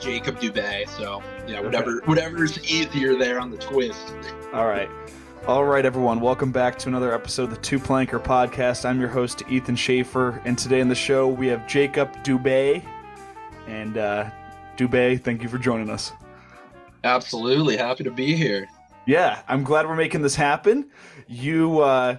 Jacob Dubé. So yeah, whatever okay. whatever's easier there on the twist. All right. All right, everyone. Welcome back to another episode of the Two Planker Podcast. I'm your host, Ethan Schaefer, and today in the show we have Jacob Dubé. And uh, Dubé, thank you for joining us. Absolutely, happy to be here. Yeah, I'm glad we're making this happen. You uh,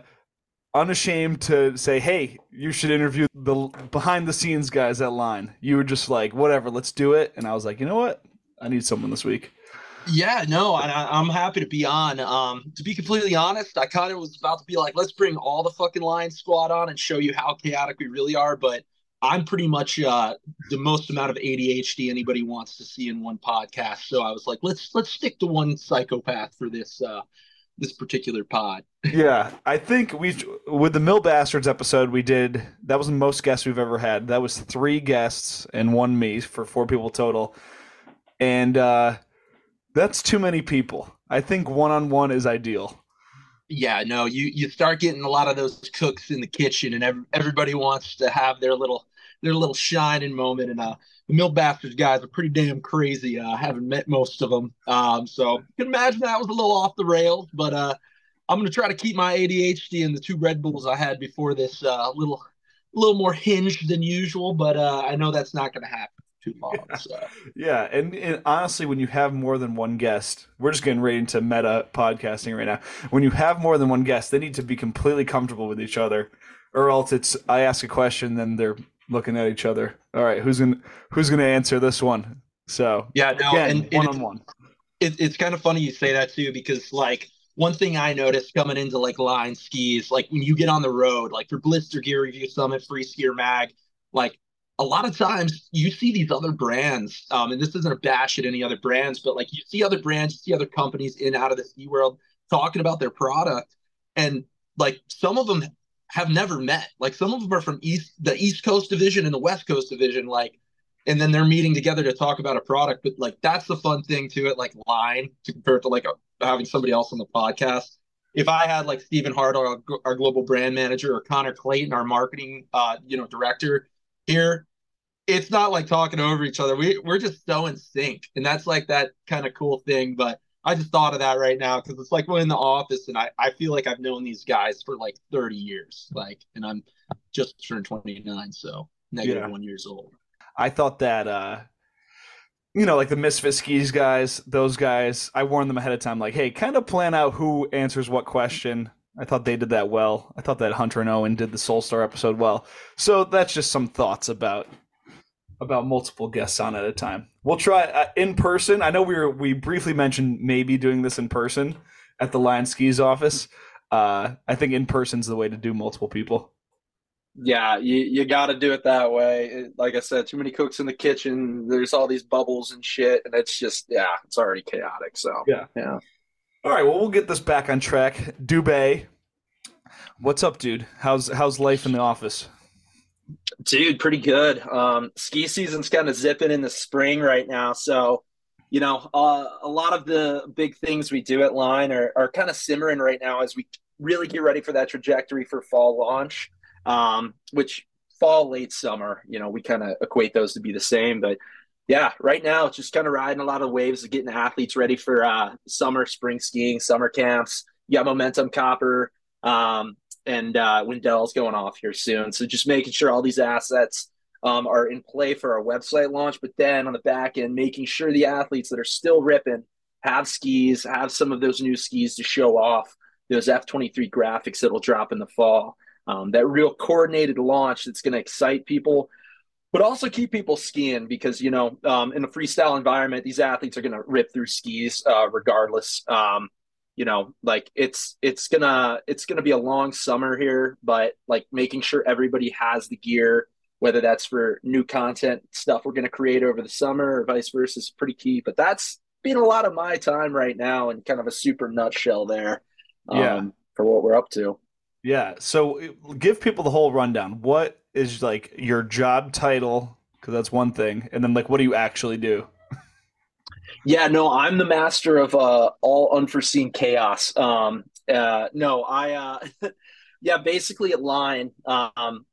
unashamed to say, "Hey, you should interview the behind the scenes guys at Line." You were just like, "Whatever, let's do it." And I was like, "You know what? I need someone this week." Yeah, no, I, am happy to be on. Um, to be completely honest, I kind of was about to be like, let's bring all the fucking line squad on and show you how chaotic we really are. But I'm pretty much uh, the most amount of ADHD anybody wants to see in one podcast. So I was like, let's let's stick to one psychopath for this uh, this particular pod. yeah, I think we with the Mill Bastards episode we did that was the most guests we've ever had. That was three guests and one me for four people total, and. uh that's too many people. I think one on one is ideal. Yeah, no, you you start getting a lot of those cooks in the kitchen, and every, everybody wants to have their little their little shining moment. And uh, the Mill Bastards guys are pretty damn crazy. Uh, I haven't met most of them, um, so you can imagine that was a little off the rails. But uh, I'm gonna try to keep my ADHD and the two Red Bulls I had before this uh, a little little more hinged than usual. But uh, I know that's not gonna happen too long. Yeah. So. yeah. And, and, honestly, when you have more than one guest, we're just getting right into meta podcasting right now. When you have more than one guest, they need to be completely comfortable with each other, or else it's I ask a question, then they're looking at each other. All right, who's gonna who's gonna answer this one? So yeah, no, again, and one on one. It's kind of funny you say that too because like one thing I noticed coming into like line skis, like when you get on the road, like for Blister Gear Review Summit, Free Skier Mag, like a lot of times you see these other brands, um, and this isn't a bash at any other brands, but like you see other brands, you see other companies in out of the ski world talking about their product, and like some of them have never met. Like some of them are from east the East Coast division and the West Coast division, like, and then they're meeting together to talk about a product. But like that's the fun thing to it, like line to compare it to like a, having somebody else on the podcast. If I had like Stephen Hart, our, our global brand manager, or Connor Clayton, our marketing, uh, you know, director here, it's not like talking over each other. We we're just so in sync, and that's like that kind of cool thing. But I just thought of that right now because it's like we're in the office, and I I feel like I've known these guys for like thirty years, like, and I'm just turned twenty nine, so negative yeah. one years old. I thought that uh you know, like the Misfit Skis guys, those guys, I warned them ahead of time, like, hey, kind of plan out who answers what question. I thought they did that well. I thought that Hunter and Owen did the Soul Star episode well. So that's just some thoughts about about multiple guests on at a time. We'll try uh, in person. I know we were we briefly mentioned maybe doing this in person at the Line Skis office. Uh, I think in person's the way to do multiple people. Yeah, you, you got to do it that way. Like I said, too many cooks in the kitchen. There's all these bubbles and shit, and it's just yeah, it's already chaotic. So yeah, yeah. All right, well we'll get this back on track. Dubé, what's up, dude? How's how's life in the office? Dude, pretty good. Um, ski season's kind of zipping in the spring right now, so you know uh, a lot of the big things we do at Line are, are kind of simmering right now as we really get ready for that trajectory for fall launch, um, which fall late summer. You know, we kind of equate those to be the same, but yeah, right now it's just kind of riding a lot of waves of getting athletes ready for uh, summer, spring skiing, summer camps. You got Momentum Copper. Um, and uh, Windell's going off here soon. So just making sure all these assets um, are in play for our website launch, but then on the back end, making sure the athletes that are still ripping have skis, have some of those new skis to show off those F23 graphics that'll drop in the fall. Um, that real coordinated launch that's going to excite people, but also keep people skiing because, you know, um, in a freestyle environment, these athletes are going to rip through skis uh, regardless. Um, you know like it's it's gonna it's gonna be a long summer here but like making sure everybody has the gear whether that's for new content stuff we're gonna create over the summer or vice versa is pretty key. But that's been a lot of my time right now and kind of a super nutshell there um, yeah for what we're up to. Yeah. So give people the whole rundown. What is like your job title? Because that's one thing. And then like what do you actually do yeah, no, I'm the master of uh, all unforeseen chaos. Um, uh, no, I, uh, yeah, basically at line, um,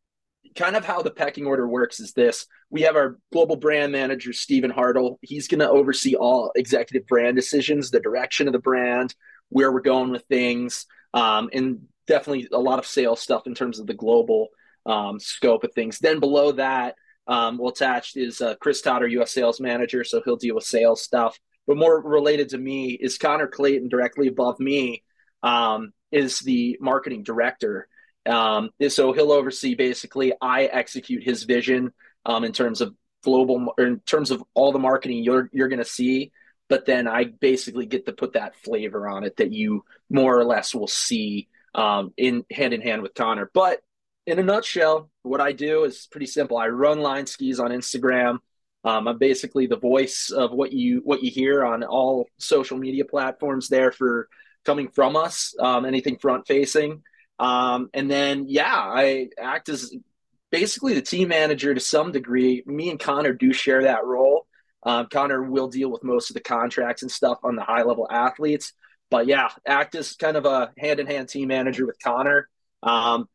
kind of how the pecking order works is this. We have our global brand manager stephen hartle. He's going to oversee all executive brand decisions the direction of the brand where we're going with things um, and definitely a lot of sales stuff in terms of the global um, scope of things. Then below that um, well attached is uh, chris totter us sales manager so he'll deal with sales stuff. But more related to me is connor clayton directly above me um, is the marketing director. Um, so he'll oversee basically I execute his vision um, in terms of global or in terms of all the marketing you're you're going to see, but then I basically get to put that flavor on it that you more or less will see um, in hand in hand with Connor. But in a nutshell, what I do is pretty simple. I run line skis on Instagram. Um, I'm basically the voice of what you what you hear on all social media platforms there for coming from us. Um, anything front facing. Um, and then, yeah, I act as basically the team manager to some degree. Me and Connor do share that role. Um, Connor will deal with most of the contracts and stuff on the high level athletes. But yeah, act as kind of a hand in hand team manager with Connor. Um,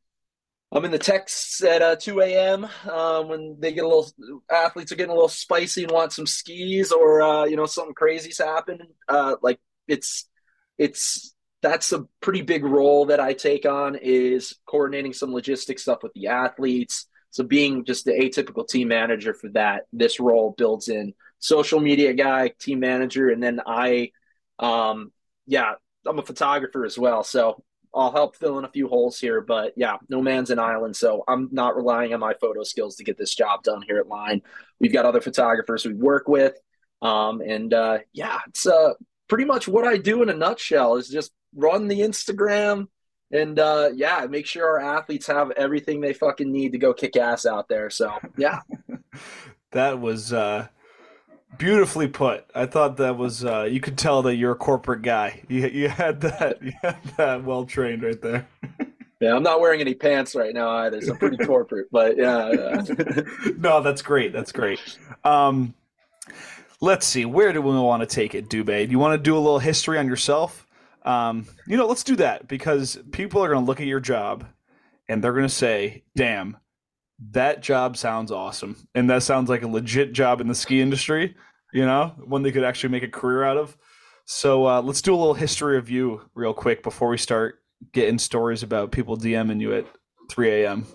I'm in the texts at uh, 2 a.m. Uh, when they get a little athletes are getting a little spicy and want some skis or uh, you know something crazy's happening. Uh, like it's it's that's a pretty big role that I take on is coordinating some logistic stuff with the athletes. So being just the atypical team manager for that, this role builds in social media guy, team manager, and then I, um, yeah, I'm a photographer as well. So I'll help fill in a few holes here, but yeah, no man's an island. So I'm not relying on my photo skills to get this job done here at Line. We've got other photographers we work with. Um, and uh, yeah, it's uh, pretty much what I do in a nutshell is just run the Instagram and uh, yeah, make sure our athletes have everything they fucking need to go kick ass out there. So yeah, that was uh, beautifully put. I thought that was uh, you could tell that you're a corporate guy. You you had that you had that well trained right there. Yeah, I'm not wearing any pants right now either, so pretty corporate. But yeah, yeah. no, that's great. That's great. Um, let's see, where do we want to take it, Dubé? Do you want to do a little history on yourself? Um, you know, let's do that because people are going to look at your job and they're going to say, damn, that job sounds awesome. And that sounds like a legit job in the ski industry, you know, one they could actually make a career out of. So uh, let's do a little history you real quick before we start getting stories about people DMing you at 3 a.m.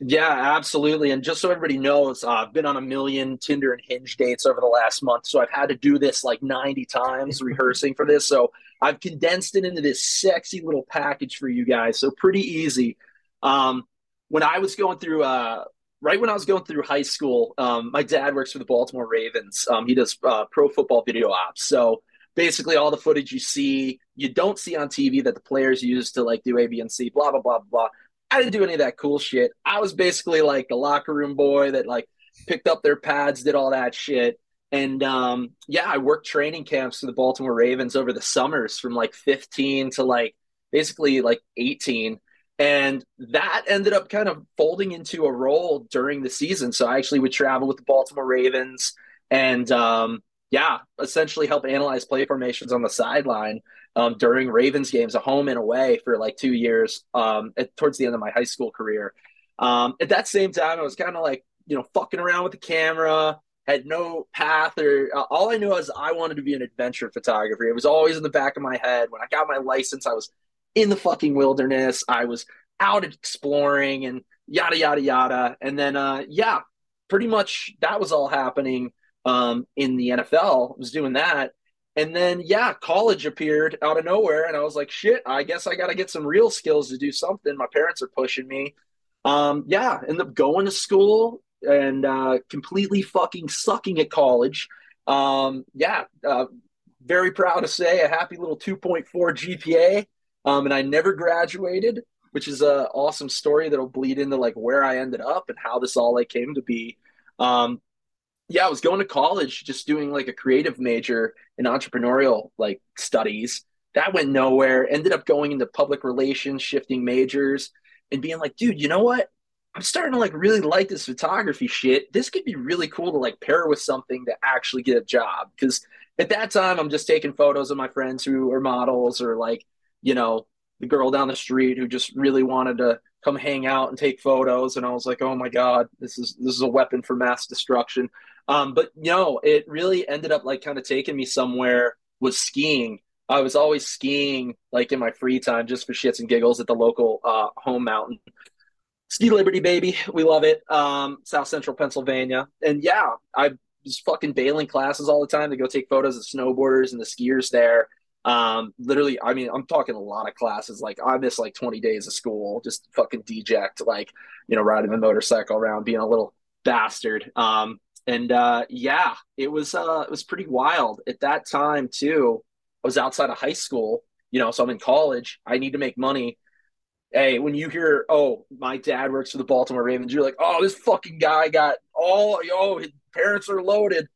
Yeah, absolutely. And just so everybody knows, uh, I've been on a million Tinder and Hinge dates over the last month. So I've had to do this like 90 times rehearsing for this. So I've condensed it into this sexy little package for you guys. So pretty easy. Um, when I was going through, uh, right when I was going through high school, um, my dad works for the Baltimore Ravens. Um, he does uh, pro football video ops. So basically, all the footage you see, you don't see on TV that the players use to like do A, B, and C, blah, blah, blah, blah. I didn't do any of that cool shit. I was basically like the locker room boy that like picked up their pads, did all that shit. And um, yeah, I worked training camps for the Baltimore Ravens over the summers from like 15 to like basically like 18. And that ended up kind of folding into a role during the season. So I actually would travel with the Baltimore Ravens and um, yeah, essentially help analyze play formations on the sideline um, during Ravens games, a home and away for like two years um, at, towards the end of my high school career. Um, at that same time, I was kind of like, you know, fucking around with the camera, had no path or uh, all I knew was I wanted to be an adventure photographer. It was always in the back of my head. When I got my license, I was in the fucking wilderness. I was out exploring and yada yada yada. And then uh yeah, pretty much that was all happening um in the NFL. I was doing that. And then yeah, college appeared out of nowhere and I was like, shit, I guess I got to get some real skills to do something. My parents are pushing me. Um yeah, end up going to school and uh, completely fucking sucking at college. Um, yeah, uh, very proud to say a happy little 2.4 GPA. Um, and I never graduated, which is a awesome story that'll bleed into like where I ended up and how this all like came to be. Um, yeah, I was going to college, just doing like a creative major in entrepreneurial like studies. That went nowhere. Ended up going into public relations, shifting majors, and being like, dude, you know what? I'm starting to like really like this photography shit. This could be really cool to like pair with something to actually get a job. Because at that time, I'm just taking photos of my friends who are models or like, you know, the girl down the street who just really wanted to come hang out and take photos. And I was like, oh my god, this is this is a weapon for mass destruction. Um, but you know, it really ended up like kind of taking me somewhere was skiing. I was always skiing like in my free time just for shits and giggles at the local uh, home mountain. Ski Liberty, baby. We love it. Um, South Central Pennsylvania. And yeah, I was fucking bailing classes all the time to go take photos of snowboarders and the skiers there. Um, literally, I mean, I'm talking a lot of classes. Like I missed like 20 days of school, just fucking deject, like, you know, riding the motorcycle around, being a little bastard. Um, and uh, yeah, it was uh, it was pretty wild at that time too. I was outside of high school, you know, so I'm in college. I need to make money. Hey, when you hear, oh, my dad works for the Baltimore Ravens, you're like, oh, this fucking guy got all, oh, his parents are loaded.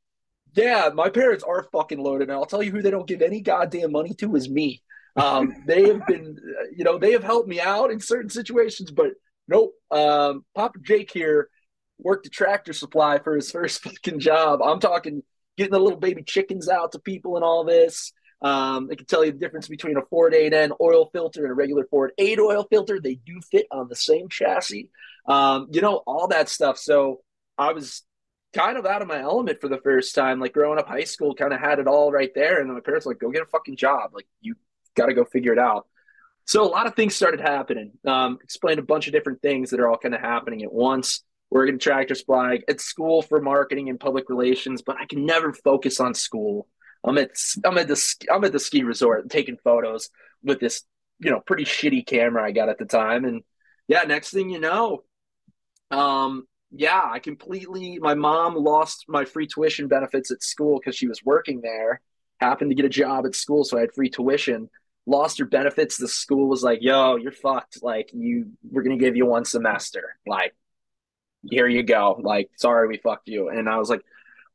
Yeah, my parents are fucking loaded, and I'll tell you who they don't give any goddamn money to is me. Um, they have been, you know, they have helped me out in certain situations, but nope. Um, Papa Jake here worked a tractor supply for his first fucking job. I'm talking getting the little baby chickens out to people and all this. Um, they can tell you the difference between a Ford 8N oil filter and a regular Ford 8 oil filter. They do fit on the same chassis. Um, you know, all that stuff. So I was kind of out of my element for the first time. Like growing up high school, kind of had it all right there. And then my parents like, go get a fucking job. Like you got to go figure it out. So a lot of things started happening. Um, explained a bunch of different things that are all kind of happening at once working at Tractor Supply, at school for marketing and public relations, but I can never focus on school. I'm at I'm at the I'm at the ski resort taking photos with this you know pretty shitty camera I got at the time, and yeah, next thing you know, um, yeah, I completely. My mom lost my free tuition benefits at school because she was working there. Happened to get a job at school, so I had free tuition. Lost her benefits. The school was like, "Yo, you're fucked. Like, you, we're gonna give you one semester. Like, here you go. Like, sorry, we fucked you. And I was like,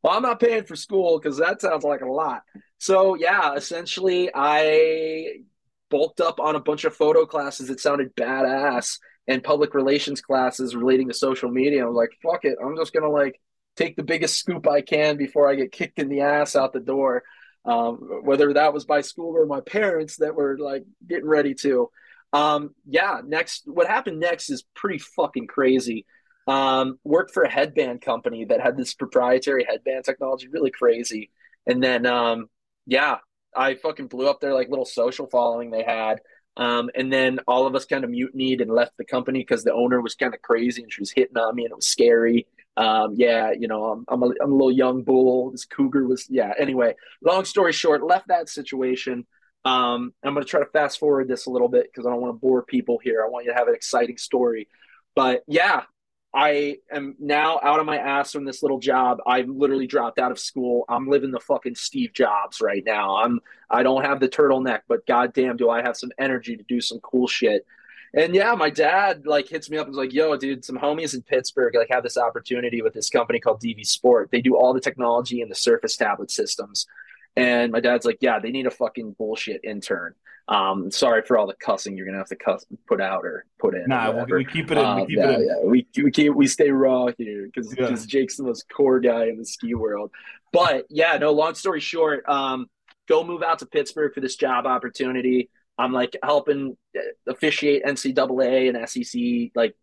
well, I'm not paying for school because that sounds like a lot. So yeah, essentially, I bulked up on a bunch of photo classes that sounded badass and public relations classes relating to social media. I was like, fuck it, I'm just gonna like take the biggest scoop I can before I get kicked in the ass out the door. Um, whether that was by school or my parents that were like getting ready to. Um, yeah, next, what happened next is pretty fucking crazy. Um, worked for a headband company that had this proprietary headband technology, really crazy. And then, um, yeah, I fucking blew up their like little social following they had. Um, and then all of us kind of mutinied and left the company because the owner was kind of crazy and she was hitting on me and it was scary. Um, yeah, you know, I'm, I'm, a, I'm a little young bull. This cougar was, yeah. Anyway, long story short, left that situation. Um, I'm going to try to fast forward this a little bit because I don't want to bore people here. I want you to have an exciting story. But yeah, I am now out of my ass from this little job. I literally dropped out of school. I'm living the fucking Steve Jobs right now. I'm I don't have the turtleneck, but goddamn, do I have some energy to do some cool shit. And yeah, my dad like hits me up and is like, "Yo, dude, some homies in Pittsburgh like have this opportunity with this company called DV Sport. They do all the technology and the Surface tablet systems." And my dad's like, "Yeah, they need a fucking bullshit intern." Um, sorry for all the cussing you're gonna have to cuss, put out or put in. Nah, we, we keep it in. We keep um, yeah, it in. Yeah, we we keep we stay raw here because yeah. Jake's the most core guy in the ski world. But yeah, no. Long story short, um, go move out to Pittsburgh for this job opportunity. I'm like helping uh, officiate NCAA and SEC like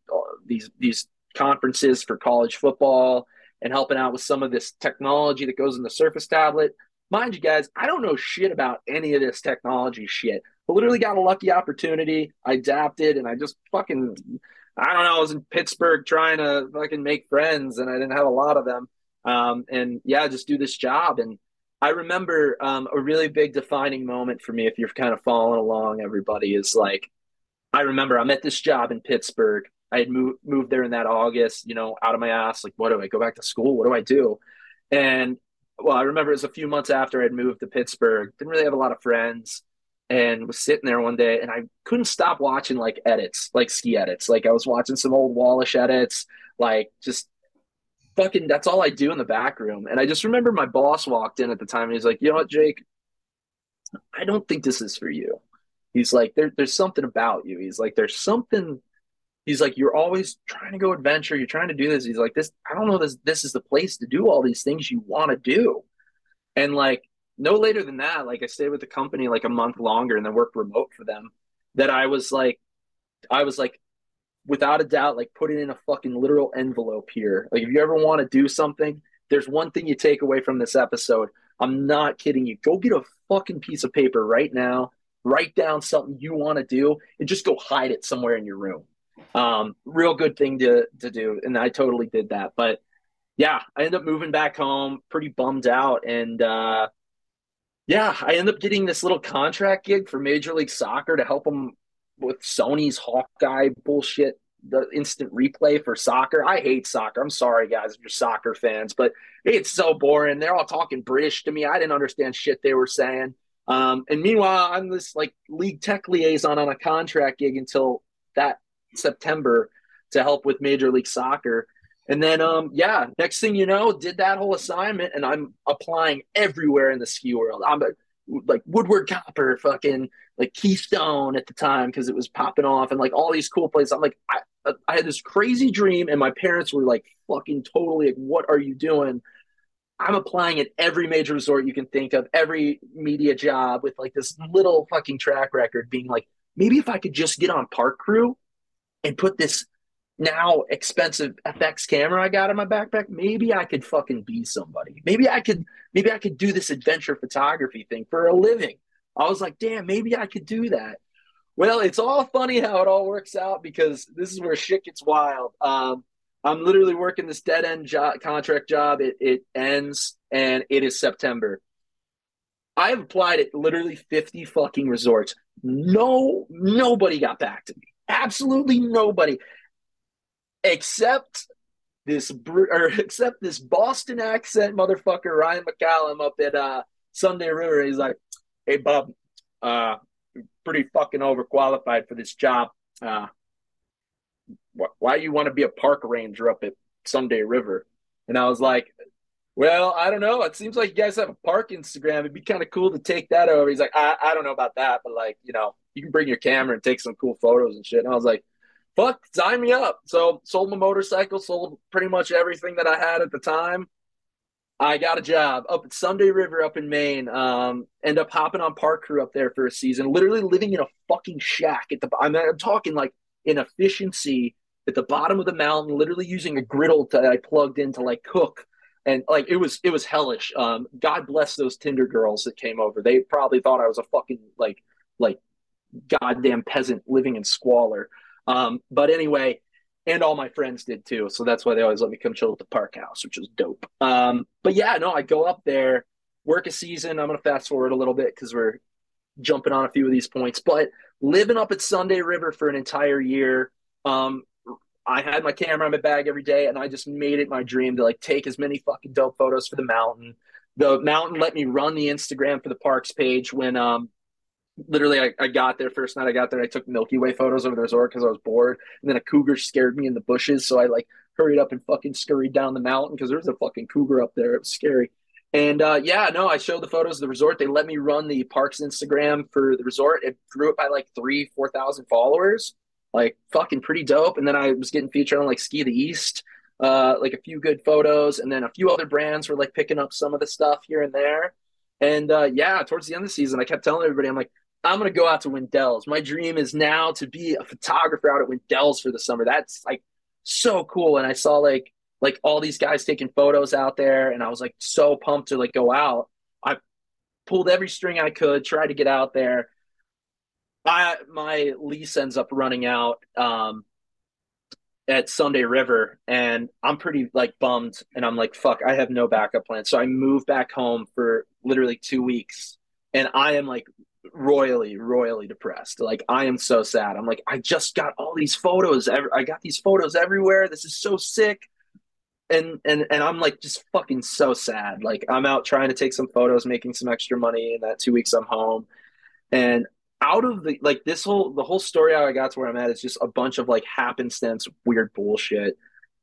these these conferences for college football and helping out with some of this technology that goes in the Surface tablet. Mind you, guys, I don't know shit about any of this technology shit. Literally got a lucky opportunity. I adapted and I just fucking, I don't know, I was in Pittsburgh trying to fucking make friends and I didn't have a lot of them. Um, and yeah, just do this job. And I remember um, a really big defining moment for me, if you're kind of following along, everybody, is like, I remember I'm at this job in Pittsburgh. I had moved moved there in that August, you know, out of my ass. Like, what do I go back to school? What do I do? And well, I remember it was a few months after I'd moved to Pittsburgh. Didn't really have a lot of friends, and was sitting there one day, and I couldn't stop watching like edits, like ski edits. Like I was watching some old Wallisch edits, like just fucking. That's all I do in the back room. And I just remember my boss walked in at the time, and he's like, "You know what, Jake? I don't think this is for you." He's like, there, "There's something about you." He's like, "There's something." He's like you're always trying to go adventure you're trying to do this he's like this i don't know this this is the place to do all these things you want to do and like no later than that like i stayed with the company like a month longer and then worked remote for them that i was like i was like without a doubt, like put it in a fucking literal envelope here. Like if you ever want to do something, there's one thing you take away from this episode. I'm not kidding you. Go get a fucking piece of paper right now. Write down something you want to do and just go hide it somewhere in your room. Um, real good thing to to do, and I totally did that. But yeah, I ended up moving back home, pretty bummed out, and uh, yeah, I ended up getting this little contract gig for Major League Soccer to help them with Sony's Hawkeye bullshit, the instant replay for soccer. I hate soccer. I'm sorry, guys, if you're soccer fans, but it's so boring. They're all talking British to me. I didn't understand shit they were saying. Um, and meanwhile, I'm this like league tech liaison on a contract gig until that September to help with Major League Soccer. And then, um, yeah, next thing you know, did that whole assignment, and I'm applying everywhere in the ski world. I'm a, like Woodward Copper, fucking like Keystone at the time because it was popping off, and like all these cool places. I'm like, I, I had this crazy dream, and my parents were like, fucking totally like, what are you doing? I'm applying at every major resort you can think of, every media job with like this little fucking track record, being like, maybe if I could just get on park crew and put this now expensive FX camera I got in my backpack, maybe I could fucking be somebody. Maybe I could maybe I could do this adventure photography thing for a living. I was like, damn, maybe I could do that. Well, it's all funny how it all works out because this is where shit gets wild. Um, I'm literally working this dead end contract job. It, it ends and it is September. I've applied at literally 50 fucking resorts. No, nobody got back to me. Absolutely nobody except this or except this Boston accent motherfucker Ryan McCallum up at uh, Sunday River. He's like, "Hey, Bob, uh, pretty fucking overqualified for this job. Uh, wh- why you want to be a park ranger up at Sunday River?" And I was like, "Well, I don't know. It seems like you guys have a park Instagram. It'd be kind of cool to take that over." He's like, I, "I don't know about that, but like, you know, you can bring your camera and take some cool photos and shit." And I was like fuck, sign me up. So sold my motorcycle, sold pretty much everything that I had at the time. I got a job up at Sunday River up in Maine. Um, end up hopping on park crew up there for a season, literally living in a fucking shack at the I'm, I'm talking like in efficiency at the bottom of the mountain, literally using a griddle that I plugged in to like cook. And like it was it was hellish. Um, God bless those Tinder girls that came over. They probably thought I was a fucking like like goddamn peasant living in squalor. Um, but anyway, and all my friends did too. So that's why they always let me come chill at the park house, which was dope. Um, but yeah, no, I go up there, work a season. I'm to fast forward a little bit because we're jumping on a few of these points. But living up at Sunday River for an entire year, um, I had my camera in my bag every day, and I just made it my dream to like take as many fucking dope photos for the mountain. The mountain let me run the Instagram for the parks page when um, literally I, I got there first night I got there I took Milky Way photos of the resort because I was bored and then a cougar scared me in the bushes so I like hurried up and fucking scurried down the mountain because there was a fucking cougar up there it was scary and uh, yeah no I showed the photos of the resort they let me run the parks Instagram for the resort it grew up by like three four thousand followers like fucking pretty dope and then I was getting featured on like Ski the East uh, like a few good photos and then a few other brands were like picking up some of the stuff here and there and uh, yeah, towards the end of the season, I kept telling everybody, I'm like, I'm gonna go out to Windell's. My dream is now to be a photographer out at Windell's for the summer. That's like so cool. And I saw like like all these guys taking photos out there, and I was like so pumped to like go out. I pulled every string I could, tried to get out there. I my lease ends up running out um, at Sunday River, and I'm pretty like bummed, and I'm like, fuck, I have no backup plan. So I move back home for literally two weeks, and I am like royally, royally depressed. Like I am so sad. I'm like, I just got all these photos. I got these photos everywhere. This is so sick. And and and I'm like just fucking so sad. Like I'm out trying to take some photos, making some extra money in that two weeks I'm home. And out of the like this whole the whole story how I got to where I'm at is just a bunch of like happenstance weird bullshit.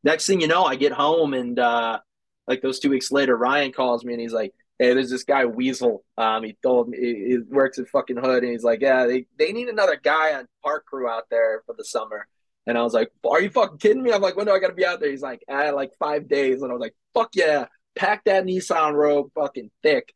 Next thing you know, I get home and uh like those two weeks later, Ryan calls me and he's like, hey, there's this guy Weasel. Um, he told me he, works at fucking Hood, and he's like, yeah, they, they need another guy on park crew out there for the summer. And I was like, are you fucking kidding me? I'm like, when do I got to be out there? He's like, ah, like five days. And I was like, fuck yeah, pack that Nissan Rogue fucking thick.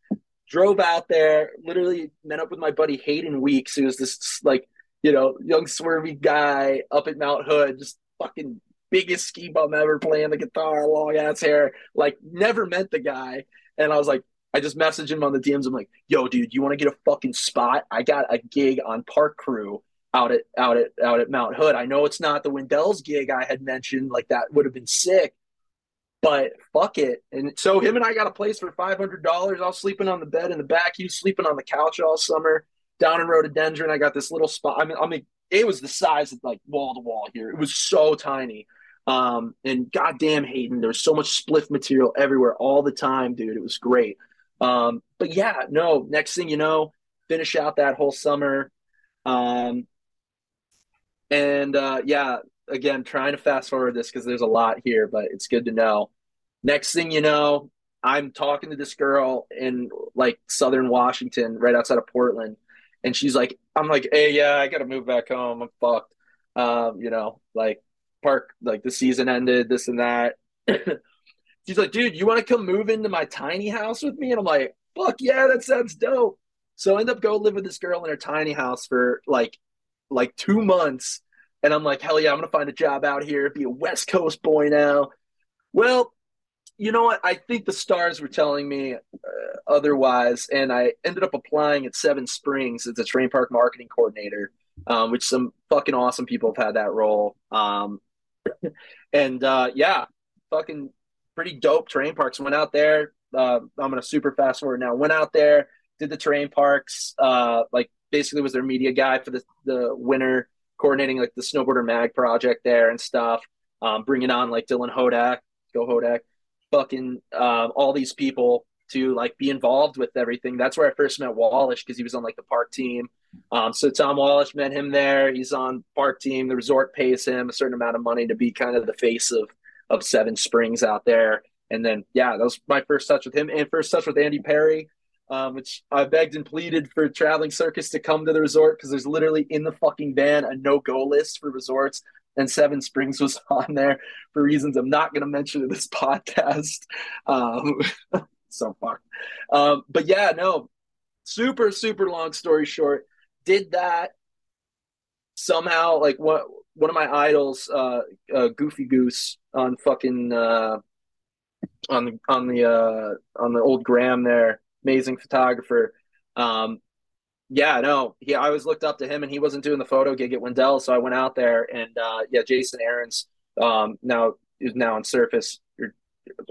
Drove out there, literally met up with my buddy Hayden Weeks, who's this like you know, young swervy guy up at Mount Hood, just fucking biggest ski bum ever playing the guitar, long ass hair, like never met the guy. And I was like, I just messaged him on the DMs. I'm like, yo, dude, you want to get a fucking spot? I got a gig on Park Crew out at out at out at Mount Hood. I know it's not the Windell's gig I had mentioned, like that would have been sick, but fuck it. And so him and I got a place for five hundred dollars. I was sleeping on the bed in the back. He was sleeping on the couch all summer down in rhododendron. I got this little spot. I mean, I mean, it was the size of like wall to wall here. It was so tiny. Um, and goddamn Hayden, there's so much spliff material everywhere all the time, dude. It was great. Um, but yeah, no, next thing you know, finish out that whole summer. Um, and uh, yeah, again, trying to fast forward this because there's a lot here, but it's good to know. Next thing you know, I'm talking to this girl in like Southern Washington, right outside of Portland. And she's like, I'm like, hey, yeah, I got to move back home. I'm fucked. Um, you know, like park like the season ended, this and that. She's like, dude, you want to come move into my tiny house with me? And I'm like, fuck yeah, that sounds dope. So I end up go live with this girl in her tiny house for like like two months. And I'm like, hell yeah, I'm gonna find a job out here, be a West Coast boy now. Well, you know what? I think the stars were telling me uh, otherwise, and I ended up applying at Seven Springs as a Terrain Park marketing coordinator, um, which some fucking awesome people have had that role. Um, and uh, yeah, fucking pretty dope terrain parks. Went out there. Uh, I'm gonna super fast forward now. Went out there, did the terrain parks. Uh, like basically was their media guy for the the winter, coordinating like the snowboarder mag project there and stuff. Um, bringing on like Dylan Hodak, go Hodak, fucking um, all these people to like be involved with everything. That's where I first met Wallisch because he was on like the park team. Um, so Tom Wallisch met him there. He's on park team. The resort pays him a certain amount of money to be kind of the face of of Seven Springs out there. And then yeah, that was my first touch with him and first touch with Andy Parry. Um, which I begged and pleaded for Traveling Circus to come to the resort because there's literally in the fucking ban a no go list for resorts, and Seven Springs was on there for reasons I'm not going to mention in this podcast. Um, so fucked. Um, but yeah, no, super super long story short, did that somehow like what one of my idols, uh, uh, Goofy Goose on fucking uh, on the on the uh, on the old Graham there, amazing photographer. Um, yeah, no, he I always looked up to him, and he wasn't doing the photo gig at Windell, so I went out there, and uh, yeah, Jason Aaron's um, now is now on Surface. You're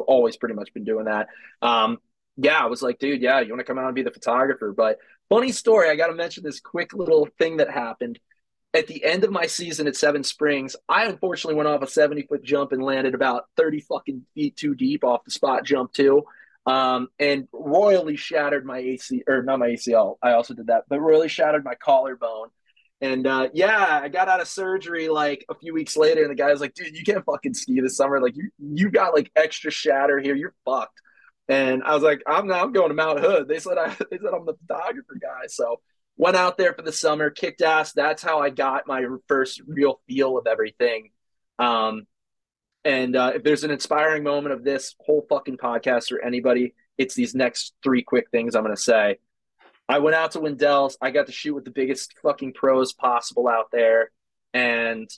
always pretty much been doing that. Um, yeah, I was like, dude, yeah, you want to come out and be the photographer? But funny story, I got to mention this quick little thing that happened at the end of my season at Seven Springs, I unfortunately went off a 70 foot jump and landed about 30 fucking feet too deep off the spot jump too. Um, and royally shattered my AC or not my ACL. I also did that, but royally shattered my collarbone. And uh, yeah, I got out of surgery like a few weeks later, and the guy was like, "Dude, you can't fucking ski this summer. Like, you you got like extra shatter here. You're fucked." And I was like, "I'm not. I'm going to Mount Hood." They said I. They said I'm the photographer guy. So went out there for the summer, kicked ass. That's how I got my first real feel of everything. Um, and uh, if there's an inspiring moment of this whole fucking podcast or anybody, it's these next three quick things I'm going to say. I went out to Windell's. I got to shoot with the biggest fucking pros possible out there. And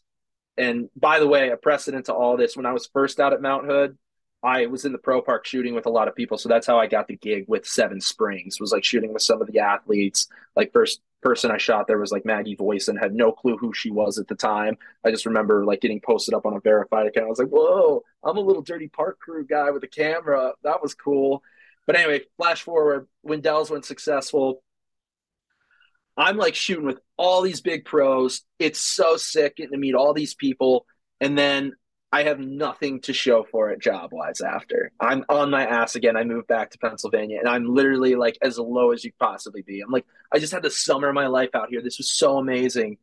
and by the way, a precedent to all this, when I was first out at Mount Hood, I was in the pro park shooting with a lot of people. So that's how I got the gig with Seven Springs was like shooting with some of the athletes. Like first person I shot there was like Maggie Voisin and had no clue who she was at the time. I just remember like getting posted up on a verified account. I was like, whoa, I'm a little dirty park crew guy with a camera. That was cool. But anyway, flash forward, Windell's went successful. I'm like shooting with all these big pros. It's so sick getting to meet all these people. And then I have nothing to show for it job wise after. I'm on my ass again. I moved back to Pennsylvania and I'm literally like as low as you possibly be. I'm like, I just had the summer of my life out here. This was so amazing.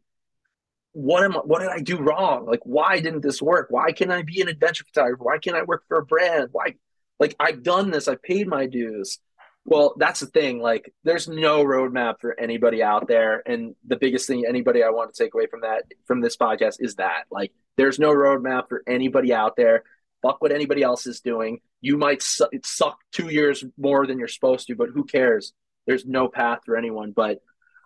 What am I? what did I do wrong? Like why didn't this work? Why can't I be an adventure photographer? Why can't I work for a brand? Why like I've done this, I've paid my dues. Well, that's the thing. Like, there's no roadmap for anybody out there, and the biggest thing anybody I want to take away from that from this podcast is that like there's no roadmap for anybody out there. Fuck what anybody else is doing. You might su- suck two years more than you're supposed to, but who cares? There's no path for anyone. But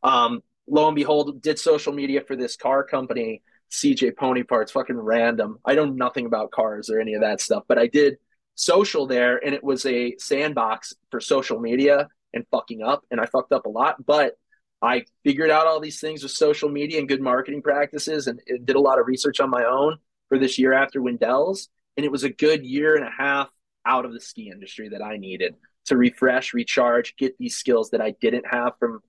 um, lo and behold, did social media for this car company, CJ Pony Parts, fucking random. I know nothing about cars or any of that stuff, but I did social there and it was a sandbox for social media and fucking up. And I fucked up a lot, but I figured out all these things with social media and good marketing practices and, and did a lot of research on my own for this year after Windell's. And it was a good year and a half out of the ski industry that I needed to refresh, recharge, get these skills that I didn't have from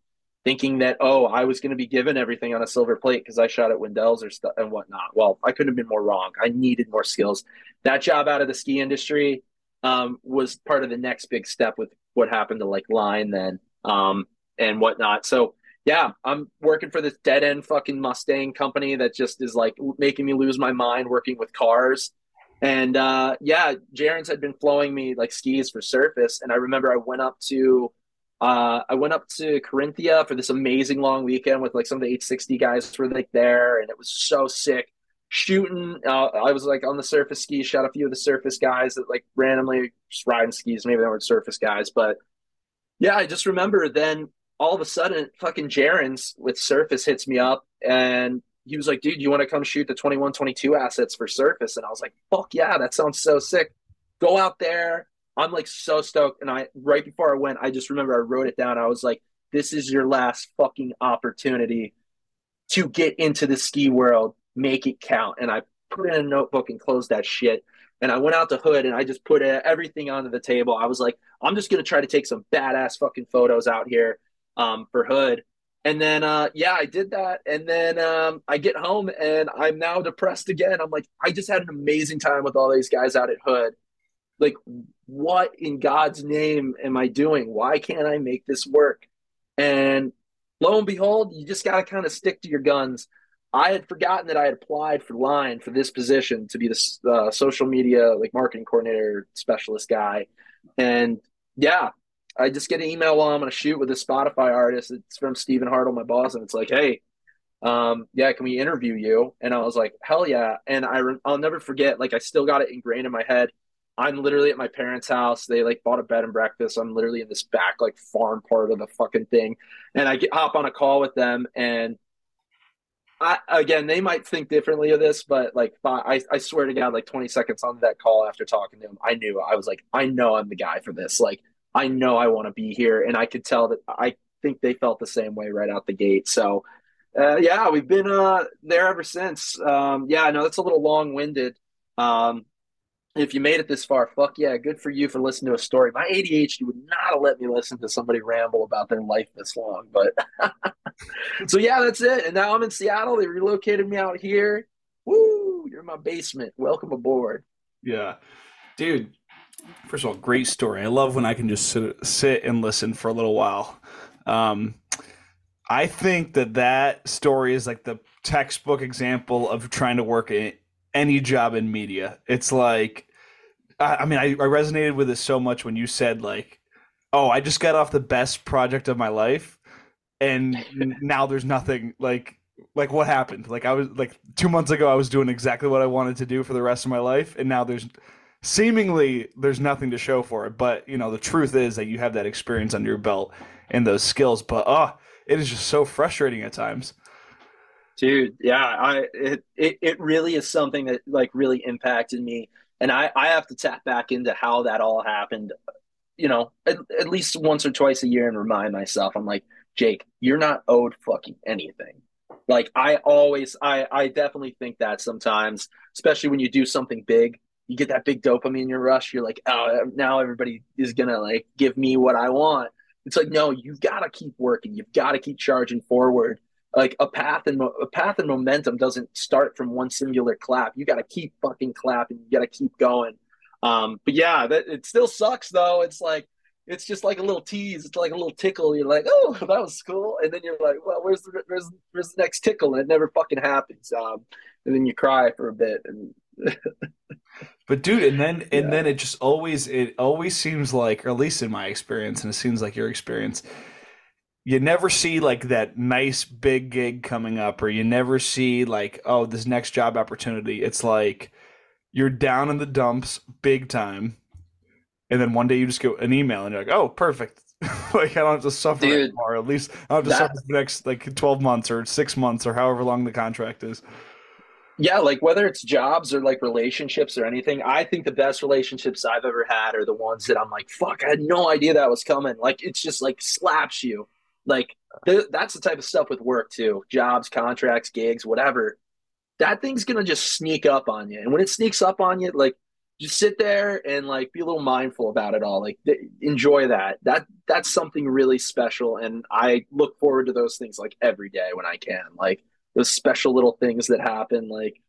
thinking that oh I was going to be given everything on a silver plate because I shot at Windell's or stuff and whatnot. Well, I couldn't have been more wrong. I needed more skills. That job out of the ski industry um, was part of the next big step with what happened to like Line then um, and whatnot. So yeah, I'm working for this dead end fucking Mustang company that just is like making me lose my mind working with cars. And uh, yeah, Jaren's had been flowing me like skis for surface. And I remember I went up to uh, I went up to Carinthia for this amazing long weekend with like some of the 860 guys were like there, and it was so sick. Shooting, uh, I was like on the surface skis, shot a few of the surface guys that like randomly just riding skis. Maybe they weren't surface guys, but yeah, I just remember then all of a sudden, fucking Jaren's with surface hits me up, and he was like, "Dude, you want to come shoot the 21, 22 assets for surface?" And I was like, "Fuck yeah, that sounds so sick." Go out there I'm like so stoked. And I right before I went, I just remember I wrote it down. I was like, this is your last fucking opportunity to get into the ski world. Make it count. And I put in a notebook and closed that shit. And I went out to Hood and I just put everything onto the table. I was like, I'm just gonna try to take some badass fucking photos out here um, for Hood. And then, uh, yeah, I did that. And then um, I get home and I'm now depressed again. I'm like, I just had an amazing time with all these guys out at Hood like what in god's name am i doing why can't i make this work and lo and behold you just got to kind of stick to your guns i had forgotten that i had applied for line for this position to be the uh, social media like marketing coordinator specialist guy and yeah i just get an email while i'm to shoot with a spotify artist it's from stephen hartle my boss and it's like hey um, yeah, can we interview you? And I was like, hell yeah. And I, I'll never forget, like, I still got it ingrained in my head. I'm literally at my parents' house. They like bought a bed and breakfast. I'm literally in this back like farm part of the fucking thing, and I get hop on a call with them. And I again, they might think differently of this, but like I I swear to God, like 20 seconds on that call after talking to him, I knew I was like, I know I'm the guy for this. Like I know I want to be here, and I could tell that I think they felt the same way right out the gate. So. Uh, yeah, we've been uh, there ever since. Um, yeah, I know it's a little long winded. Um, if you made it this far, fuck yeah, good for you for listening to a story. My ADHD would not have let me listen to somebody ramble about their life this long, but so yeah, that's it. And now I'm in Seattle. They relocated me out here. Woo! You're in my basement. Welcome aboard. Yeah, dude. First of all, great story. I love when I can just sit, sit and listen for a little while. Um, I think that that story is like the textbook example of trying to work in any job in media. It's like, I, I mean, I, I resonated with it so much when you said like, "Oh, I just got off the best project of my life, and now there's nothing like." like what happened like i was like two months ago i was doing exactly what i wanted to do for the rest of my life and now there's seemingly there's nothing to show for it but you know the truth is that you have that experience under your belt and those skills but oh it is just so frustrating at times dude yeah i it, it it really is something that like really impacted me. And i i have to tap back into how that all happened you know at, at least once or twice a year and remind myself i'm like jake you're not owed fucking anything. Like i always i i definitely think that sometimes especially when you do something big you get that big dopamine rush you're like oh now everybody is gonna like give me what i want. It's like no you've got to keep working you've got to keep charging forward like a path and a path and momentum doesn't start from one singular clap. You got to keep fucking clapping. You got to keep going. Um, but yeah, that it still sucks though. It's like it's just like a little tease. It's like a little tickle. You're like, oh, that was cool, and then you're like, well, where's the where's, where's the next tickle? And it never fucking happens. Um, and then you cry for a bit and. but dude and then and yeah. then it just always it always seems like or at least in my experience and it seems like your experience you never see like that nice big gig coming up or you never see like oh this next job opportunity it's like you're down in the dumps big time and then one day you just get an email and you're like oh perfect like I don't have to suffer Dude, anymore. At least I don't have to that- suffer for the next like twelve months or six months or however long the contract is. Yeah, like whether it's jobs or like relationships or anything, I think the best relationships I've ever had are the ones that I'm like, fuck, I had no idea that was coming. Like it's just like slaps you. Like th- that's the type of stuff with work too. Jobs, contracts, gigs, whatever. That thing's gonna just sneak up on you. And when it sneaks up on you, like just sit there and like be a little mindful about it all. Like th- enjoy that. That that's something really special. And I look forward to those things like every day when I can. Like those special little things that happen. Like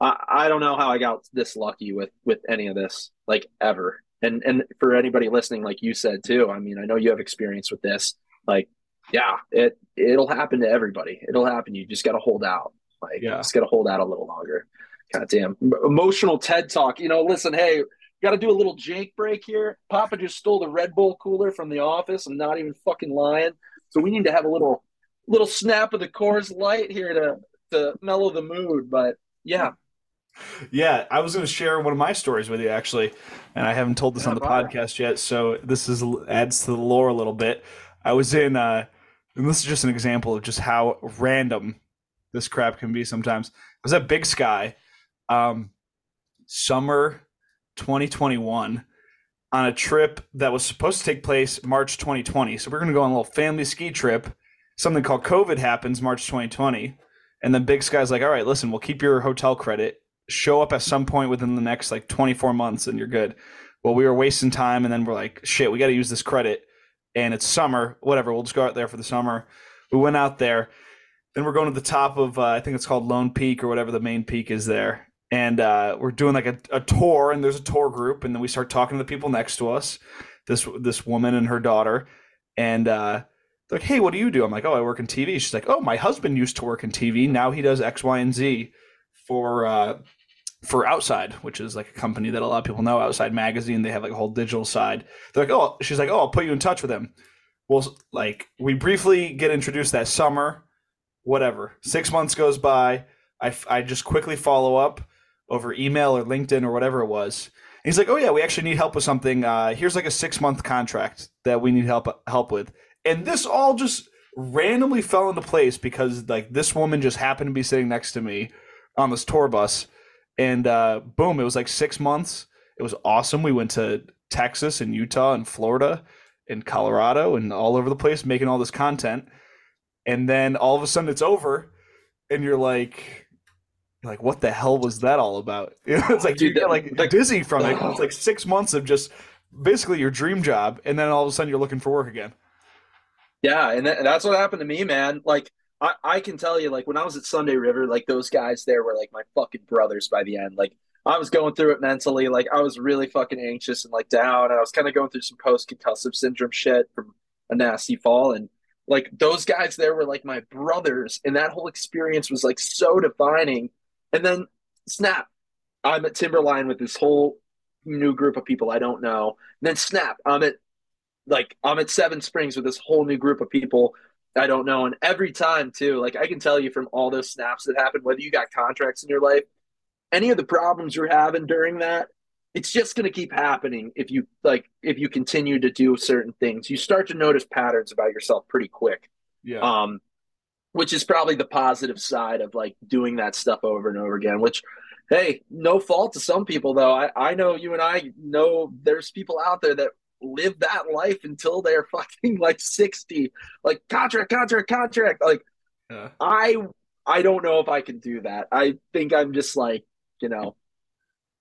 I, I don't know how I got this lucky with with any of this, like ever. And and for anybody listening, like you said too, I mean, I know you have experience with this. Like, yeah, it it'll happen to everybody. It'll happen. You just got to hold out. Like, Yeah. just got to hold out a little longer. God damn, emotional TED talk. You know, listen, hey, got to do a little jank break here. Papa just stole the Red Bull cooler from the office. I'm not even fucking lying. So we need to have a little little snap of the Coors Light here to to mellow the mood. But yeah, Yeah, I was going to share one of my stories with you actually, and I haven't told this Yeah, on the podcast yet, so this is adds to the lore a little bit. I was in, uh, and this is just an example of just how random this crap can be sometimes. I was at Big Sky, um, summer 2021, on a trip that was supposed to take place March 2020. So we're going to go on a little family ski trip. Something called COVID happens March 2020. And then Big Sky's like, all right, listen, we'll keep your hotel credit. Show up at some point within the next like 24 months and you're good. Well, we were wasting time and then we're like, shit, we got to use this credit. And it's summer, whatever. We'll just go out there for the summer. We went out there. Then we're going to the top of, uh, I think it's called Lone Peak or whatever the main peak is there. And uh, we're doing like a, a tour, and there's a tour group. And then we start talking to the people next to us this this woman and her daughter. And uh, they're like, hey, what do you do? I'm like, oh, I work in TV. She's like, oh, my husband used to work in TV. Now he does X, Y, and Z for uh, for Outside, which is like a company that a lot of people know. Outside Magazine. They have like a whole digital side. They're like, oh, she's like, oh, I'll put you in touch with him. Well, like we briefly get introduced that summer. Whatever. Six months goes by. I, I just quickly follow up over email or LinkedIn or whatever it was. And he's like, "Oh yeah, we actually need help with something. Uh, here's like a six month contract that we need help help with." And this all just randomly fell into place because like this woman just happened to be sitting next to me on this tour bus, and uh, boom, it was like six months. It was awesome. We went to Texas and Utah and Florida and Colorado and all over the place making all this content. And then all of a sudden it's over, and you're like, you're like, what the hell was that all about? You know, it's like Dude, you get like dizzy from it. It's like six months of just basically your dream job, and then all of a sudden you're looking for work again. Yeah, and that, that's what happened to me, man. Like I, I can tell you, like when I was at Sunday River, like those guys there were like my fucking brothers by the end. Like I was going through it mentally, like I was really fucking anxious and like down. I was kind of going through some post concussive syndrome shit from a nasty fall, and like those guys there were like my brothers, and that whole experience was like so defining. And then snap, I'm at Timberline with this whole new group of people I don't know. And then snap, I'm at like I'm at Seven Springs with this whole new group of people I don't know. And every time too, like I can tell you from all those snaps that happen, whether you got contracts in your life, any of the problems you're having during that, it's just gonna keep happening if you like if you continue to do certain things. You start to notice patterns about yourself pretty quick. Yeah. Um which is probably the positive side of like doing that stuff over and over again, which hey, no fault to some people though. I, I know you and I know there's people out there that live that life until they're fucking like 60 like contract contract contract. Like yeah. i i don't know if i can do that. I think i'm just like you know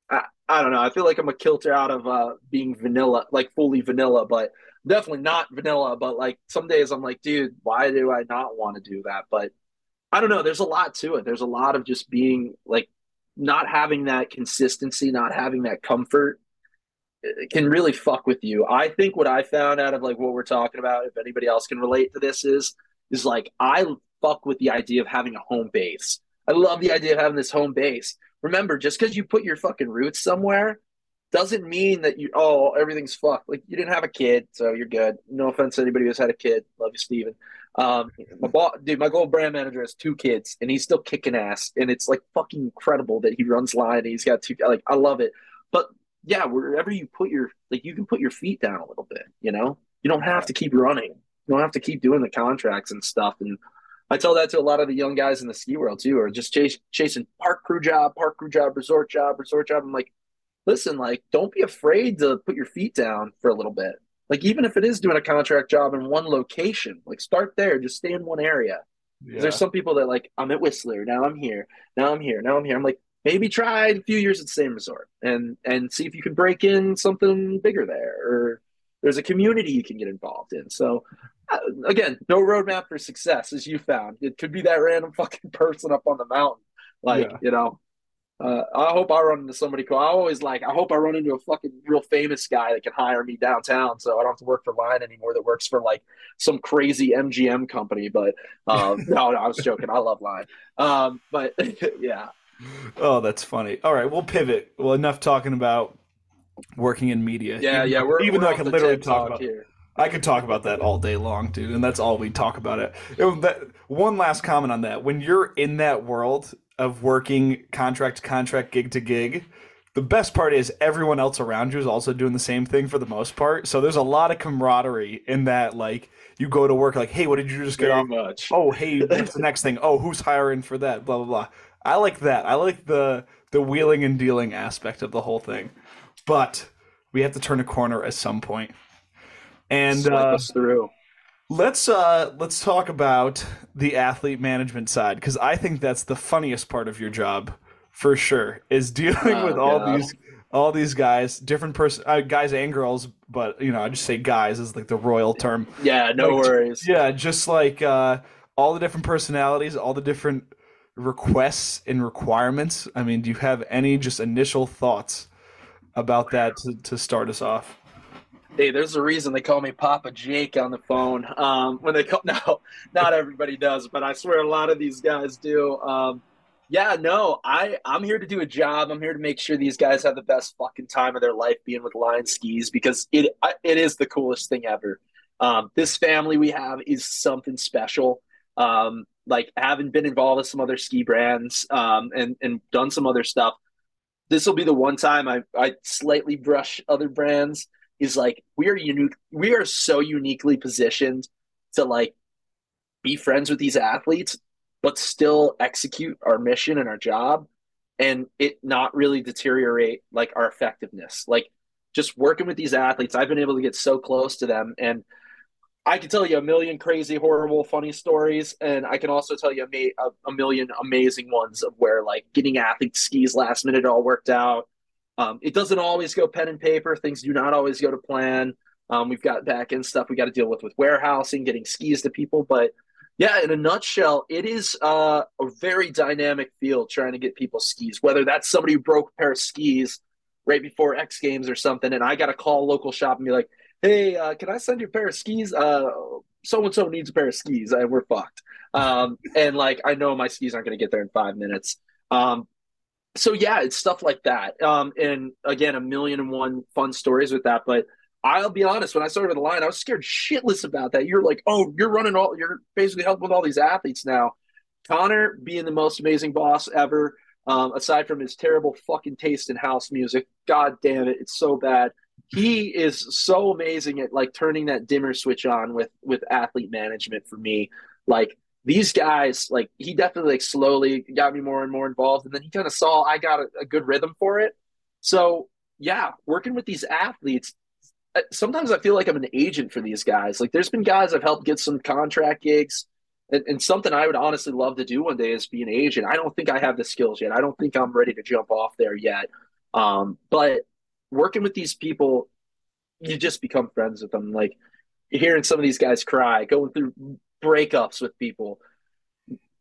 i i don't know. I feel like i'm a kilter out of uh being vanilla like fully vanilla but definitely not vanilla but like some days i'm like dude why do i not want to do that? But i don't know. There's a lot to it. There's a lot of just being like not having that consistency not having that comfort can really fuck with you. I think what I found out of like what we're talking about, if anybody else can relate to this, is is like I fuck with the idea of having a home base. I love the idea of having this home base. Remember, just because you put your fucking roots somewhere doesn't mean that you oh everything's fucked. Like you didn't have a kid, so you're good. No offense to anybody who's had a kid. Love you, Steven. Um, my boss, dude, my gold brand manager has two kids, and he's still kicking ass, and it's like fucking incredible that he runs line. And he's got two. Like I love it, but yeah, wherever you put your like, you can put your feet down a little bit. You know, You don't have to keep running. You don't have to keep doing the contracts and stuff. And I tell that to a lot of the young guys in the ski world too, or just chase, chasing park crew job, park crew job, resort job, resort job. I'm like, listen, like, don't be afraid to put your feet down for a little bit. Like, even if it is doing a contract job in one location, like, start there, just stay in one area. Yeah. There's some people that like, I'm at Whistler, now I'm here, now I'm here, now I'm here. I'm like, maybe try a few years at the same resort and and see if you can break in something bigger there, or there's a community you can get involved in. So, uh, again, no roadmap for success, as you found. It could be that random fucking person up on the mountain, like yeah. you know, uh, I hope I run into somebody cool. I always like, I hope I run into a fucking real famous guy that can hire me downtown so I don't have to work for Line anymore that works for like some crazy MGM company. But um, no, no, I was joking. I love Line. Um, but yeah. Oh, that's funny. All right, we'll pivot. Well, enough talking about working in media. Yeah, even, yeah. We're, even we're though I could literally talk about here. I could talk about that all day long, dude, and that's all we talk about it. it that, one last comment on that: when you're in that world, of working contract to contract, gig to gig. The best part is everyone else around you is also doing the same thing for the most part. So there's a lot of camaraderie in that. Like you go to work, like, hey, what did you just get Very off? Much. Oh, hey, what's the next thing? Oh, who's hiring for that? Blah blah blah. I like that. I like the the wheeling and dealing aspect of the whole thing. But we have to turn a corner at some point. And uh, us through. Let's uh let's talk about the athlete management side because I think that's the funniest part of your job for sure is dealing oh, with all God. these all these guys, different person uh, guys and girls, but you know I just say guys is like the royal term. Yeah, no like, worries. Yeah, just like uh, all the different personalities, all the different requests and requirements. I mean, do you have any just initial thoughts about that to, to start us off? Hey, there's a reason they call me Papa Jake on the phone. Um, when they call, no, not everybody does, but I swear a lot of these guys do. Um, yeah, no, I I'm here to do a job. I'm here to make sure these guys have the best fucking time of their life being with Line Skis because it it is the coolest thing ever. Um, this family we have is something special. Um, like having been involved with some other ski brands um, and and done some other stuff. This will be the one time I I slightly brush other brands is like we are unique we are so uniquely positioned to like be friends with these athletes but still execute our mission and our job and it not really deteriorate like our effectiveness like just working with these athletes i've been able to get so close to them and i can tell you a million crazy horrible funny stories and i can also tell you a, a, million amazing ones of where like getting athletes skis last minute all worked out um, it doesn't always go pen and paper. Things do not always go to plan. Um, we've got back end stuff we got to deal with with warehousing, getting skis to people. But yeah, in a nutshell, it is uh, a very dynamic field trying to get people skis. Whether that's somebody who broke a pair of skis right before X Games or something, and I got to call a local shop and be like, "Hey, uh, can I send you a pair of skis? So and so needs a pair of skis, and we're fucked." Um, and like, I know my skis aren't going to get there in five minutes. Um, so yeah, it's stuff like that. Um, and again, a million and one fun stories with that. But I'll be honest, when I started with the line, I was scared shitless about that. You're like, oh, you're running all, you're basically helping with all these athletes now. Connor being the most amazing boss ever, um, aside from his terrible fucking taste in house music. God damn it, it's so bad. He is so amazing at like turning that dimmer switch on with with athlete management for me. Like these guys, like he definitely like slowly got me more and more involved, and then he kind of saw I got a, a good rhythm for it. So yeah, working with these athletes, uh, sometimes I feel like I'm an agent for these guys. Like there's been guys I've helped get some contract gigs, and, and, something I would honestly love to do one day is be an agent. I don't think I have the skills yet. I don't think I'm ready to jump off there yet. Um, but working with these people, you just become friends with them. Like hearing some of these guys cry, going through breakups with people.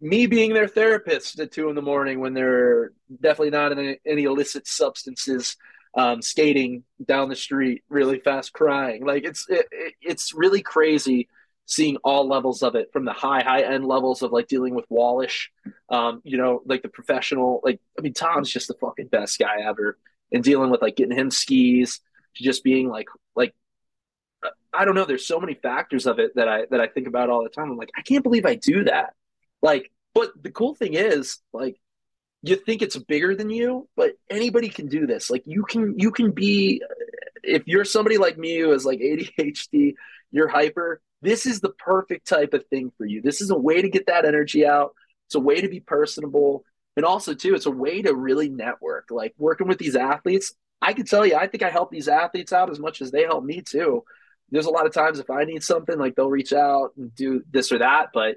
Me being their therapist at two in the morning when they're definitely not in any, illicit substances, um, skating down the street really fast, crying. Like it's it, it's really crazy seeing all levels of it from the high high end levels of like dealing with Wallisch, um, you know, like the professional. Like I mean, Tom's just the fucking best guy ever, and dealing with like getting him skis to just being like like I don't know. There's so many factors of it that I that I think about all the time. I'm like, I can't believe I do that. Like, but the cool thing is, like, you think it's bigger than you, but anybody can do this. Like, you can you can be if you're somebody like me who is like ADHD, you're hyper. This is the perfect type of thing for you. This is a way to get that energy out. It's a way to be personable. And also, too, it's a way to really network. Like working with these athletes, I can tell you, I think I help these athletes out as much as they help me, too. There's a lot of times if I need something, like they'll reach out and do this or that. But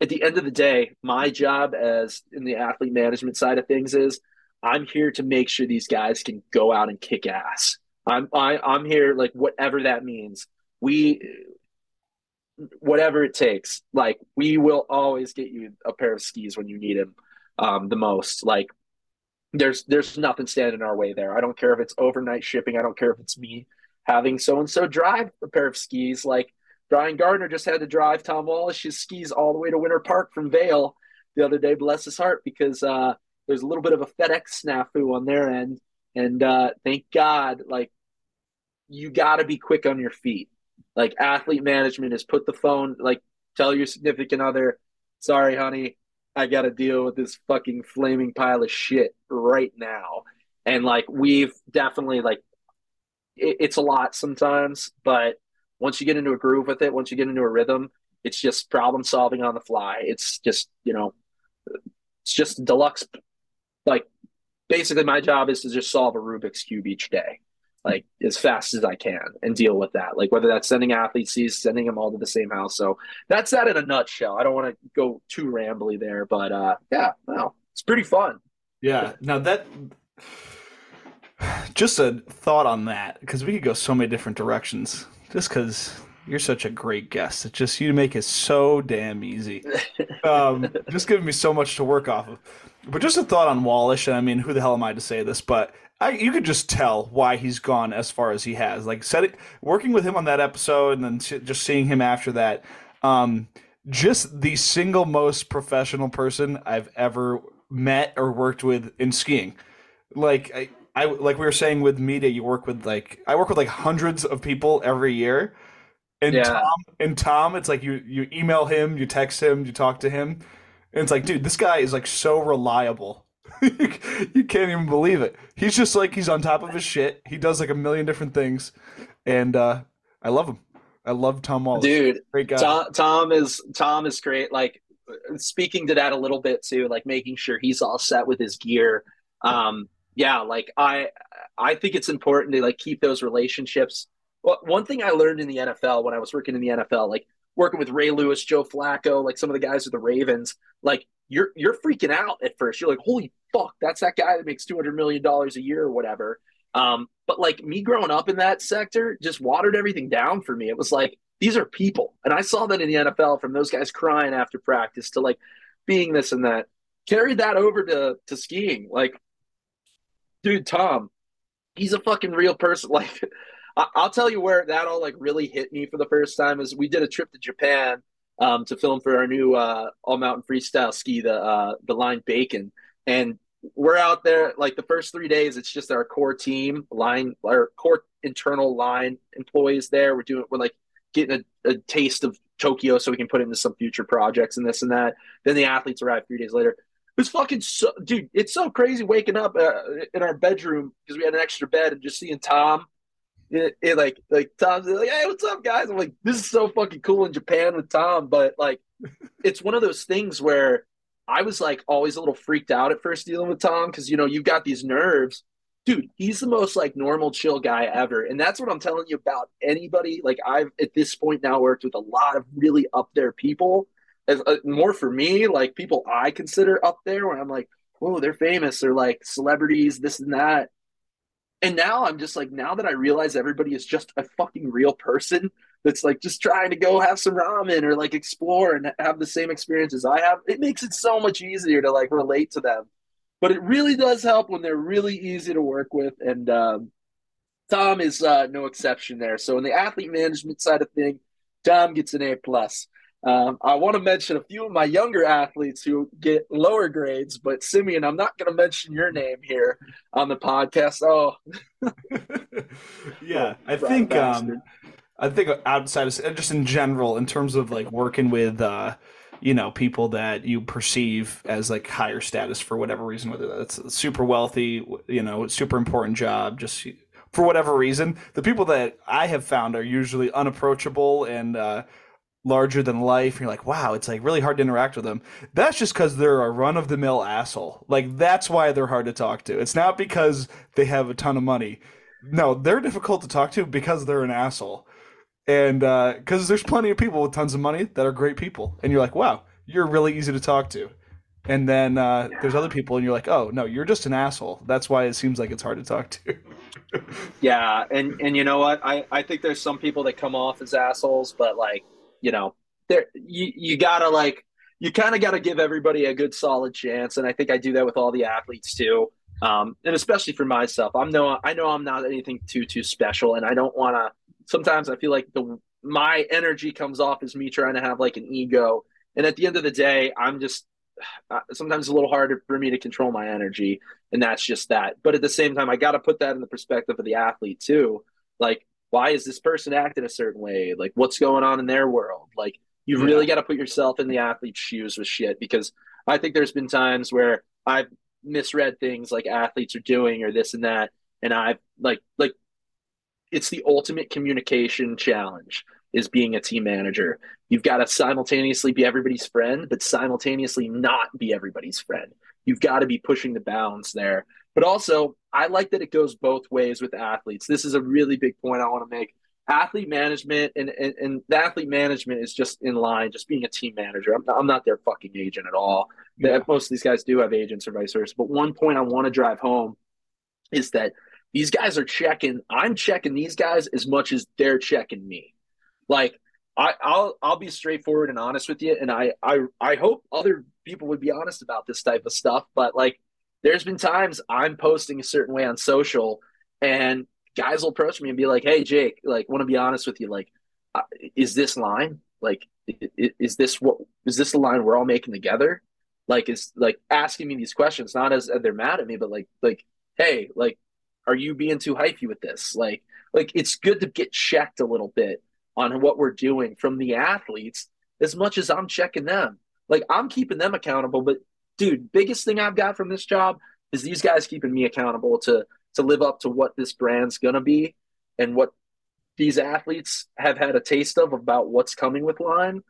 at the end of the day, my job as in the athlete management side of things is I'm here to make sure these guys can go out and kick ass. I'm I, I'm here like whatever that means. We whatever it takes. Like we will always get you a pair of skis when you need them um, the most. Like there's there's nothing standing our way there. I don't care if it's overnight shipping. I don't care if it's me having so and so drive a pair of skis. Like Brian Gardner just had to drive Tom Wallisch's skis all the way to Winter Park from Vail the other day. Bless his heart, because uh, there's a little bit of a FedEx snafu on their end, and uh, thank God, like you got to be quick on your feet. Like athlete management is put the phone, like tell your significant other, sorry, honey, I got to deal with this fucking flaming pile of shit right now. And like we've definitely like it, it's a lot sometimes, but once you get into a groove with it, once you get into a rhythm, it's just problem solving on the fly. It's just, you know, it's just deluxe. Like, basically, my job is to just solve a Rubik's Cube each day, like as fast as I can and deal with that. Like, whether that's sending athletes, he's sending them all to the same house. So that's that in a nutshell. I don't want to go too rambly there, but uh, yeah, no, it's pretty fun. Yeah. Now, that just a thought on that because we could go so many different directions just because you're such a great guest. It's just you make it so damn easy. Um, just giving me so much to work off of. But just a thought on Wallisch, and I mean, who the hell am I to say this? But I, you could just tell why he's gone as far as he has. Like, setting, working with him on that episode, and then just seeing him after that. Um, just the single most professional person I've ever met or worked with in skiing. Like, I, I like we were saying with media, you work with like I work with like hundreds of people every year. And yeah. Tom and Tom, it's like you you email him, you text him, you talk to him, and it's like, dude, this guy is like so reliable. you can't even believe it. He's just like he's on top of his shit. He does like a million different things, and uh, I love him. I love Tom Wallisch. Dude, great guy. Tom, Tom is Tom is great. Like speaking to that a little bit too, like making sure he's all set with his gear. Um, yeah, like I I think it's important to like keep those relationships. Well, one thing I learned in the NFL when I was working in the NFL, like working with Ray Lewis, Joe Flacco, like some of the guys with the Ravens, like you're you're freaking out at first. You're like, holy fuck, that's that guy that makes two hundred million dollars a year or whatever. Um, but like me growing up in that sector just watered everything down for me. It was like these are people, and I saw that in the NFL from those guys crying after practice to like being this and that. Carried that over to to skiing. Like dude, Tom, he's a fucking real person. Like, I- will tell you where that all like really hit me for the first time is we did a trip to Japan um, to film for our new uh, all mountain freestyle ski, the uh, the line Bacon, and we're out there like the first three days. It's just our core team line, our core internal line employees there. We're doing, we're like getting a, a taste of Tokyo so we can put it into some future projects and this and that. Then the athletes arrive three days later It's fucking so, dude. It's so crazy waking up uh, in our bedroom because we had an extra bed and just seeing Tom. It, it like like Tom's like, hey, what's up, guys? I'm like, this is so fucking cool in Japan with Tom, but like, it's one of those things where I was like always a little freaked out at first dealing with Tom because you know you've got these nerves, dude. He's the most like normal, chill guy ever, and that's what I'm telling you about anybody. Like I've at this point now worked with a lot of really up there people as, uh, more for me, like people I consider up there where I'm like, whoa, they're famous. They're like celebrities, this and that. And now I'm just like, now that I realize everybody is just a fucking real person that's like just trying to go have some ramen or like explore and have the same experiences I have, it makes it so much easier to like relate to them. But it really does help when they're really easy to work with. And um, Tom is uh, no exception there. So in the athlete management side of thing, Tom gets an A plus. Um, I want to mention a few of my younger athletes who get lower grades, but Simeon, I'm not going to mention your name here on the podcast. Oh, yeah, I think um, I think outside of just in general, in terms of like working with, uh, you know, people that you perceive as like higher status for whatever reason, whether that's super wealthy, you know, super important job, just for whatever reason. The people that I have found are usually unapproachable and uh, larger than life. and You're like, wow, it's like really hard to interact with them. That's just because they're a run of the mill asshole. Like that's why they're hard to talk to. It's not because they have a ton of money. No, they're difficult to talk to because they're an asshole. And because uh, there's plenty of people with tons of money that are great people, and you're like, wow, you're really easy to talk to. And then uh, there's other people, and you're like, oh no, you're just an asshole. That's why it seems like it's hard to talk to. yeah, and and you know what? I I think there's some people that come off as assholes, but like you know, there you you gotta like you kind of got to give everybody a good solid chance, and I think I do that with all the athletes too, um, and especially for myself. I'm no I know I'm not anything too too special, and I don't want to. Sometimes I feel like the my energy comes off as me trying to have like an ego, and at the end of the day, I'm just sometimes a little harder for me to control my energy, and that's just that. But at the same time, I got to put that in the perspective of the athlete too. Like why is this person acting a certain way? Like, what's going on in their world? Like, you've yeah. really got to put yourself in the athlete's shoes with shit because I think there's been times where I've misread things like athletes are doing or this and that, and I've like like it's the ultimate communication challenge is being a team manager. You've got to simultaneously be everybody's friend, but simultaneously not be everybody's friend. You've got to be pushing the bounds there. But also, I like that it goes both ways with athletes. This is a really big point I want to make. Athlete management and, and, and the athlete management is just in line, just being a team manager. I'm not, I'm not their fucking agent at all. Yeah. Most of these guys do have agents or vice versa. But one point I want to drive home is that these guys are checking. I'm checking these guys as much as they're checking me. Like I, will I'll be straightforward and honest with you, and I I I hope other people would be honest about this type of stuff. But like there's been times I'm posting a certain way on social and guys will approach me and be like, Hey, Jake, like, want to be honest with you. Like, uh, is this line like, is this what, is this the line we're all making together? Like, is like asking me these questions, not as they're mad at me, but like, like, Hey, like, are you being too hypey with this? Like, like it's good to get checked a little bit on what we're doing from the athletes as much as I'm checking them. Like I'm keeping them accountable, but dude, biggest thing I've got from this job is these guys keeping me accountable to to live up to what this brand's gonna be and what these athletes have had a taste of about what's coming with line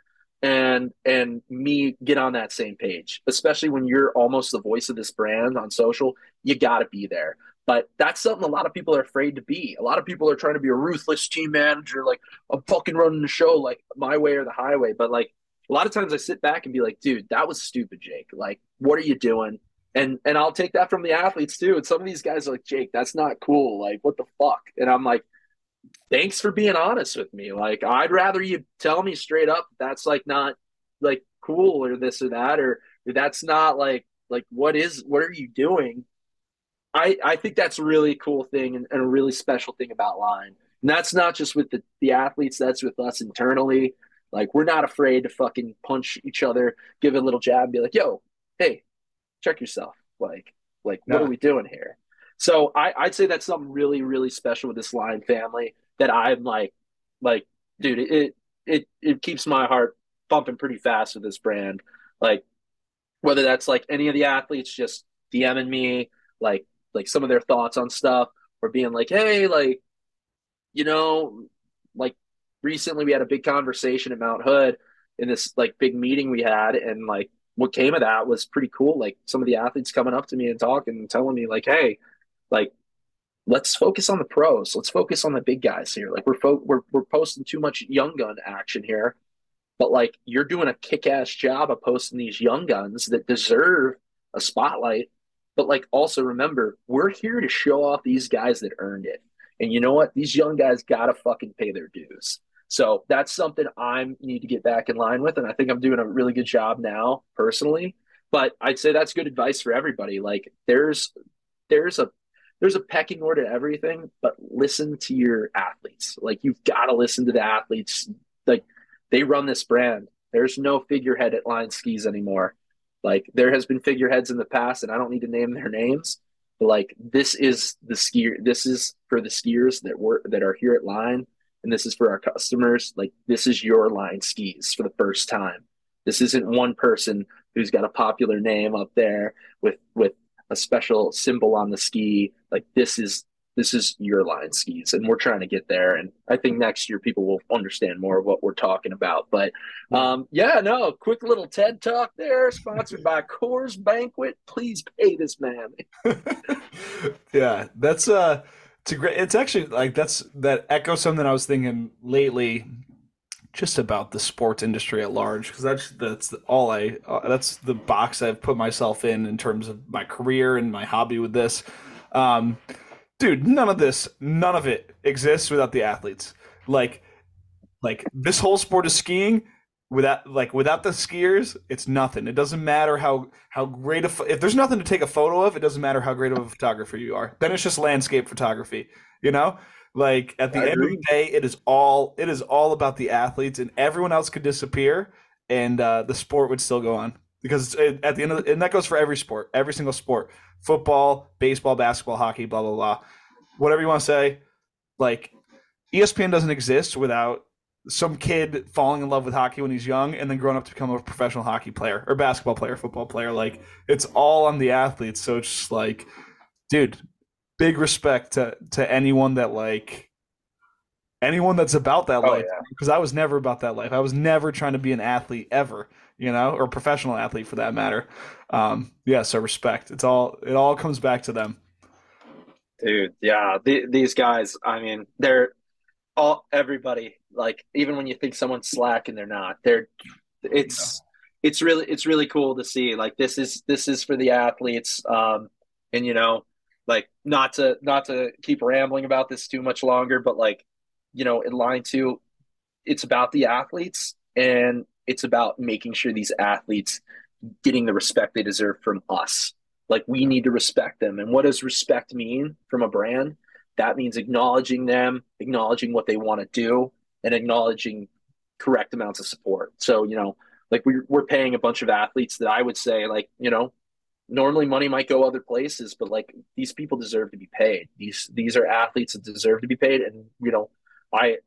and and me get on that same page especially when you're almost the voice of this brand on social you got to be there. But that's something a lot of people are afraid to be. A lot of people are trying to be a ruthless team manager like i'm fucking running the show like my way or the highway. But like a lot of times I sit back and be like, dude, that was stupid, Jake. Like, what are you doing? And and I'll take that from the athletes too. And some of these guys are like, Jake, that's not cool. Like, what the fuck? And I'm like, thanks for being honest with me. Like, I'd rather you tell me straight up that's like not like cool or this or that, or that's not like like what is what are you doing? I I think that's a really cool thing and, and a really special thing about line. And that's not just with the, the athletes, that's with us internally. Like we're not afraid to fucking punch each other, give a little jab, be like, "Yo, hey, check yourself." Like, like what are we doing here? So I, I'd say that's something really, really special with this line family that I'm like, like, dude, it it it keeps my heart pumping pretty fast with this brand. Like, whether that's like any of the athletes just DMing me, like like some of their thoughts on stuff, or being like, hey, like, you know, like recently we had a big conversation at Mount Hood in this like big meeting we had, and like what came of that was pretty cool. Like some of the athletes coming up to me and talking and telling me like, hey, like let's focus on the pros. Let's focus on the big guys here. Like we're fo- we're we're posting too much young gun action here, but like you're doing a kick ass job of posting these young guns that deserve a spotlight. But like also remember, we're here to show off these guys that earned it. And you know what? These young guys gotta fucking pay their dues. So that's something I need to get back in line with. And I think I'm doing a really good job now personally. But I'd say that's good advice for everybody. Like there's there's a there's a pecking order to everything, but listen to your athletes. Like you've got to listen to the athletes. Like they run this brand. There's no figurehead at Line Skis anymore. Like there has been figureheads in the past, and I don't need to name their names. But like this is the skier. This is for the skiers that were that are here at Line and this is for our customers like this is your line skis for the first time this isn't one person who's got a popular name up there with with a special symbol on the ski like this is this is your line skis, and we're trying to get there. And I think next year people will understand more of what we're talking about. But um, yeah, no, quick little TED talk there, sponsored by Coors Banquet. Please pay this man. yeah, that's uh, it's a great. It's actually like that's that echoes something I was thinking lately just about the sports industry at large because that's that's all I uh, that's the box I've put myself in in terms of my career and my hobby with this. Um, dude, none of this, none of it exists without the athletes. Like, like this whole sport of skiing without like without the skiers it's nothing. It doesn't matter how how great a if there's nothing to take a photo of it doesn't matter how great of a photographer you are. Then it's just landscape photography you know? Like at the I end agree. of the day, it is all it is all about the athletes, and everyone else could disappear, and uh, the sport would still go on. Because it, at the end of the, and that goes for every sport, every single sport, football, baseball, basketball, hockey, blah blah blah, whatever you want to say. Like ESPN doesn't exist without some kid falling in love with hockey when he's young and then growing up to become a professional hockey player or basketball player, football player. Like it's all on the athletes. So it's just like, dude, big respect to to anyone that like anyone that's about that oh, life because yeah. I was never about that life. I was never trying to be an athlete ever, you know, or professional athlete for that matter. Um, yeah, so respect. It's all it all comes back to them. Dude, yeah, the, these guys. I mean, they're all everybody. Like, even when you think someone's slack and they're not, they're. It's yeah. it's really it's really cool to see. Like, this is this is for the athletes. Um, and you know, like not to not to keep rambling about this too much longer but like you know in line two it's about the athletes and it's about making sure these athletes getting the respect they deserve from us like we need to respect them and what does respect mean from a brand that means acknowledging them acknowledging what they want to do and acknowledging correct amounts of support so you know like we're, we're paying a bunch of athletes that i would say like you know normally money might go other places, but like these people deserve to be paid. These these are athletes that deserve to be paid, and you know, I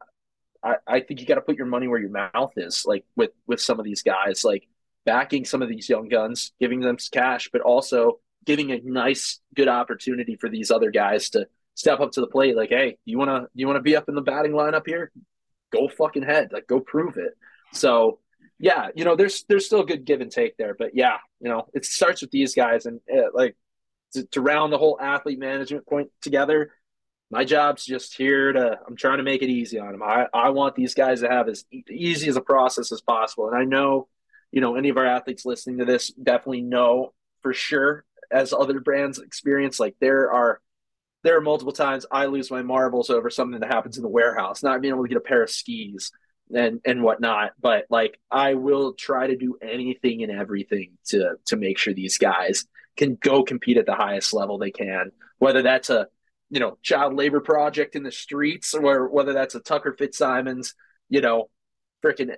I, I think you got to put your money where your mouth is. Like with with some of these guys, like backing some of these young guns, giving them cash, but also giving a nice good opportunity for these other guys to step up to the plate. Like, hey, you wanna you wanna be up in the batting lineup here? Go fucking head. Like, go prove it. So yeah, you know, there's there's still good give and take there, but yeah, you know, it starts with these guys and uh, like to, to, round the whole athlete management point together. My job's just here to. I'm trying to make it easy on them. I I want these guys to have as easy as a process as possible, and I know, you know, any of our athletes listening to this definitely know for sure as other brands experience. Like there are there are multiple times I lose my marbles over something that happens in the warehouse, not being able to get a pair of skis and and whatnot. But like I will try to do anything and everything to to make sure these guys can go compete at the highest level they can, whether that's a you know child labor project in the streets or whether that's a Tucker Fitzsimons, you know, freaking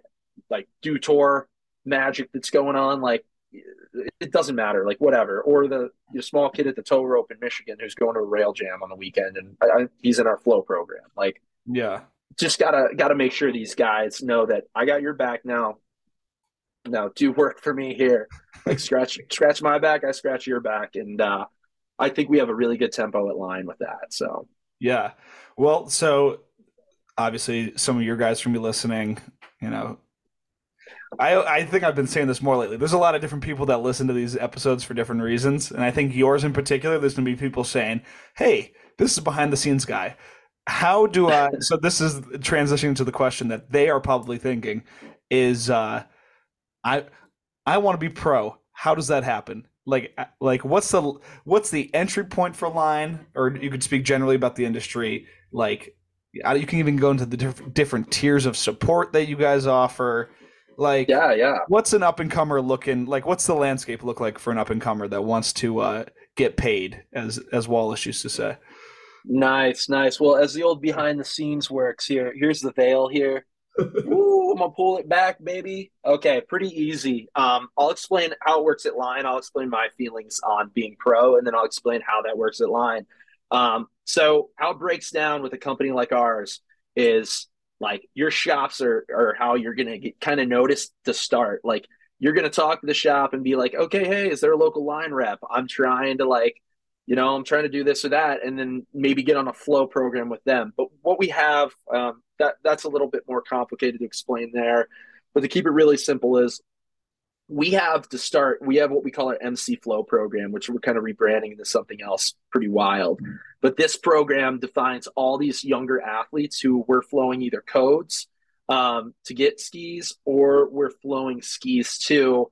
like Dew Tour magic that's going on. Like it doesn't matter, like whatever. Or the, the small kid at the tow rope in Michigan who's going to a rail jam on the weekend and I, he's in our flow program. Like yeah, just gotta gotta make sure these guys know that I got your back now. Now do work for me here. Like scratch scratch my back, I scratch your back, and uh, I think we have a really good tempo at line with that. So yeah, well, so obviously some of your guys from be listening. You know, I I think I've been saying this more lately. There's a lot of different people that listen to these episodes for different reasons, and I think yours in particular. There's gonna be people saying, "Hey, this is behind the scenes guy." how do I? So this is transitioning to the question that they are probably thinking: is uh, I I want to be pro. How does that happen? Like uh, like what's the what's the entry point for line? Or you could speak generally about the industry. Like you can even go into the diff- different tiers of support that you guys offer. Like yeah, yeah. What's an up and comer looking like? What's the landscape look like for an up and comer that wants to uh, get paid, as as Wallisch used to say? Nice, nice. Well, as the old behind the scenes works here, here's the veil here. Ooh, I'm gonna pull it back, baby. Okay, pretty easy. Um, I'll explain how it works at line. I'll explain my feelings on being pro, and then I'll explain how that works at line. Um, so how it breaks down with a company like ours is like your shops are are how you're gonna get kind of noticed to start. Like you're gonna talk to the shop and be like, okay, hey, is there a local line rep? I'm trying to like you know, I'm trying to do this or that, and then maybe get on a flow program with them. But what we have, um, that that's a little bit more complicated to explain there. But to keep it really simple is we have to start we have what we call our mc flow program which we're kind of rebranding into something else pretty wild but this program defines all these younger athletes who we're flowing either codes um, to get skis or we're flowing skis to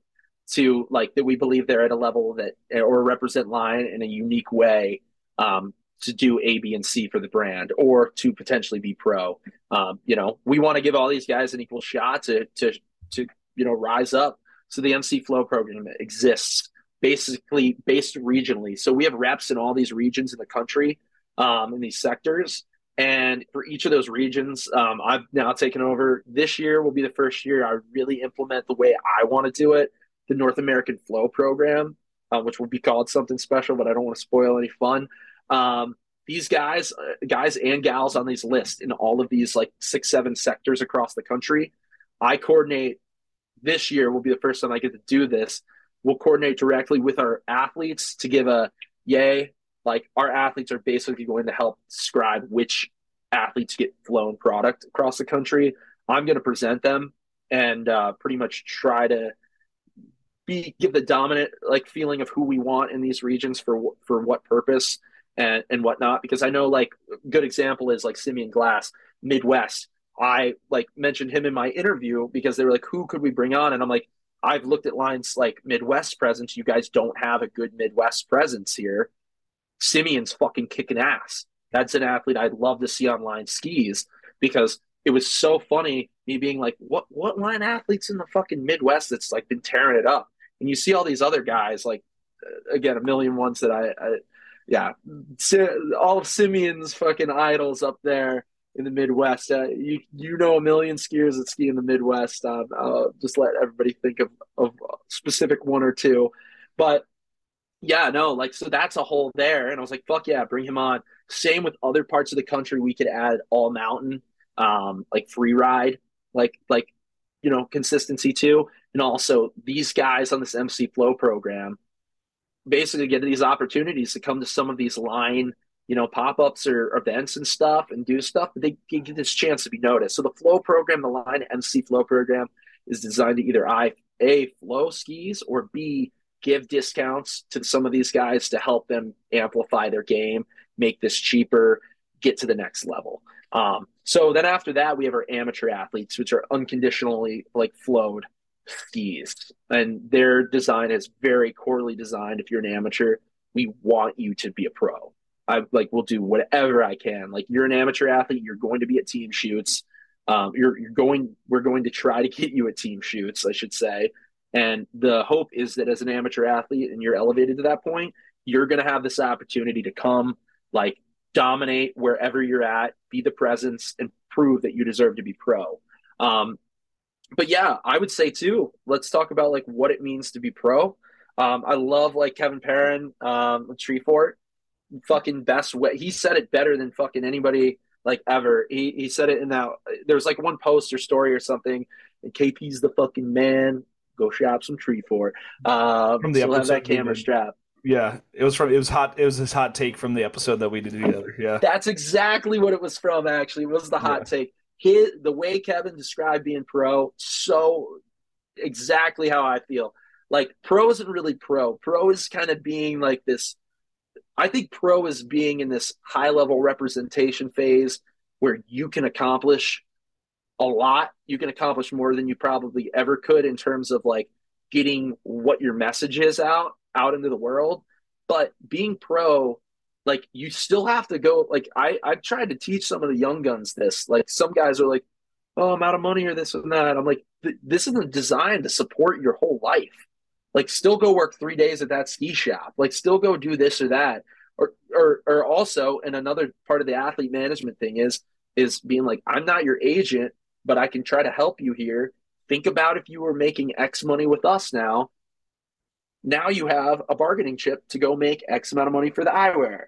to like that we believe they're at a level that or represent line in a unique way um, to do A, B, and C for the brand, or to potentially be pro. Um, you know, we want to give all these guys an equal shot to to to you know rise up. So the MC Flow program exists basically based regionally. So we have reps in all these regions in the country, um, in these sectors. And for each of those regions, um, I've now taken over. This year will be the first year I really implement the way I want to do it the North American Flow program, uh, which will be called something special, but I don't want to spoil any fun. Um, these guys, uh, guys and gals on these lists in all of these like six, seven sectors across the country, I coordinate. This year will be the first time I get to do this. We'll coordinate directly with our athletes to give a yay. Like our athletes are basically going to help describe which athletes get flown product across the country. I'm going to present them and uh, pretty much try to be give the dominant like feeling of who we want in these regions for for what purpose and and whatnot. Because I know like good example is like Simeon Glass Midwest. I like mentioned him in my interview because they were like, who could we bring on? And I'm like, I've looked at lines like Midwest presence. You guys don't have a good Midwest presence here. Simeon's fucking kicking ass. That's an athlete I'd love to see on line skis because it was so funny me being like, what what line athletes in the fucking Midwest that's like been tearing it up? and you see all these other guys like uh, again a million ones that I, I yeah all of Simeon's fucking idols up there in the Midwest. Uh, you you know a million skiers that ski in the Midwest. I'll just let everybody think of of specific one or two, but yeah, no, like so that's a hole there, and I was like, fuck yeah, bring him on. Same with other parts of the country, we could add all mountain, um, like free ride, like like you know consistency too and also these guys on this MC Flow program basically get these opportunities to come to some of these line, you know, pop ups or events and stuff and do stuff. But they get this chance to be noticed. So the Flow program, the line MC Flow program, is designed to either I a flow skis or b give discounts to some of these guys to help them amplify their game, make this cheaper, get to the next level. Um, so then after that, we have our amateur athletes, which are unconditionally like flowed skis, and their design is very poorly designed. If you're an amateur, we want you to be a pro. I like will do whatever I can. Like you're an amateur athlete, you're going to be at team shoots. Um, you're you're going. We're going to try to get you at team shoots, I should say. And the hope is that as an amateur athlete and you're elevated to that point, you're going to have this opportunity to come, like dominate wherever you're at, be the presence, and prove that you deserve to be pro. Um, but yeah, I would say too. Let's talk about like what it means to be pro. Um, I love like Kevin Perrin, um, Treefort, fucking best way. He said it better than fucking anybody like ever. He he said it in that. There's like one post or story or something. And KP's the fucking man. Go shop some Treefort. Um, from the episode have that camera strap. Yeah, it was from it was hot. It was his hot take from the episode that we did together. Yeah, that's exactly what it was from. Actually, it was the hot yeah. take his the way Kevin described being pro, so exactly how I feel. Like pro isn't really pro. Pro is kind of being like this. I think pro is being in this high level representation phase where you can accomplish a lot. You can accomplish more than you probably ever could in terms of like getting what your message is out out into the world. But being pro like you still have to go like I I've tried to teach some of the young guns this. Like some guys are like, "Oh, I'm out of money or this and that." I'm like, "This isn't designed to support your whole life." Like still go work 3 days at that ski shop. Like still go do this or that. Or or or also and another part of the athlete management thing is is being like, "I'm not your agent, but I can try to help you here." Think about if you were making X money with us now now you have a bargaining chip to go make X amount of money for the eyewear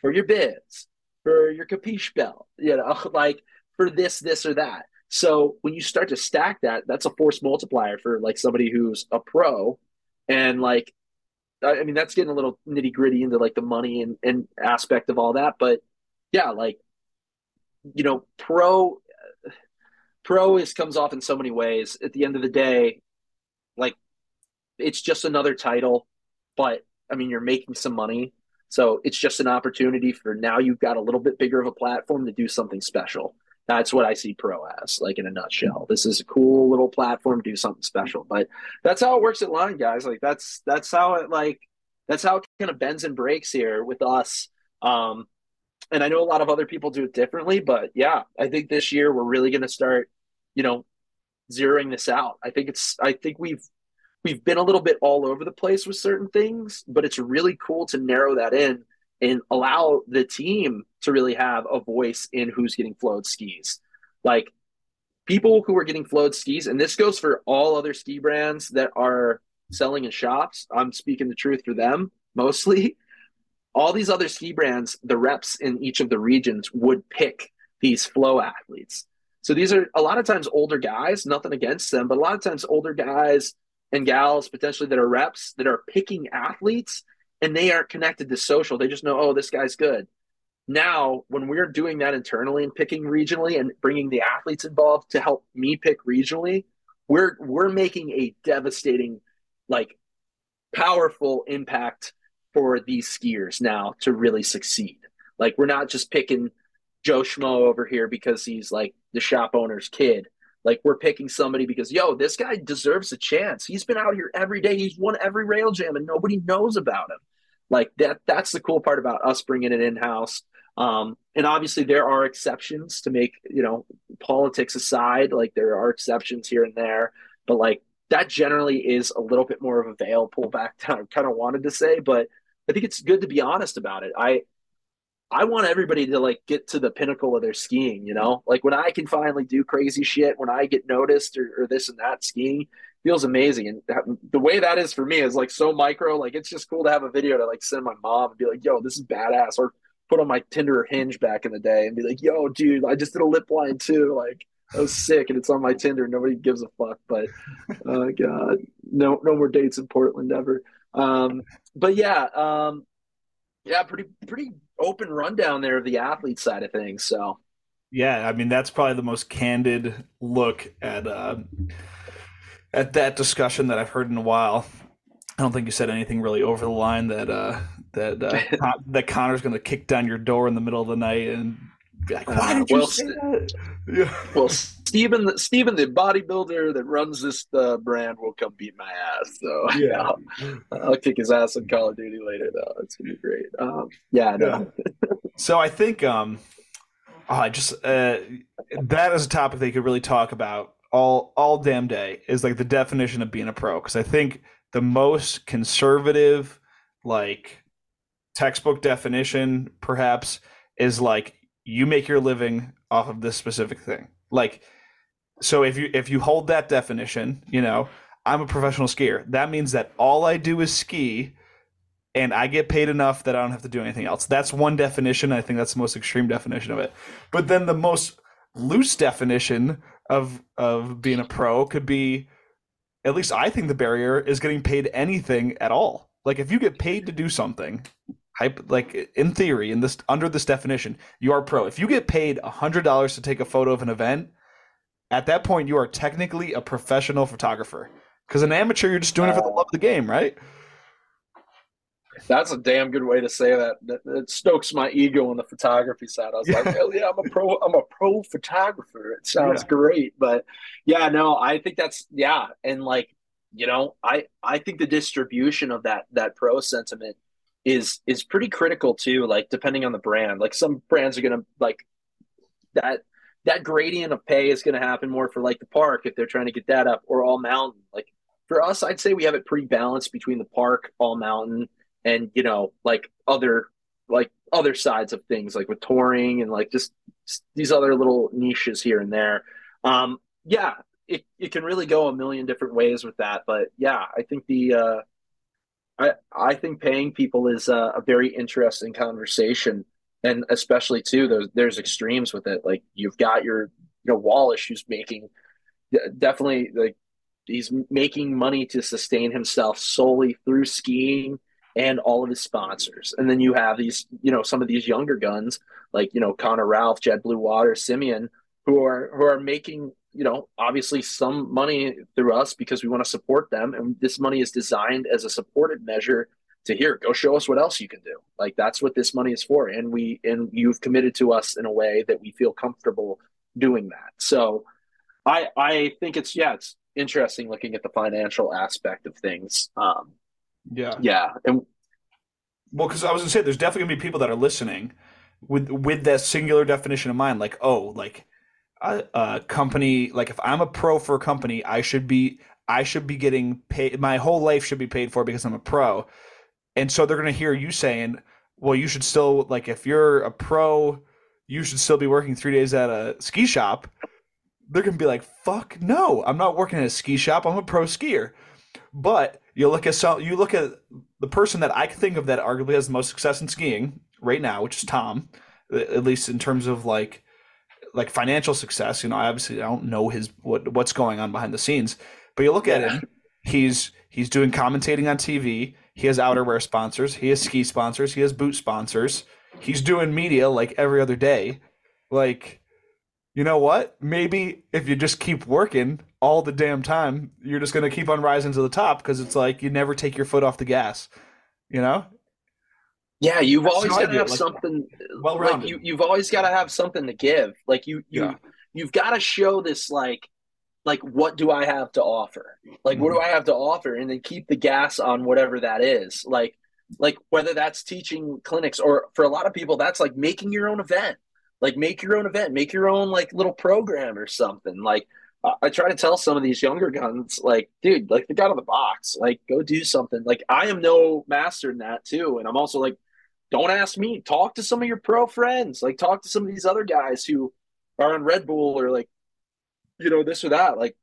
for your bids, for your capiche belt, you know, like for this, this, or that. So when you start to stack that, that's a force multiplier for like somebody who's a pro. And like I mean, that's getting a little nitty gritty into like the money and, and aspect of all that. But yeah, like, you know, pro, pro is comes off in so many ways. At the end of the day, like, it's just another title, but I mean, you're making some money. So it's just an opportunity for now you've got a little bit bigger of a platform to do something special. That's what I see pro as, like in a nutshell. This is a cool little platform, do something special. But that's how it works at line, guys. Like that's that's how it like that's how it kind of bends and breaks here with us. Um, and I know a lot of other people do it differently, but yeah, I think this year we're really going to start, you know, zeroing this out. I think it's I think we've we've been a little bit all over the place with certain things, but it's really cool to narrow that in and allow the team to really have a voice in who's getting flowed skis. Like people who are getting flowed skis, and this goes for all other ski brands that are selling in shops. I'm speaking the truth for them mostly. All these other ski brands, the reps in each of the regions would pick these flow athletes. So these are a lot of times older guys, nothing against them, but a lot of times older guys and gals potentially that are reps that are picking athletes and they aren't connected to social. They just know, oh, this guy's good. Now, when we're doing that internally and picking regionally and bringing the athletes involved to help me pick regionally, we're we're making a devastating, like, powerful impact for these skiers now to really succeed. Like, we're not just picking Joe Schmo over here because he's like the shop owner's kid. Like we're picking somebody because yo, this guy deserves a chance. He's been out here every day. He's won every rail jam, and nobody knows about him. Like that that's the cool part about us bringing it in house. Um, and obviously there are exceptions to make, you know, politics aside, like there are exceptions here and there, but like that generally is a little bit more of a veil pullback down. I kind of wanted to say, but I think it's good to be honest about it. I I want everybody to like get to the pinnacle of their skiing, you know? Like when I can finally do crazy shit, when I get noticed or, or this and that skiing, feels amazing. And that, the way that is for me is like so micro. Like it's just cool to have a video to like send my mom and be like, "Yo, this is badass," or put on my Tinder Hinge back in the day and be like, "Yo, dude, I just did a lip line too." Like I was sick, and it's on my Tinder. Nobody gives a fuck. But oh uh, god, no, no more dates in Portland ever. Um, but yeah, um, yeah, pretty pretty open rundown there of the athlete side of things. So. Yeah, I mean that's probably the most candid look at uh, at that discussion that I've heard in a while. I don't think you said anything really over the line that uh, that uh, that Connor's going to kick down your door in the middle of the night and be like, "Why did you well, say that?" Yeah. Well, Stephen, Stephen, the bodybuilder that runs this uh, brand, will come beat my ass. So yeah, I'll, I'll, kick his ass in Call of Duty later. Though it's gonna be great. Um, yeah, no. so I think um, oh, I just uh, that is a topic you could really talk about all all damn day is like the definition of being a pro because I think the most conservative like textbook definition perhaps is like you make your living off of this specific thing. Like so if you if you hold that definition you know i'm a professional skier. That means that all i do is ski and i get paid enough that i don't have to do anything else. That's one definition. I think that's the most extreme definition of it. But then the most loose definition of of being a pro could be at least I think the barrier is getting paid anything at all. Like if you get paid to do something, like in theory, in this under this definition, you are pro. If you get paid hundred dollars to take a photo of an event, at that point you are technically a professional photographer. Because an amateur, you're just doing it for the love of the game, right? That's a damn good way to say that. It stokes my ego on the photography side. I was yeah. like, hell yeah, I'm a pro. I'm a pro photographer. It sounds yeah. great, but yeah, no, I think that's yeah, and like you know, I I think the distribution of that that pro sentiment is is pretty critical too. Like depending on the brand, like some brands are gonna like that that gradient of pay is going to happen more for like the park if they're trying to get that up or all mountain. Like for us, I'd say we have it pretty balanced between the park, all mountain, and you know like other like other sides of things like with touring and like just these other little niches here and there. Um yeah it, it can really go a million different ways with that but yeah i think the uh i i think paying people is a, a very interesting conversation and especially too there's there's extremes with it. Like you've got your you know Wallisch who's making definitely like he's making money to sustain himself solely through skiing and all of his sponsors. And then you have these, you know, some of these younger guns like, you know, Connor Ralph, Jed Blue Water, Simeon, who are who are making, you know, obviously some money through us because we want to support them. And this money is designed as a supported measure to here, go show us what else you can do. Like that's what this money is for. And we and you've committed to us in a way that we feel comfortable doing that. So I I think it's yeah, it's interesting looking at the financial aspect of things. Um, yeah, yeah, and well, because I was gonna say, there's definitely gonna be people that are listening with with that singular definition in mind. Like, oh, like a, a company, like if I'm a pro for a company, I should be I should be getting paid. My whole life should be paid for because I'm a pro. And so they're gonna hear you saying, well, you should still like if you're a pro, you should still be working three days at a ski shop they're gonna be like, "Fuck no, I'm not working at a ski shop. I'm a pro skier." But you look at some, you look at the person that I can think of that arguably has the most success in skiing right now, which is Tom, at least in terms of like like financial success. You know, I obviously I don't know his what what's going on behind the scenes, but you look at him, he's he's doing commentating on TV. He has outerwear sponsors. He has ski sponsors. He has boot sponsors. He's doing media like every other day. Like you know what? Maybe if you just keep working all the damn time, you're just going to keep on rising to the top because it's like you never take your foot off the gas. You know? Yeah, you've That's always got to have like, something. Well, like you, you've always got to have something to give. Like you, you, yeah. you've got to show this. Like, like what do I have to offer? Like, mm-hmm. what do mm-hmm. I have to offer? And then keep the gas on whatever that is. Like, like whether that's teaching clinics or for a lot of people, that's like making your own event like make your own event make your own like little program or something like I try to tell some of these younger guns, like, dude, like think out of the box, like go do something. Like I am no master in that too, and I'm also like, don't ask me. Talk to some of your pro friends. Like talk to some of these other guys who are on Red Bull or like, you know, this or that. Like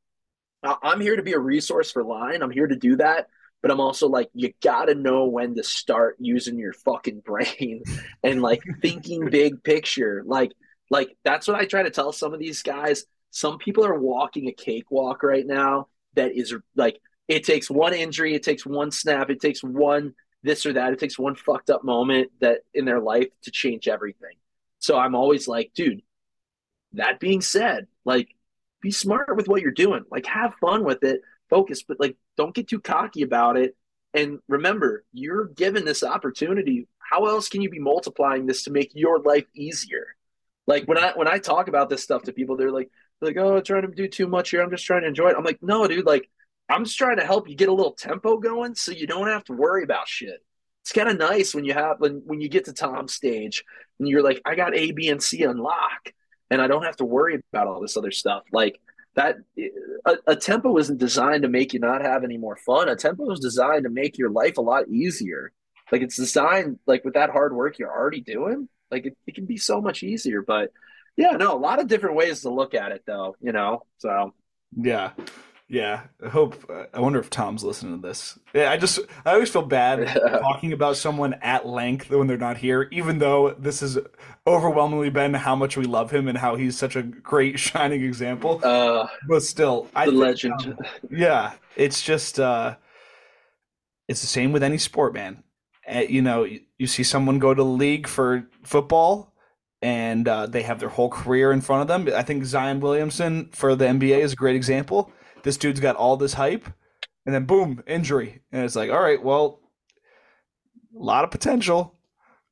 I'm here to be a resource for line. I'm here to do that but I'm also like, you gotta know when to start using your fucking brain and like thinking big picture. Like, like that's what I try to tell some of these guys. Some people are walking a cakewalk right now that is like it takes one injury, it takes one snap, it takes one this or that, it takes one fucked up moment that in their life to change everything. So I'm always like, dude, that being said, like be smart with what you're doing. Like have fun with it focus, but like don't get too cocky about it. And remember, you're given this opportunity. How else can you be multiplying this to make your life easier? Like when I when I talk about this stuff to people, they're like, they're like, oh, I'm trying to do too much here. I'm just trying to enjoy it. I'm like, no, dude, like I'm just trying to help you get a little tempo going so you don't have to worry about shit. It's kind of nice when you have when when you get to Tom's stage and you're like, I got A, B, and C unlock, and I don't have to worry about all this other stuff. Like that uh, a, a, tempo isn't designed to make you not have any more fun. A tempo is designed to make your life a lot easier. Like it's designed like with that hard work you're already doing, like it, it can be so much easier. But yeah, no, a lot of different ways to look at it though, you know. So yeah. Yeah, I hope. Uh, I wonder if Tom's listening to this. Yeah, I just I always feel bad talking about someone at length when they're not here, even though this has overwhelmingly been how much we love him and how he's such a great shining example. Uh, but still, I the think, legend. Um, yeah, it's just uh, it's the same with any sport, man. Uh, you know, you, you, see someone go to the league for football, and uh, they have their whole career in front of them. I think Zion Williamson for the NBA is a great example this dude's got all this hype, and then boom, injury, and it's like, all right, well, a lot of potential,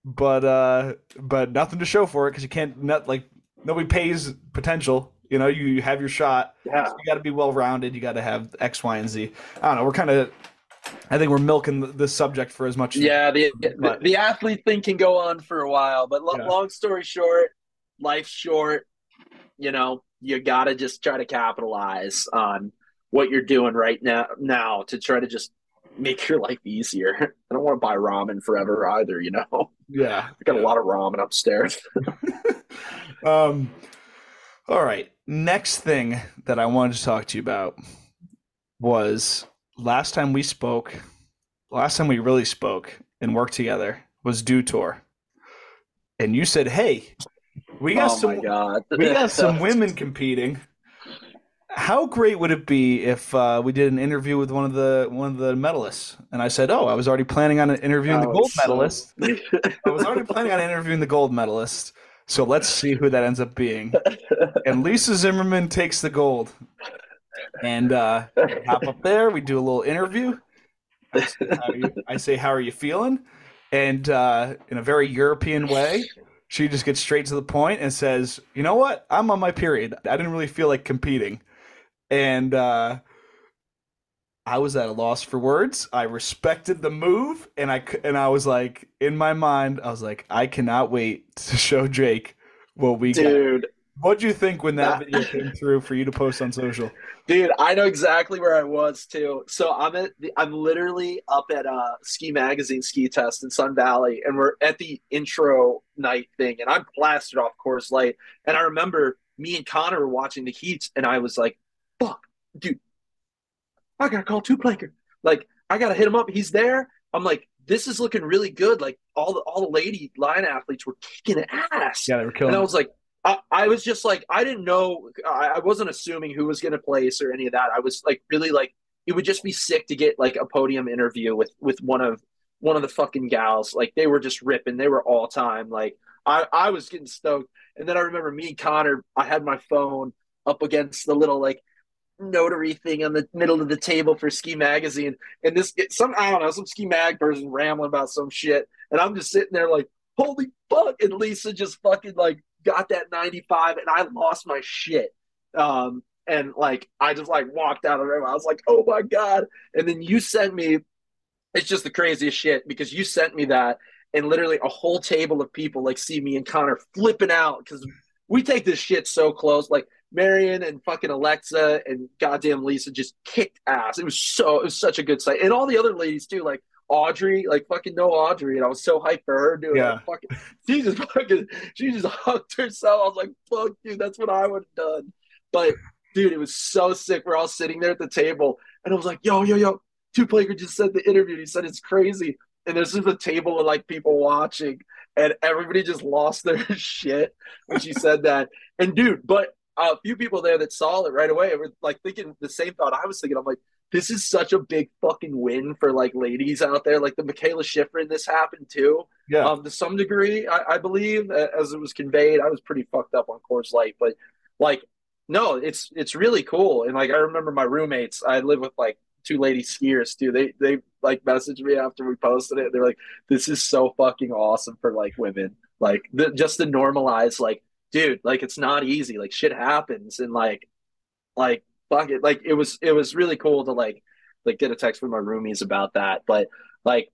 but uh, but nothing to show for it because you can't not like nobody pays potential. You know, you have your shot. Yeah. So you got to be well rounded. You got to have X, Y, and Z. I don't know. We're kind of I think we're milking the subject for as much. Yeah, the, the, the athlete thing can go on for a while, but lo- yeah. long story short, life's short. You know, you got to just try to capitalize on what you're doing right now now to try to just make your life easier. I don't want to buy ramen forever either, you know. Yeah. I got yeah. a lot of ramen upstairs. um all right. Next thing that I wanted to talk to you about was last time we spoke, last time we really spoke and worked together was Dew Tour. And you said, "Hey, we got oh some we got some women competing how great would it be if uh, we did an interview with one of the one of the medalists? And I said, oh, I was already planning on interviewing the gold so... medalist. I was already planning on interviewing the gold medalist. So let's see who that ends up being. And Lisa Zimmermann takes the gold. And uh, hop up there. We do a little interview. I say, you, I say how are you feeling? And uh, in a very European way, she just gets straight to the point and says, "You know what? I'm on my period. I didn't really feel like competing." And uh, I was at a loss for words. I respected the move, and I and I was like, in my mind, I was like, I cannot wait to show Jake what we dude. Got. What'd you think when that video came through for you to post on social? Dude, I know exactly where I was too. So I'm at the, I'm literally up at uh Ski Magazine Ski Test in Sun Valley, and we're at the intro night thing, and I'm blasted off Coors Light. And I remember me and Connor were watching the heats, and I was like, "Fuck, dude, I gotta call two Planker. Like, I gotta hit him up. He's there." I'm like, "This is looking really good." Like all the all the lady line athletes were kicking ass. Yeah, they were killing. And I was like, I, I was just like, I didn't know. I, I wasn't assuming who was to place or any of that. I was like, really like, it would just be sick to get like a podium interview with with one of one of the fucking gals. Like they were just ripping. They were all time. Like I I was getting stoked. And then I remember me and Connor. I had my phone up against the little like notary thing on the middle of the table for Ski Magazine, and this some I don't know some Ski Mag person rambling about some shit, and I'm just sitting there like, holy fuck! And Lisa just fucking like got that 95 and I lost my shit. Um, and like I just like walked out of the room. I was like, oh my God. And then you sent me, it's just the craziest shit because you sent me that and literally a whole table of people like see me and Connor flipping out because we take this shit so close. Like Marion and fucking Alexa and goddamn Lisa just kicked ass. It was so it was such a good sight. And all the other ladies too, like Audrey, like fucking no Audrey, and I was so hyped for her doing yeah. fucking she just fucking she just hugged herself. I was like, fuck dude, that's what I would have done. But dude, it was so sick. We're all sitting there at the table, and I was like, yo, yo, yo, two Planker just said the interview. He said it's crazy. And there's just a table of like people watching, and everybody just lost their shit when she said that. And dude, but a few people there that saw it right away were like thinking the same thought I was thinking. I'm like, this is such a big fucking win for like ladies out there. Like the Mikaela Shiffrin, this happened too. Yeah. Um, to some degree, I, I believe, as it was conveyed. I was pretty fucked up on Coors Light, but like, no, it's it's really cool. And like, I remember my roommates. I live with like two lady skiers too. They they like messaged me after we posted it. They're like, "This is so fucking awesome for like women. Like, the, just to normalize, like, dude, like it's not easy. Like, shit happens, and like, like fuck it. Like it was it was really cool to like like get a text from my roomies about that. But like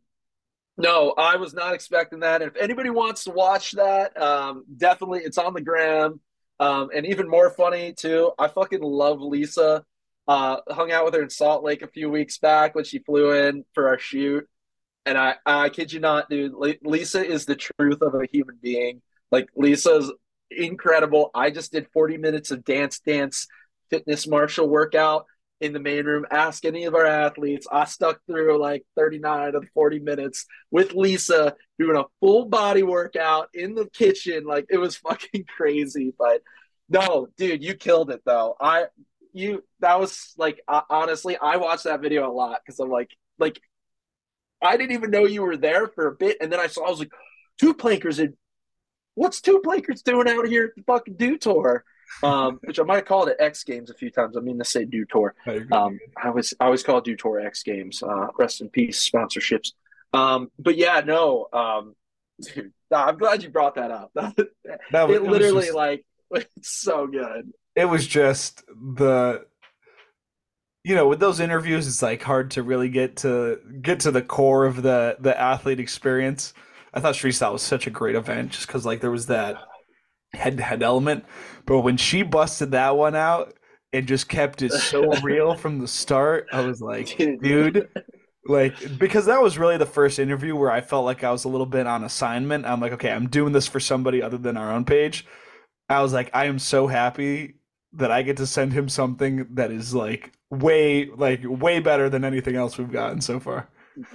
no, I was not expecting that. And if anybody wants to watch that, um, definitely it's on the gram. Um, and even more funny too, I fucking love Lisa. Uh, hung out with her in Salt Lake a few weeks back when she flew in for our shoot. And I, I kid you not, dude, Lisa is the truth of a human being. Like Lisa's incredible. I just did 40 minutes of dance dance fitness martial workout in the main room. Ask any of our athletes. I stuck through like 39 of 40 minutes with Lisa doing a full body workout in the kitchen. Like it was fucking crazy. But no, dude, you killed it though. I you that was like uh, honestly, I watched that video a lot because I'm like like I didn't even know you were there for a bit, and then I saw I was like two plankers in. What's two plankers doing out here at the fucking Dew Tour? um, which I might have called it X Games a few times. I mean to say Dew Tour. Um, I was I always call it Dew Tour X Games. Uh, rest in peace, sponsorships. Um, but yeah, no, um, dude, I'm glad you brought that up. that was, it literally just, like it's so good. It was just the you know with those interviews it's like hard to really get to get to the core of the the athlete experience i thought street style was such a great event just because like there was that head to head element. But when she busted that one out and just kept it so real from the start, I was like, dude, like because that was really the first interview where I felt like I was a little bit on assignment. I'm like, okay, I'm doing this for somebody other than our own page. I was like, I am so happy that I get to send him something that is like way like way better than anything else we've gotten so far.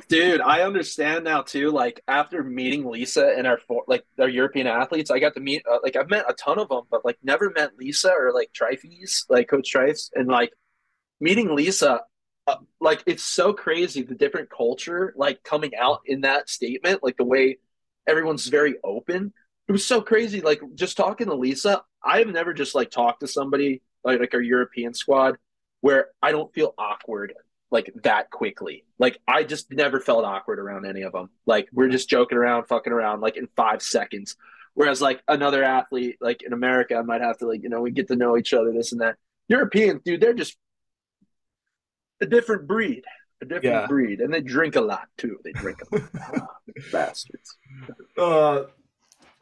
Dude, I understand now too. Like after meeting Lisa and our four, like our European athletes, I got to meet uh, like I've met a ton of them, but like never met Lisa or like Trifes, like Coach Trifes, and like meeting Lisa, uh, like it's so crazy the different culture like coming out in that statement, like the way everyone's very open. It was so crazy. Like just talking to Lisa, I have never just like talked to somebody like like our European squad where I don't feel awkward like that quickly. Like I just never felt awkward around any of them. Like we're just joking around, fucking around like in five seconds. Whereas like another athlete, like in America, I might have to like, you know, we get to know each other, this and that. Europeans, dude, they're just a different breed. A different yeah. breed. And they drink a lot too. They drink a lot. Bastards. Uh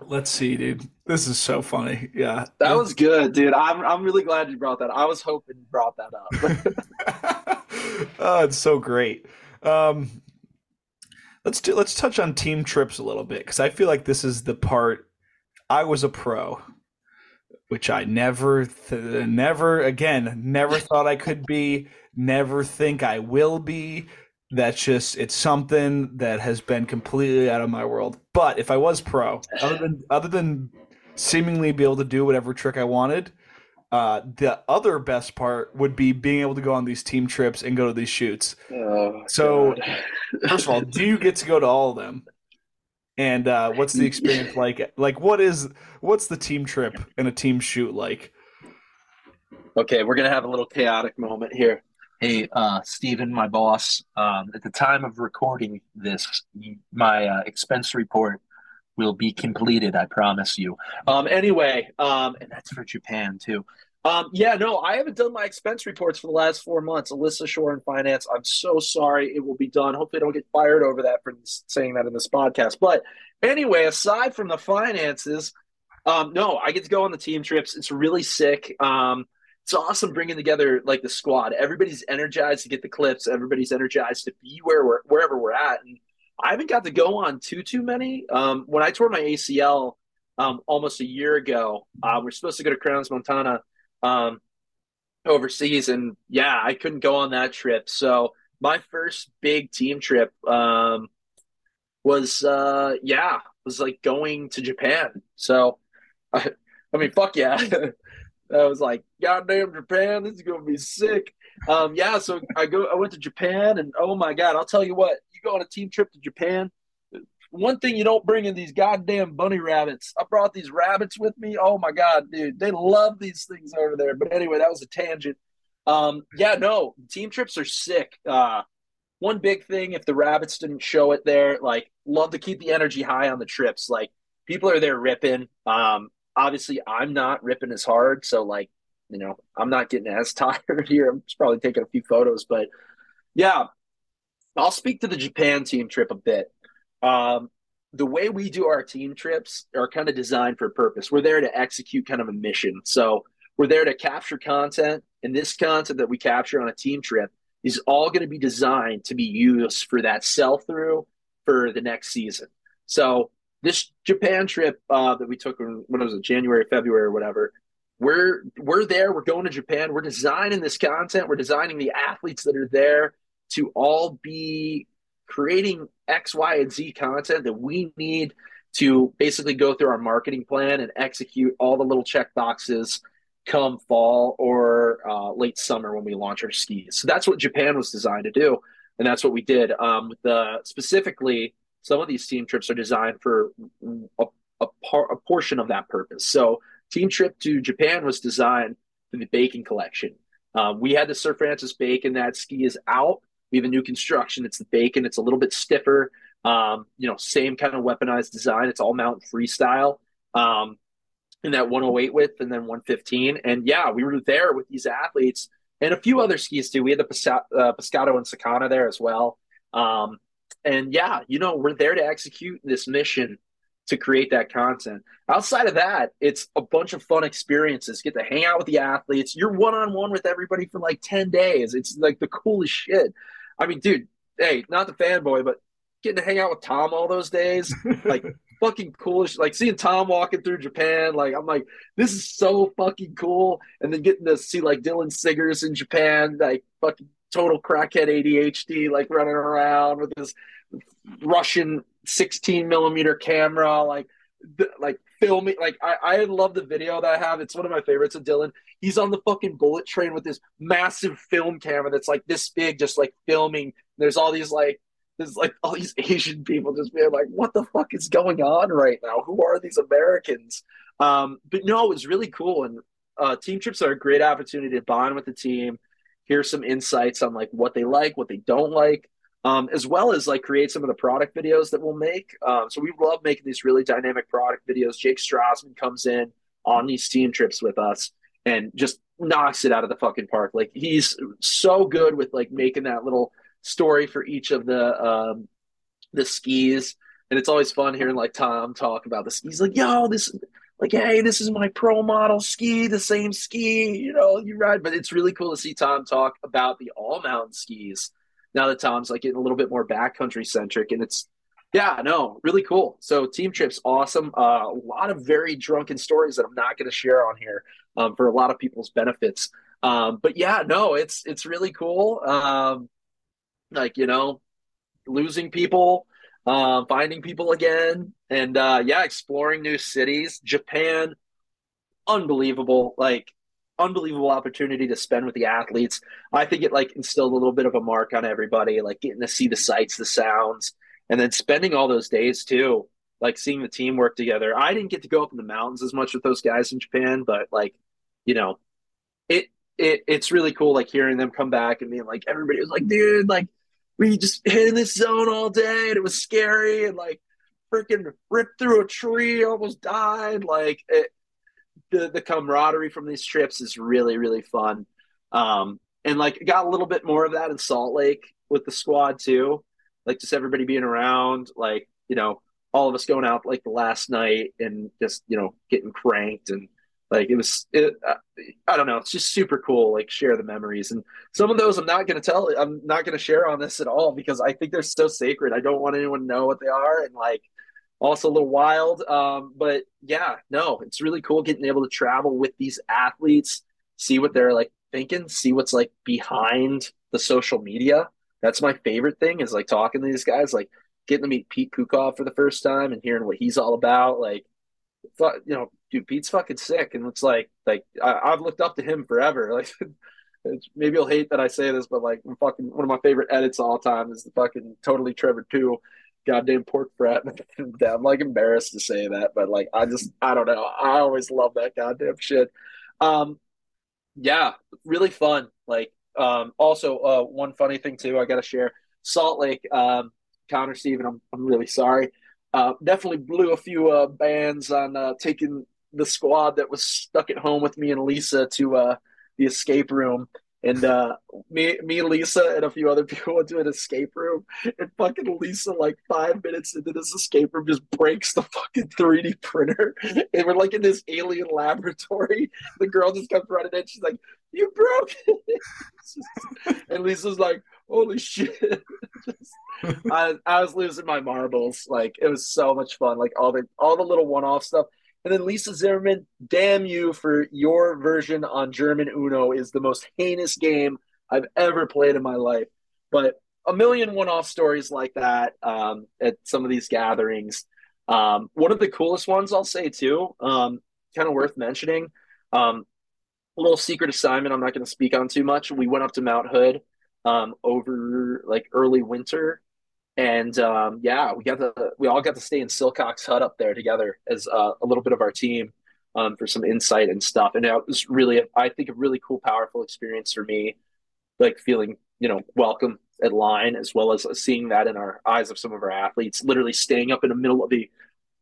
Let's see, dude. This is so funny. Yeah. That was good, dude. I'm I'm really glad you brought that. I was hoping you brought that up. oh, it's so great. Um let's do let's touch on team trips a little bit because I feel like this is the part I was a pro, which I never th- never again, never thought I could be, never think I will be that's just it's something that has been completely out of my world. But if I was pro, other than other than seemingly be able to do whatever trick I wanted, uh, the other best part would be being able to go on these team trips and go to these shoots. Oh, so, first of all, do you get to go to all of them? And uh, what's the experience like? Like, what is what's the team trip and a team shoot like? Okay, we're gonna have a little chaotic moment here hey, uh, Stephen, my boss, um, at the time of recording this, my uh, expense report will be completed. I promise you. Um, anyway, um, and that's for Japan too. Um, yeah, no, I haven't done my expense reports for the last four months. Alyssa Shore in finance. I'm so sorry. It will be done. Hopefully, I don't get fired over that for saying that in this podcast. But anyway, aside from the finances, um, no, I get to go on the team trips. It's really sick. Um, it's awesome bringing together like the squad. Everybody's energized to get the clips. Everybody's energized to be where we're wherever we're at. And I haven't got to go on too too many. Um, when I tore my ACL um, almost a year ago, uh, we're supposed to go to Crans Montana um, overseas, and yeah, I couldn't go on that trip. So my first big team trip um, was uh, yeah was like going to Japan. So I, I mean, fuck yeah. I was like, goddamn Japan, this is gonna be sick. Um, yeah, so I go, I went to Japan, and oh my god, I'll tell you what, go on a team trip to Japan. One thing you don't bring in these goddamn bunny rabbits. I brought these rabbits with me. Oh my god, dude, they love these things over there. But anyway, that was a tangent. Um, yeah, no, team trips are sick. Uh, one big thing, if the rabbits didn't show it there, like love to keep the energy high on the trips. Like people are there ripping. Um, obviously I'm not ripping as hard, so like you know I'm not getting as tired here. I'm just probably taking a few photos, but yeah, I'll speak to the Japan team trip a bit. Um, the way we do our team trips are kind of designed for a purpose. We're there to execute kind of a mission. So we're there to capture content, and this content that we capture on a team trip is all going to be designed to be used for that sell through for the next season. So this Japan trip uh, that we took when, when it was in January, February, or whatever. We're we're there. We're going to Japan. We're designing this content. We're designing the athletes that are there to all be creating X, Y, and Z content that we need to basically go through our marketing plan and execute all the little check boxes come fall or uh, late summer when we launch our skis. So that's what Japan was designed to do, and that's what we did. Um, the specifically some of these team trips are designed for a, a, par, a portion of that purpose. So, team trip to Japan was designed for the Bacon collection. Um, we had the Sir Francis Bacon. That ski is out. We have a new construction. It's the Bacon. It's a little bit stiffer. Um, you know, same kind of weaponized design. It's all mountain freestyle. Um, in that 108 width and then 115. And yeah, we were there with these athletes and a few other skis too. We had the uh, Pescado and Sakana there as well. Um, and yeah, you know, we're there to execute this mission to create that content. Outside of that, it's a bunch of fun experiences. Get to hang out with the athletes. You're one on one with everybody for like 10 days. It's like the coolest shit. I mean, dude, hey, not the fanboy, but getting to hang out with Tom all those days, like fucking coolest. Like seeing Tom walking through Japan, like I'm like, this is so fucking cool. And then getting to see like Dylan Siggers in Japan, like fucking total crackhead ADHD, like running around with his Russian 16 millimeter camera, like like filming. Like I, I love the video that I have. It's one of my favorites of Dylan. He's on the fucking bullet train with this massive film camera that's like this big, just like filming. There's all these like there's like all these Asian people just being like, what the fuck is going on right now? Who are these Americans? Um, but no, it was really cool. And uh, team trips are a great opportunity to bond with the team, hear some insights on like what they like, what they don't like, um, as well as like create some of the product videos that we'll make. Um, so we love making these really dynamic product videos. Jake Strassman comes in on these team trips with us and just knocks it out of the fucking park. Like he's so good with like making that little story for each of the um, the skis. And it's always fun hearing like Tom talk about the skis. Like, yo, this like, hey, this is my pro model ski, the same ski, you know, you ride. But it's really cool to see Tom talk about the all mountain skis now that Tom's like getting a little bit more backcountry centric. And it's, yeah, no, really cool. So team trips, awesome. Uh, a lot of very drunken stories that I'm not going to share on here um, for a lot of people's benefits. Um, but yeah, no, it's it's really cool. Um, like you know, losing people, uh, finding people again, and uh, yeah, exploring new cities. Japan, unbelievable, like unbelievable opportunity to spend with the athletes. I think it like instilled a little bit of a mark on everybody, like getting to see the sights, the sounds, and then spending all those days too, like seeing the team work together. I didn't get to go up in the mountains as much with those guys in Japan, but like, you know, it it it's really cool like hearing them come back and being like everybody was like, dude, like we just hit in this zone all day and it was scary and like freaking ripped through a tree, almost died. Like it, the the camaraderie from these trips is really really fun. Um, and like got a little bit more of that in Salt Lake with the squad too. Like just everybody being around, like you know, all of us going out like the last night and just you know getting cranked and like it was it, uh, i don't know it's just super cool like share the memories and some of those i'm not going to tell i'm not going to share on this at all because i think they're so sacred i don't want anyone to know what they are and like also a little wild um, but yeah no it's really cool getting able to travel with these athletes see what they're like thinking see what's like behind the social media that's my favorite thing is like talking to these guys like getting to meet pete koukov for the first time and hearing what he's all about like you know dude, Pete's fucking sick, and it's like like I, have looked up to him forever. Like maybe you'll hate that I say this, but like I'm fucking one of my favorite edits all time is the fucking totally Trevor two, goddamn pork frat. I'm like embarrassed to say that, but like I just I don't know. I always love that goddamn shit. Um, yeah, really fun. Like um, also uh, one funny thing too, I got to share. Salt Lake, um, Connor Steven, I'm I'm really sorry. Uh, definitely blew a few uh, bands on uh, taking the squad that was stuck at home with me and Lisa to uh, the escape room. And uh, me, me, Lisa, and a few other people went to an escape room. And fucking Lisa, like five minutes into this escape room, just breaks the fucking 3D printer. And we're like in this alien laboratory. The girl just comes running in. She's like, "You broke it!" and Lisa's like, "Holy shit!" just, I, I was losing my marbles. Like it was so much fun. Like all the all the little one off stuff. And then Lisa Zimmermann, damn you for your version on German Uno is the most heinous game I've ever played in my life. But a million one-off stories like that um, at some of these gatherings. Um, one of the coolest ones I'll say too, um, kind of worth mentioning. Um, a little secret assignment I'm not going to speak on too much. We went up to Mount Hood um, over like early winter and um, yeah, we got to we all got to stay in Silcox hut up there together as uh, a little bit of our team um, for some insight and stuff. And it was really, I think, a really cool, powerful experience for me, like feeling you know welcome at line as well as seeing that in our eyes of some of our athletes, literally staying up in the middle of the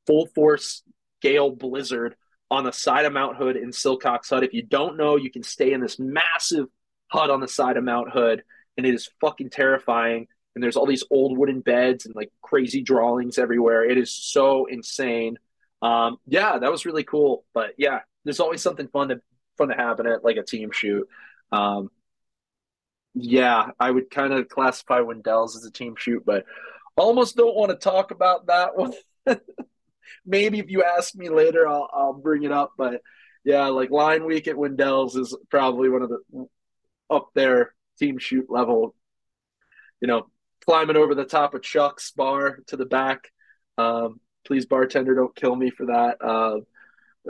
full force gale blizzard on the side of Mount Hood in Silcox hut. If you don't know, you can stay in this massive hut on the side of Mount Hood, and it is fucking terrifying and there's all these old wooden beds and like crazy drawings everywhere. It is so insane. Um, yeah, that was really cool. But yeah, there's always something fun to fun to happen at like a team shoot. Um, yeah, I would kind of classify Windell's as a team shoot, but almost don't want to talk about that one. Maybe if you ask me later, I'll I'll bring it up. But yeah, like line week at Windell's is probably one of the up there team shoot level. You know, climbing over the top of Chuck's bar to the back. Um, please, bartender, don't kill me for that. Uh,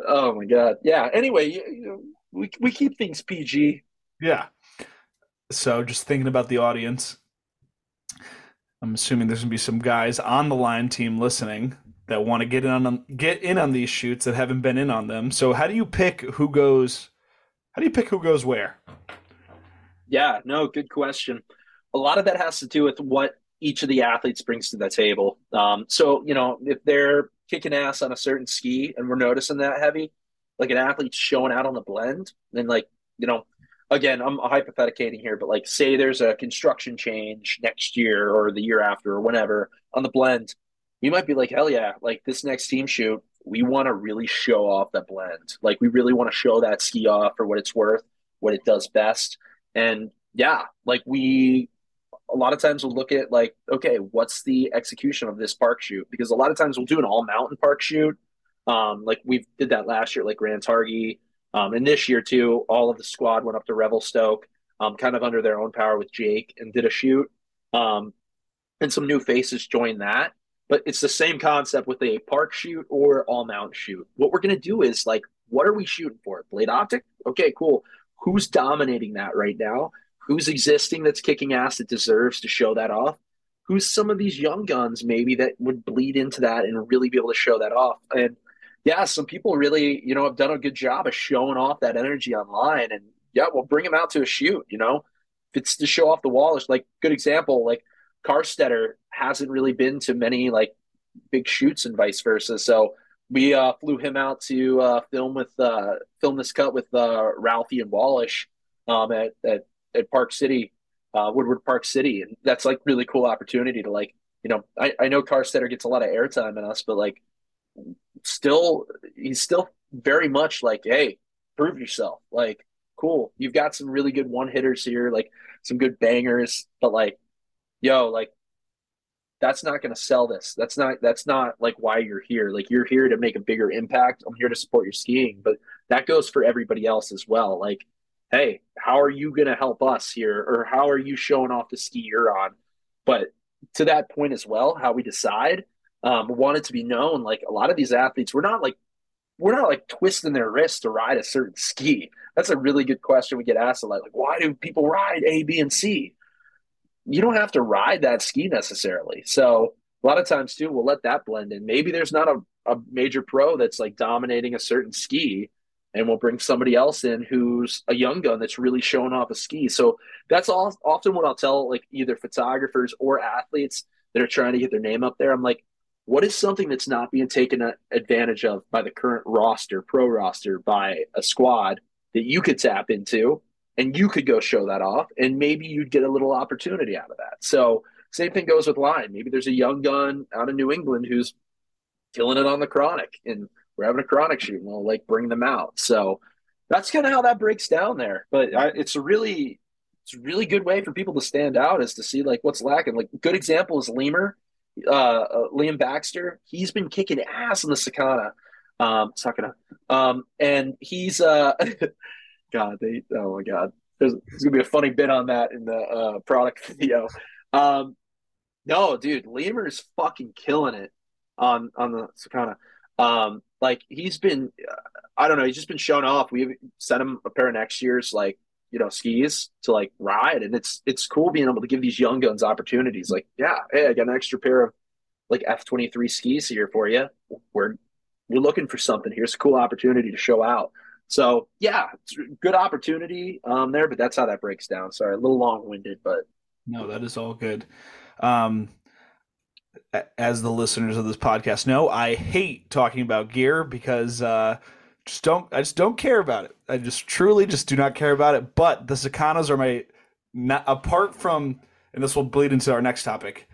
oh my god, yeah. Anyway, you, you know, we we keep things PG. Yeah. So just thinking about the audience, I'm assuming there's gonna be some guys on the line team listening that want to get in on get in on these shoots that haven't been in on them. So how do you pick who goes? How do you pick who goes where? Yeah, no, good question. A lot of that has to do with what each of the athletes brings to the table. Um, so you know, if they're kicking ass on a certain ski and we're noticing that heavy, like an athlete's showing out on the blend, then like you know, again, I'm hypotheticating here, but like say there's a construction change next year or the year after or whenever on the blend, you might be like, hell yeah, like this next team shoot, we want to really show off that blend. Like we really want to show that ski off for what it's worth, what it does best. And yeah, like we a lot of times we'll look at like, okay, what's the execution of this park shoot? Because a lot of times we'll do an all mountain park shoot. Um, like we did that last year, like Grand Targhee. Um, and this year too, all of the squad went up to Revelstoke, um, kind of under their own power with Jake and did a shoot. Um, and some new faces joined that. But it's the same concept with a park shoot or all mountain shoot. What we're gonna do is like, what are we shooting for? Blade optic? Okay, cool. Who's dominating that right now? Who's existing that's kicking ass that deserves to show that off? Who's some of these young guns maybe that would bleed into that and really be able to show that off? And yeah some people really you know have done a good job of showing off that energy online. And yeah we'll bring them out to a shoot you know? If it's to show off the wall it's like good example like Carstetter hasn't really been to many like big shoots and vice versa. So we uh, flew him out to uh, film with uh, film this cut with uh, Ralphie and Wallisch um, at, at at Park City, uh, Woodward Park City, and that's like really cool opportunity to like you know I, I know Carstetter gets a lot of airtime in us, but like still he's still very much like hey prove yourself. Like cool. You've got some really good one hitters here like some good bangers but like yo like that's not going to sell this. That's not that's not like why you're here. Like you're here to make a bigger impact. I'm here to support your skiing but that goes for everybody else as well. Like hey, how are you going to help us here? Or how are you showing off the ski you're on? But to that point as well, how we decide, um, want it to be known, like a lot of these athletes, we're not like, we're not like twisting their wrist to ride a certain ski. That's a really good question we get asked a lot. Like, why do people ride A, B, and C? You don't have to ride that ski necessarily. So a lot of times too, we'll let that blend in. Maybe there's not a, a major pro that's like dominating a certain ski, and we'll bring somebody else in who's a young gun that's really showing off a ski. So that's all often what I'll tell like either photographers or athletes that are trying to get their name up there. I'm like, what is something that's not being taken advantage of by the current roster, pro roster, by a squad that you could tap into and you could go show that off and maybe you'd get a little opportunity out of that. So same thing goes with line. Maybe there's a young gun out of New England who's killing it on the chronic and we're having a chronic shoot and we'll like bring them out. So that's kind of how that breaks down there. But I, it's a really, it's a really good way for people to stand out is to see like what's lacking. Like good example is Lemur, uh, uh, Liam Baxter. He's been kicking ass in the Sakana, um, Sakana, um, and he's uh, God, they, oh my God, there's, there's, gonna be a funny bit on that in the uh, product video. Um, no, dude, Lemur's fucking killing it on on the Sakana. Um, like he's been, uh, I don't know, he's just been shown off. We sent him a pair of next year's like you know skis to like ride, and it's it's cool being able to give these young guns opportunities. Like, yeah, hey, I got an extra pair of like F twenty three skis here for you. We're we're looking for something. Here's a cool opportunity to show out. So yeah, good opportunity um, there, but that's how that breaks down. Sorry, a little long winded, but no, that is all good. Um, as the listeners of this podcast know, I hate talking about gear because uh, just don't I just don't care about it. I just truly just do not care about it. But the Sakanas are my not apart from, and this will bleed into our next topic.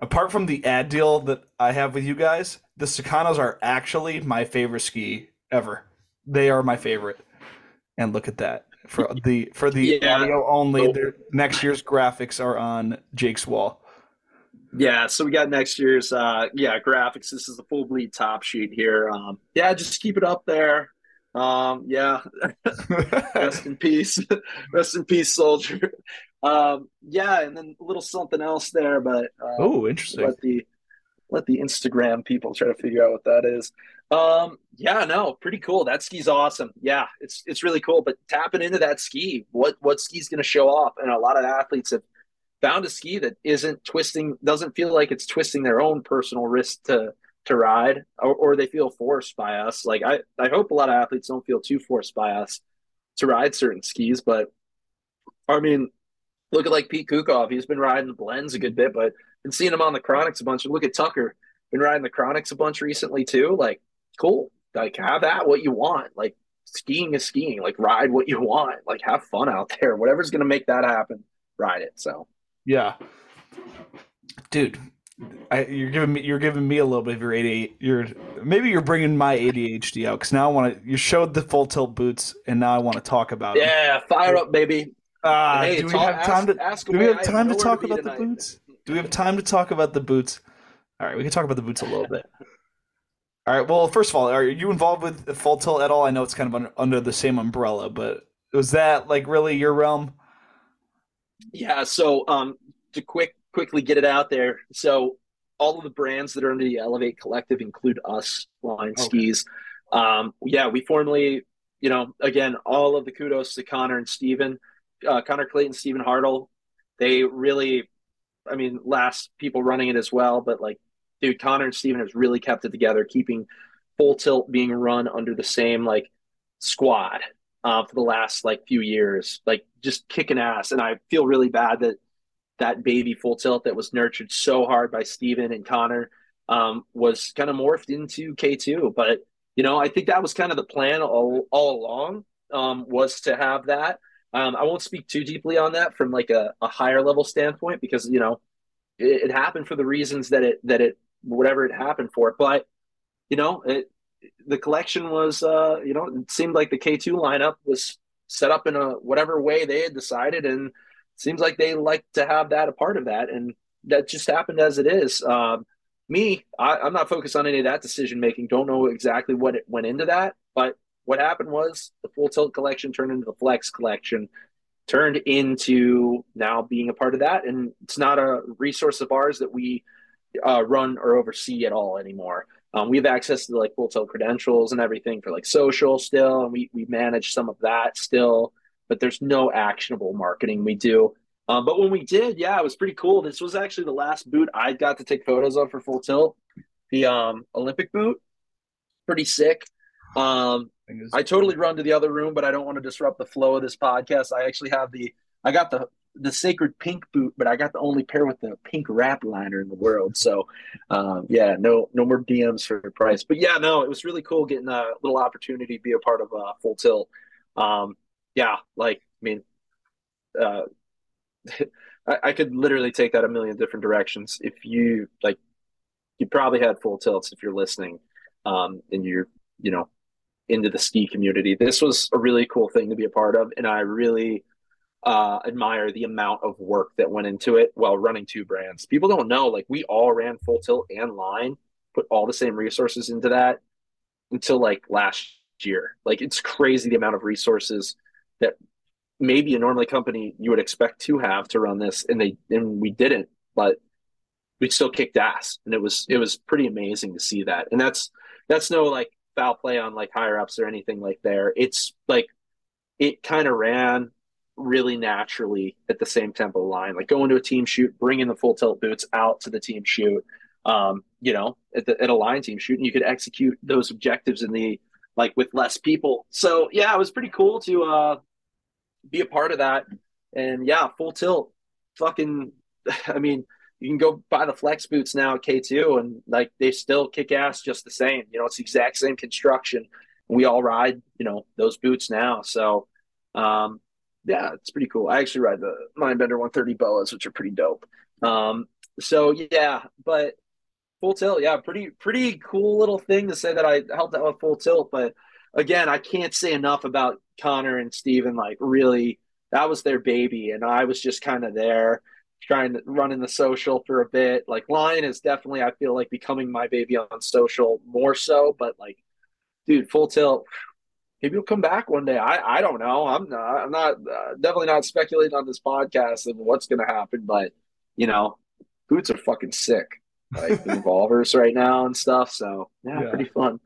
Apart from the ad deal that I have with you guys, the Sakanas are actually my favorite ski ever. They are my favorite. And look at that for the for the yeah. audio only. Next year's graphics are on Jake's wall. Yeah, so we got next year's uh yeah, graphics. This is the full bleed top sheet here. Um yeah, just keep it up there. Um yeah. Rest in peace. Rest in peace, soldier. Um, yeah, and then a little something else there, but uh, oh, interesting. Let the let the Instagram people try to figure out what that is. Um, yeah, no, pretty cool. That ski's awesome. Yeah, it's it's really cool. But tapping into that ski, what what ski's going to show off? And a lot of athletes have found a ski that isn't twisting, doesn't feel like it's twisting their own personal wrist to to ride, or, or they feel forced by us. Like I I hope a lot of athletes don't feel too forced by us to ride certain skis, but I mean, look at like Pete Koukov. He's been riding the blends a good bit, but been seeing him on the Chronics a bunch. Look at Tucker, been riding the Chronics a bunch recently too. Like, cool. Like, have that what you want. Like, skiing is skiing. Like, ride what you want. Like, have fun out there. Whatever's gonna make that happen, ride it. So, yeah, dude. I, you're giving me you're giving me a little bit of your ADHD. You're maybe you're bringing my ADHD out because now I want to. You showed the full tilt boots, and now I want to talk about it. yeah, fire up, baby. Uh, hey, do we talk, have time to ask, do we have time to talk to about tonight. the boots? Do we have time to talk about the boots? All right, we can talk about the boots a little bit. All right. Well, first of all, are you involved with full tilt at all? I know it's kind of under, under the same umbrella, but was that like really your realm? Yeah. So, um, to quick quickly get it out there. So, all of the brands that are under the Elevate Collective include us, Line okay. Skis. Um, yeah, we formally, you know, again, all of the kudos to Connor and Stephen, uh, Connor Clayton, Stephen Hartle. They really, I mean, last people running it as well, but like dude, Connor and Stephen has really kept it together, keeping full tilt being run under the same like squad uh, for the last like few years, like just kicking ass. And I feel really bad that that baby full tilt that was nurtured so hard by Steven and Connor um, was kind of morphed into K2. But, you know, I think that was kind of the plan all, all along um, was to have that. Um, I won't speak too deeply on that from like a, a higher level standpoint because, you know, it, it happened for the reasons that it, that it whatever it happened for. But you know, it, the collection was uh, you know, it seemed like the K two lineup was set up in a whatever way they had decided, and seems like they like to have that a part of that, and that just happened as it is. Um, me, I, I'm not focused on any of that decision making. Don't know exactly what it went into that, but what happened was the full tilt collection turned into the flex collection turned into now being a part of that and it's not a resource of ours that we uh, run or oversee at all anymore. Um, we have access to like full tilt credentials and everything for like social still, and we we manage some of that still, but there's no actionable marketing we do. Um, but when we did, yeah, it was pretty cool. This was actually the last boot I got to take photos of for full tilt, the um, Olympic boot. Pretty sick. Um, I totally run to the other room, but I don't want to disrupt the flow of this podcast. I actually have the I got the the sacred pink boot, but I got the only pair with the pink wrap liner in the world. So, um, yeah, no, no more DMs for price. But yeah, no, it was really cool getting a little opportunity to be a part of uh, Full Tilt. Um, yeah, like I mean, uh, I, I, could literally take that a million different directions. If you like, you probably had Full Tilts if you're listening, um, and you're you know into the ski community. This was a really cool thing to be a part of, and I really uh, admire the amount of work that went into it while running two brands. People don't know, like we all ran full tilt and line, put all the same resources into that until like last year. Like it's crazy the amount of resources that maybe a normally company you would expect to have to run this, and they and we didn't, but we still kicked ass, and it was it was pretty amazing to see that. And that's that's no like foul play on like higher ups or anything like there. It's like it kind of ran really naturally at the same tempo line. Like going to a team shoot, bringing the full tilt boots out to the team shoot. Um, you know, at, the, at a line team shoot, and you could execute those objectives in the like with less people. So yeah, it was pretty cool to uh, be a part of that. And yeah, full tilt, fucking. I mean, you can go buy the flex boots now at K2, and like they still kick ass just the same. You know, it's the exact same construction. We all ride, you know, those boots now. So um, yeah, it's pretty cool. I actually ride the Mindbender 130 boas, which are pretty dope. Um, so yeah, but full tilt, yeah, pretty pretty cool little thing to say that I helped out with full tilt. But again, I can't say enough about Connor and Steven. Like really, that was their baby, and I was just kind of there trying to run in the social for a bit. Like Line is definitely, I feel like becoming my baby on social more so, but like, dude, full tilt maybe he'll come back one day. I I don't know. I'm not. I'm not uh, definitely not speculating on this podcast and what's going to happen, but you know, boots are fucking sick, like revolvers right now and stuff. So yeah, yeah. pretty fun.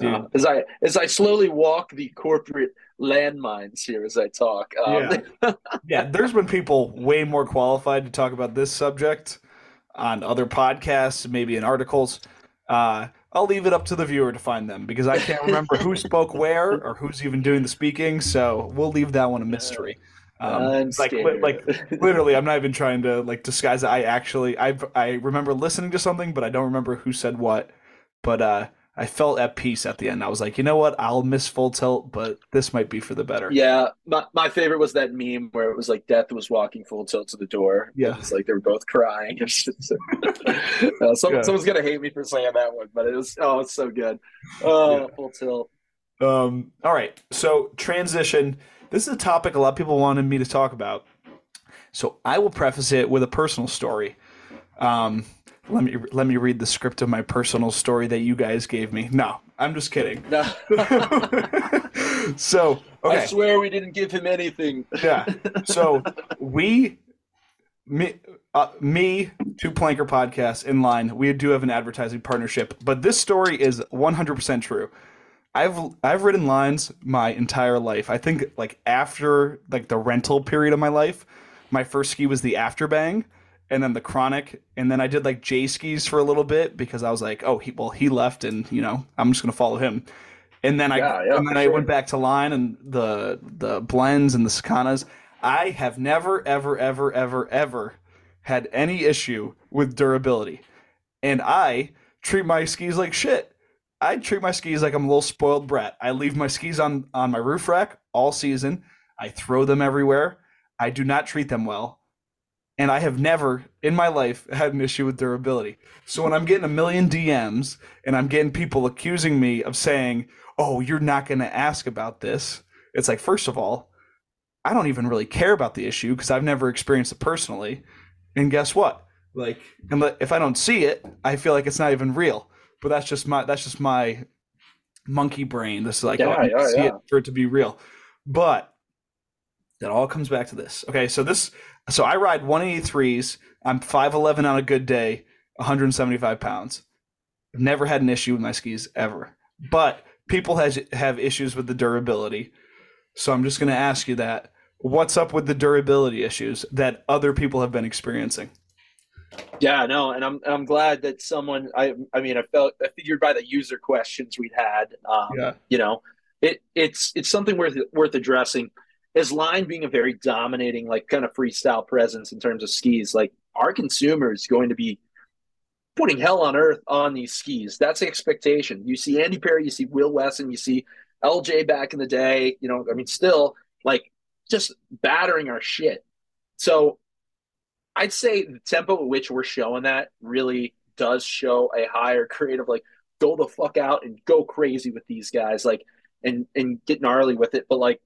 Uh, as I as I slowly walk the corporate landmines here as I talk. Um, yeah. yeah, there's been people way more qualified to talk about this subject on other podcasts, maybe in articles. Uh, I'll leave it up to the viewer to find them because I can't remember who spoke where or who's even doing the speaking. So we'll leave that one a mystery. Um, like, like literally, I'm not even trying to like disguise it. I actually, I I remember listening to something, but I don't remember who said what. But uh, I felt at peace at the end. I was like, you know what? I'll miss full tilt, but this might be for the better. Yeah, my, my favorite was that meme where it was like Death was walking full tilt to the door. Yeah, it's like they were both crying. uh, some, yeah. Someone's gonna hate me for saying that one, but it was oh, it's so good. Oh, yeah. full tilt. Um. All right. So transition. This is a topic a lot of people wanted me to talk about. So I will preface it with a personal story. Um, let me let me read the script of my personal story that you guys gave me. No, I'm just kidding. No. so okay. I swear we didn't give him anything. yeah. So we me uh, me two planker podcasts in line. We do have an advertising partnership, but this story is 100% true. I've I've written lines my entire life. I think like after like the rental period of my life, my first ski was the Afterbang and then the chronic and then i did like j skis for a little bit because i was like oh he well he left and you know i'm just gonna follow him. And then i yeah, yeah, and then i went back to line and the the blends and the Sakanas. i have never ever ever ever ever had any issue with durability. And i treat my skis like shit. I treat my skis like i'm a little spoiled brat. I leave my skis on on my roof rack all season. I throw them everywhere. I do not treat them well and I have never in my life had an issue with durability. So when I'm getting a million DMs and I'm getting people accusing me of saying, "Oh, you're not going to ask about this," it's like, first of all, I don't even really care about the issue because I've never experienced it personally. And guess what? Like, if I don't see it, I feel like it's not even real. But that's just my that's just my monkey brain. This is like, yeah, oh, yeah, see yeah. it for it to be real. But that all comes back to this. Okay, so this so I ride 183s. I'm 5'11 on a good day, 175 pounds. I've never had an issue with my skis ever. But people has have issues with the durability. So I'm just going to ask you that. What's up with the durability issues that other people have been experiencing? Yeah, no, and I'm I'm glad that someone I I mean I felt I figured by the user questions we'd had, um, yeah. you know, it it's it's something worth worth addressing as line being a very dominating, like kind of freestyle presence in terms of skis, like our consumer is going to be putting hell on earth on these skis. That's the expectation. You see Andy Parry, you see Will Wesson, you see LJ back in the day, you know, I mean, still like just battering our shit. So I'd say the tempo at which we're showing that really does show a higher creative, like go the fuck out and go crazy with these guys, like and and get gnarly with it. But like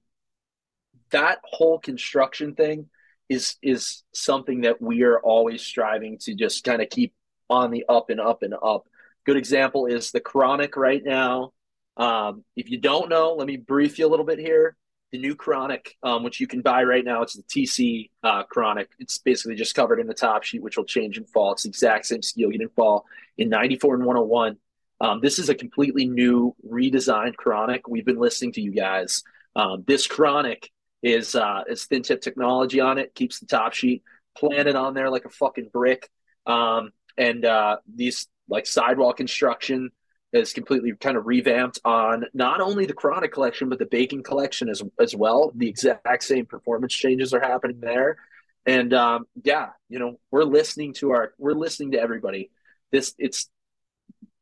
that whole construction thing is is something that we are always striving to just kind of keep on the up and up and up. Good example is the Chronic right now. Um, if you don't know, let me brief you a little bit here. The new Chronic, um, which you can buy right now, it's the TC uh, Chronic. It's basically just covered in the top sheet, which will change in fall. It's the exact same steel you didn't fall in 94 and 101. Um, this is a completely new redesigned Chronic. We've been listening to you guys. Um, this Chronic is uh, is thin tip technology on it, keeps the top sheet planted on there like a fucking brick. Um, and uh, these like sidewall construction is completely kind of revamped on not only the Chronic collection but the Bacon collection as as well. The exact same performance changes are happening there, and um, yeah, you know we're listening to our we're listening to everybody. This it's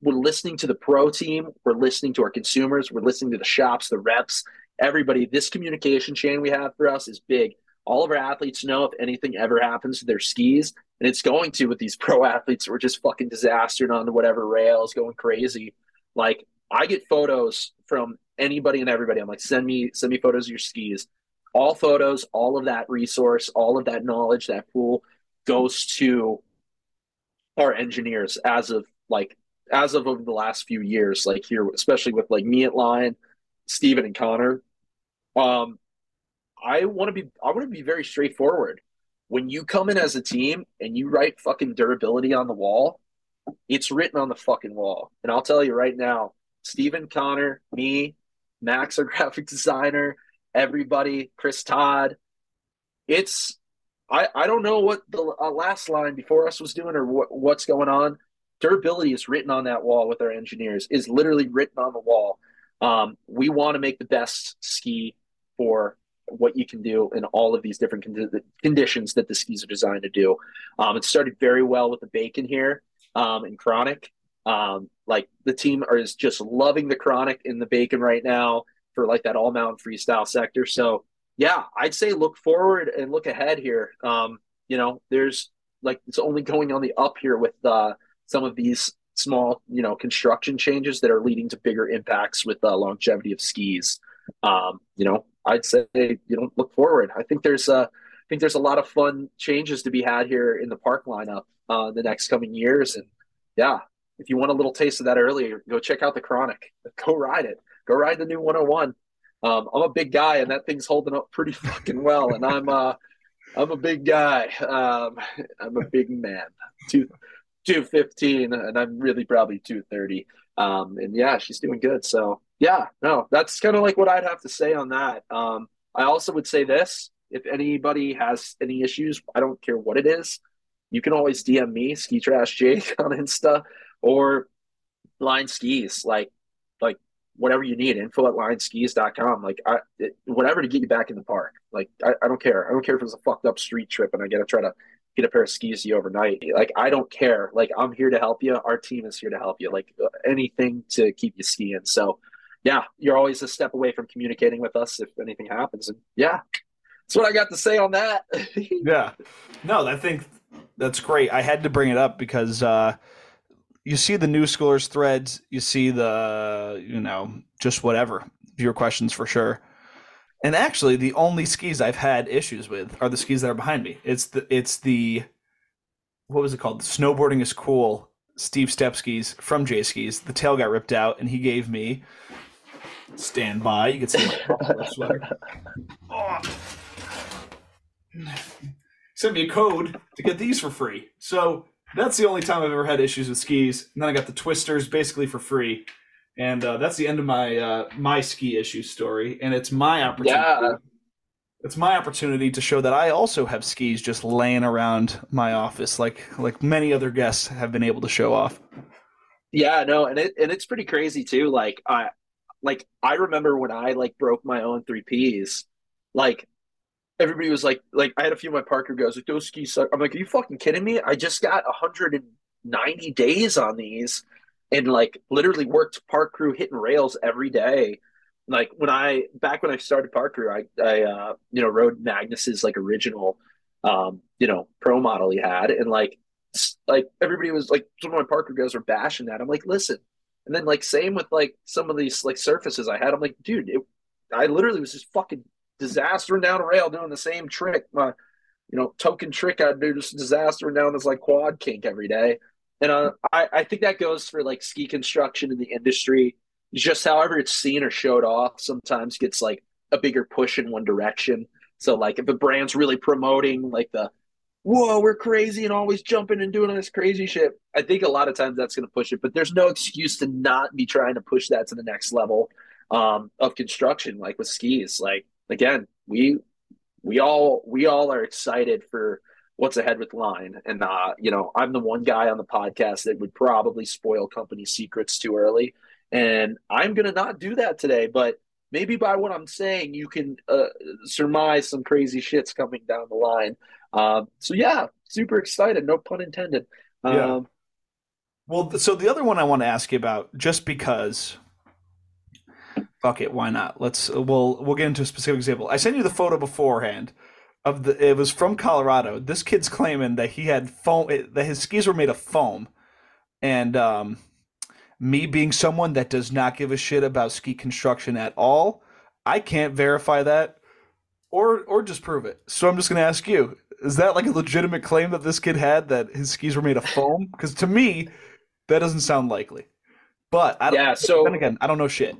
we're listening to the pro team, we're listening to our consumers, we're listening to the shops, the reps, everybody, this communication chain we have for us is big. All of our athletes know if anything ever happens to their skis, and it's going to with these pro athletes who are just fucking disastered on whatever rails, going crazy. Like I get photos from anybody and everybody. I'm like, send me send me photos of your skis. All photos, all of that resource, all of that knowledge, that pool goes to our engineers as of like as of over the last few years, like here, especially with like me at line Steven and Connor. Um, I want to be I want to be very straightforward. When you come in as a team and you write fucking durability on the wall, it's written on the fucking wall. And I'll tell you right now, Steven Connor, me, Max, our graphic designer, everybody, Chris Todd, it's I I don't know what the uh, last line before us was doing or what, what's going on. Durability is written on that wall with our engineers. Is literally written on the wall. Um, we want to make the best ski for what you can do in all of these different con- conditions that the skis are designed to do. Um, it started very well with the bacon here um, in Chronic. Um, like the team is just loving the Chronic in the bacon right now for like that all mountain freestyle sector. So yeah, I'd say look forward and look ahead here. Um, you know, there's like it's only going on the up here with uh, some of these small, you know, construction changes that are leading to bigger impacts with the longevity of skis. Um, you know, I'd say you know look forward. I think there's a, I think there's a lot of fun changes to be had here in the park lineup uh, the next coming years. And yeah, if you want a little taste of that earlier, go check out the Chronic. Go ride it. Go ride the new 101. Um, I'm a big guy, and that thing's holding up pretty fucking well. And I'm uh, I'm a big guy. Um, I'm a big man. Two two fifteen, and I'm really probably two thirty. Um, and yeah, she's doing good. So yeah, no, that's kind of like what I'd have to say on that. Um, I also would say this: if anybody has any issues, I don't care what it is, you can always DM me, Ski Trash Jake on Insta, or Line Skis. Like, like whatever you need, info at lineskis.com. Like, I, it, whatever to get you back in the park. Like, I, I don't care. I don't care if it's a fucked up street trip and I got to try to get a pair of skis to you overnight. Like, I don't care. Like, I'm here to help you. Our team is here to help you. Like, anything to keep you skiing. So, yeah, you're always a step away from communicating with us if anything happens. And yeah, that's what I got to say on that. yeah. No, I think that's great. I had to bring it up because uh, you see the new schoolers threads, you see the, you know, just whatever viewer questions for sure. And actually, the only skis I've had issues with are the skis that are behind me. It's the it's the what was it called? Snowboarding is cool. Steve Step skis from J Skis. The tail got ripped out, and he gave me stand by. You can see my sweater. Oh. Sent me a code to get these for free. So that's the only time I've ever had issues with skis. And then I got the twisters basically for free. And uh, that's the end of my uh, my ski issue story. And it's my opportunity. Yeah. It's my opportunity to show that I also have skis just laying around my office, like like many other guests have been able to show off. Yeah, no, and it and it's pretty crazy too. Like I like I remember when I like broke my own three Ps, like everybody was like, like I had a few of my Parker guys like those skis suck. I'm like, are you fucking kidding me? I just got 190 days on these, and like literally worked park crew hitting rails every day. Like when I back when I started park crew, I I uh, you know rode Magnus's like original um you know pro model he had, and like like everybody was like some of my Parker guys were bashing that. I'm like, listen. And then like same with like some of these like surfaces I had. I'm like, dude, it, I literally was just fucking disastering down a rail doing the same trick. My, you know, token trick I'd do just disastering down this like quad kink every day. And uh, I, I think that goes for like ski construction in the industry. Just however it's seen or showed off sometimes gets like a bigger push in one direction. So like if a brand's really promoting like the whoa, we're crazy and always jumping and doing all this crazy shit. I think a lot of times that's going to push it, but there's no excuse to not be trying to push that to the next level um, of construction, like with skis. Like again, we we all we all are excited for what's ahead with line and uh you know i'm the one guy on the podcast that would probably spoil company secrets too early and i'm gonna not do that today but maybe by what i'm saying you can uh, surmise some crazy shits coming down the line um so yeah super excited no pun intended yeah. Um, well so the other one i want to ask you about just because fuck it, why not? Let's we'll we'll get into a specific example. I sent you the photo beforehand of the it was from Colorado. This kid's claiming that he had foam that his skis were made of foam. And um me being someone that does not give a shit about ski construction at all, I can't verify that or or just prove it. So I'm just going to ask you, is that like a legitimate claim that this kid had that his skis were made of foam? Cuz to me that doesn't sound likely. But I don't, yeah, so then again, I don't know shit.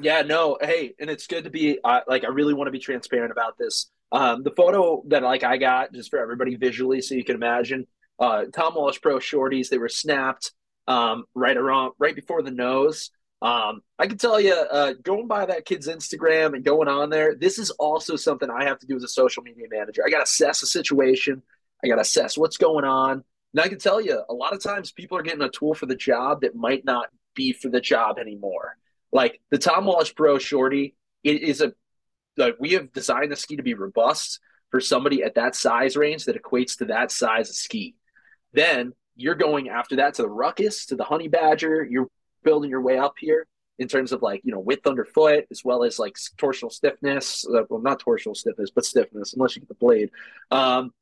Yeah, no, hey, and it's good to be uh, like I really want to be transparent about this. Um, the photo that like I got just for everybody visually, so you can imagine. Uh, Tom Wallisch Pro shorties, they were snapped um, right around right before the nose. Um, I can tell you, uh, going by that kid's Instagram and going on there, this is also something I have to do as a social media manager. I got to assess the situation. I got to assess what's going on. And I can tell you, a lot of times people are getting a tool for the job that might not be for the job anymore. Like the Tom Wallisch Pro Shorty, it is a like we have designed the ski to be robust for somebody at that size range that equates to that size of ski. Then you're going after that to the ruckus, to the honey badger. You're building your way up here in terms of like you know width underfoot as well as like torsional stiffness uh, well not torsional stiffness but stiffness unless you get the blade um,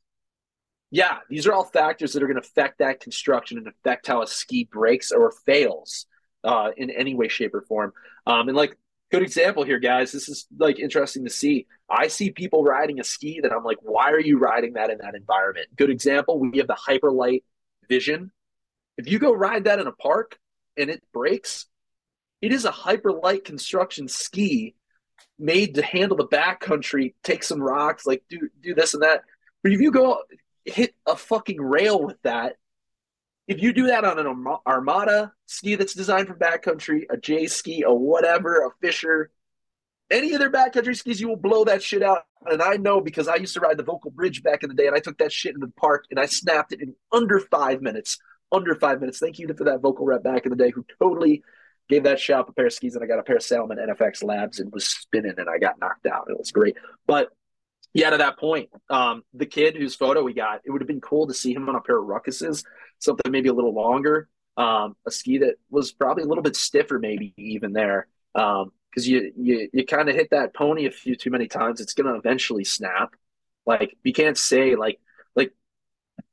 yeah these are all factors that are going to affect that construction and affect how a ski breaks or fails uh, in any way shape or form um, and like good example here guys. This is like interesting to see. I see people riding a ski that i'm like why are you riding that in that environment? Good example we have the hyperlight vision. If you go ride that in a park and it breaks, it is a hyper light construction ski made to handle the backcountry, take some rocks, like do do this and that. But if you go hit a fucking rail with that, if you do that on an Armada ski that's designed for backcountry, a J ski, a whatever, a Fischer, any of their backcountry skis, you will blow that shit out. And I know because I used to ride the Völkl Bridge back in the day, and I took that shit into the park and I snapped it in under five minutes under five minutes. Thank you for that Völkl rep back in the day who totally gave that shop a pair of skis and I got a pair of Salomon NFX labs and was spinning and I got knocked out. It was great. But yeah, to that point, um, the kid whose photo we got, it would have been cool to see him on a pair of ruckuses, something maybe a little longer, um, a ski that was probably a little bit stiffer, maybe even there. Um, because you you you kind of hit that pony a few too many times, it's gonna eventually snap. Like you can't say like like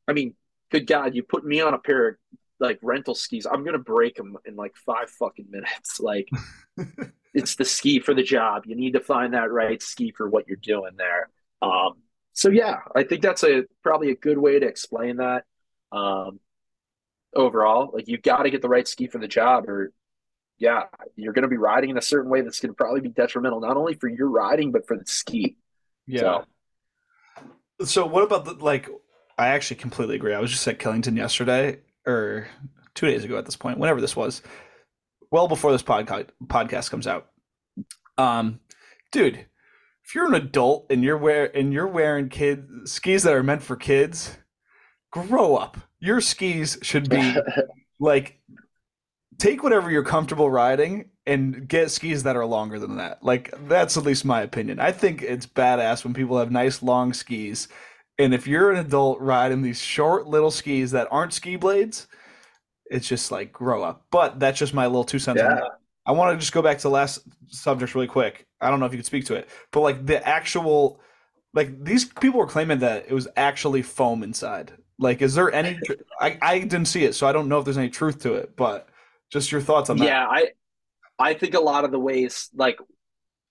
I mean good God, you put me on a pair of like rental skis, I'm gonna break them in like five fucking minutes. Like it's the ski for the job. You need to find that right ski for what you're doing there. Um, so yeah, I think that's a probably a good way to explain that. Um, overall, like you've got to get the right ski for the job, or yeah, you're going to be riding in a certain way that's going to probably be detrimental not only for your riding but for the ski. Yeah. So, so what about the like? I actually completely agree. I was just at Killington yesterday or two days ago at this point, whenever this was, well before this podcast podcast comes out. Um, dude, if you're an adult and you're wear and you're wearing kid skis that are meant for kids, grow up. Your skis should be like take whatever you're comfortable riding and get skis that are longer than that. Like that's at least my opinion. I think it's badass when people have nice long skis and if you're an adult riding these short little skis that aren't ski blades, it's just like grow up. But that's just my little two cents yeah. on that. I want to just go back to the last subject really quick. I don't know if you could speak to it, but like the actual, like these people were claiming that it was actually foam inside. Like, is there any? I I didn't see it, so I don't know if there's any truth to it. But just your thoughts on that. Yeah, I I think a lot of the ways, like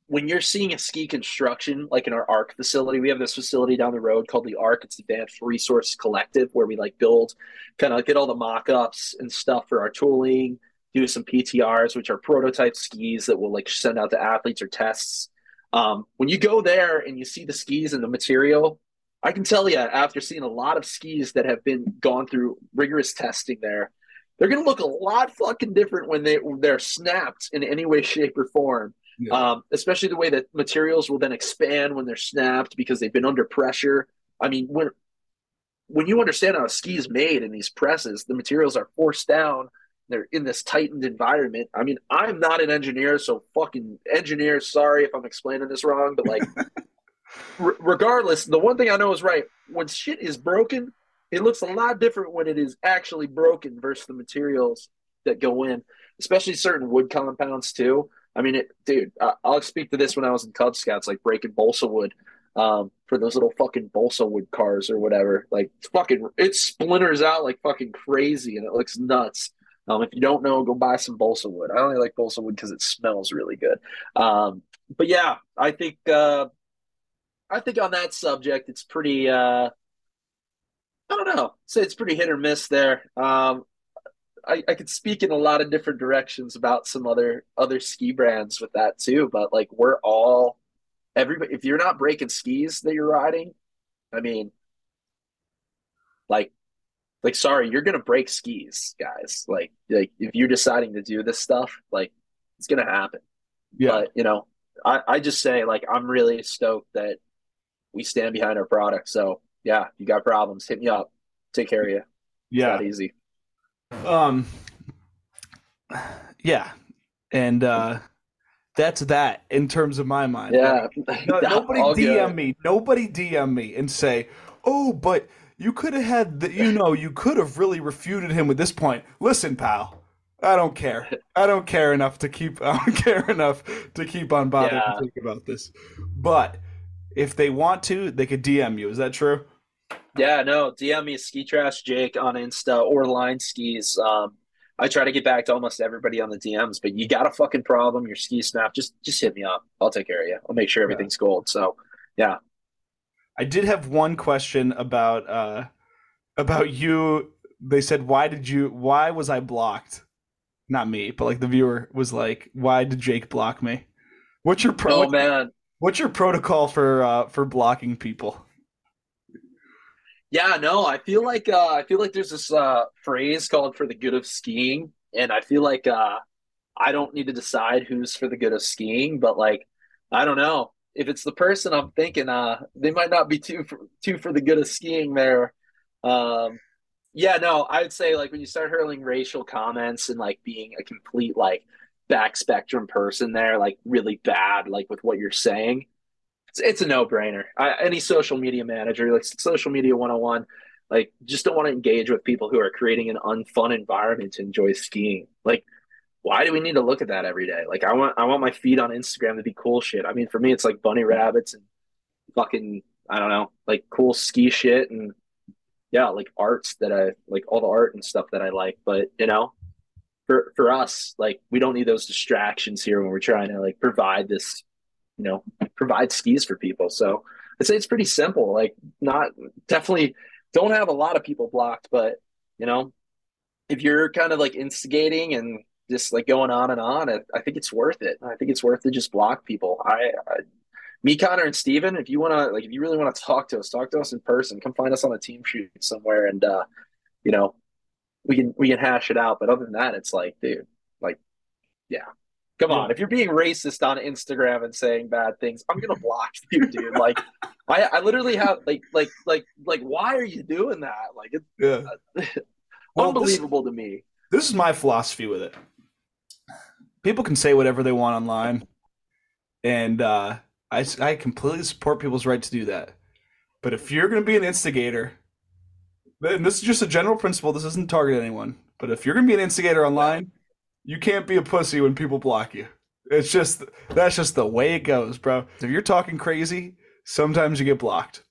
when you're seeing a ski construction, like in our ARC facility, we have this facility down the road called the ARC. It's the Advanced Resource Collective, where we like build, kind of get all the mock-ups and stuff for our tooling, do some PTRs, which are prototype skis that we'll like send out to athletes or tests. Um, when you go there and you see the skis and the material, I can tell you after seeing a lot of skis that have been gone through rigorous testing there, they're going to look a lot fucking different when they they're snapped in any way, shape, or form yeah. um, especially the way that materials will then expand when they're snapped because they've been under pressure. I mean, when when you understand how a ski is made in these presses, the materials are forced down. They're in this tightened environment. I mean, I'm not an engineer, so fucking engineers. Sorry if I'm explaining this wrong, but like, r- regardless, the one thing I know is right. When shit is broken, it looks a lot different when it is actually broken versus the materials that go in, especially certain wood compounds too. I mean, it, dude, I, will speak to this when I was in Cub Scouts, like breaking balsa wood um, for those little fucking balsa wood cars or whatever. Like, fucking, it splinters out like fucking crazy and it looks nuts. Um, if you don't know, go buy some balsa wood. I only like balsa wood because it smells really good. Um, but yeah, I think uh, I think on that subject, it's pretty. Uh, I don't know. Say it's pretty hit or miss there. Um, I, I could speak in a lot of different directions about some other other ski brands with that too. But like we're all everybody if you're not breaking skis that you're riding, I mean like like sorry, you're gonna break skis, guys. Like like if you're deciding to do this stuff, like it's gonna happen. Yeah. But you know, I, I just say like I'm really stoked that we stand behind our product. So yeah, you got problems, hit me up. Take care of you. Yeah. Easy. Um yeah. And uh that's that in terms of my mind. Yeah. no, nobody DM good. me. Nobody DM me and say, "Oh, but you could have had the, you know, you could have really refuted him with this point." Listen, pal. I don't care. I don't care enough to keep. I don't care enough to keep on bothering yeah. to think about this. But if they want to, they could DM you. Is that true? Yeah, no. DM me Ski Trash Jake on Insta or Line Skis. Um, I try to get back to almost everybody on the DMs, but you got a fucking problem, your ski snap, just just hit me up. I'll take care of you. I'll make sure everything's yeah. gold. So, yeah. I did have one question about uh about you. They said, "Why did you? Why was I blocked?" Not me, but like the viewer was like, "Why did Jake block me?" What's your pro- oh man? What's your protocol for uh for blocking people? Yeah, no, I feel like uh, I feel like there's this uh, phrase called "for the good of skiing," and I feel like uh, I don't need to decide who's for the good of skiing, but like I don't know if it's the person I'm thinking, uh, they might not be too for, too for the good of skiing there. Um, yeah, no, I would say like when you start hurling racial comments and like being a complete like back spectrum person there, like really bad, like with what you're saying it's, it's a no brainer. any social media manager, like social media 101, like just don't want to engage with people who are creating an unfun environment to enjoy skiing. Like, why do we need to look at that every day? Like, I want I want my feed on Instagram to be cool shit. I mean, for me, it's like bunny rabbits and fucking I don't know, like cool ski shit and yeah, like arts that I like all the art and stuff that I like. But you know, for for us, like we don't need those distractions here when we're trying to like provide this you know provide skis for people. So I'd say it's pretty simple. Like not definitely don't have a lot of people blocked, but you know if you're kind of like instigating and just like going on and on, I think it's worth it. I think it's worth to just block people. I, I me, Connor, and Steven, if you want to, like, if you really want to talk to us, talk to us in person. Come find us on a team shoot somewhere, and uh, you know, we can we can hash it out. But other than that, it's like, dude, like, yeah, Come on, if you're being racist on Instagram and saying bad things, I'm gonna block you, dude. Like, I, I literally have like, like, like, like, why are you doing that? Like, it's yeah. uh, well, unbelievable this, to me. This is my philosophy with it. People can say whatever they want online, and uh, I, I completely support people's right to do that. But if you're gonna be an instigator, and this is just a general principle, this isn't target anyone. But if you're gonna be an instigator online you can't be a pussy when people block you. It's just that's just the way it goes, bro. If you're talking crazy, sometimes you get blocked,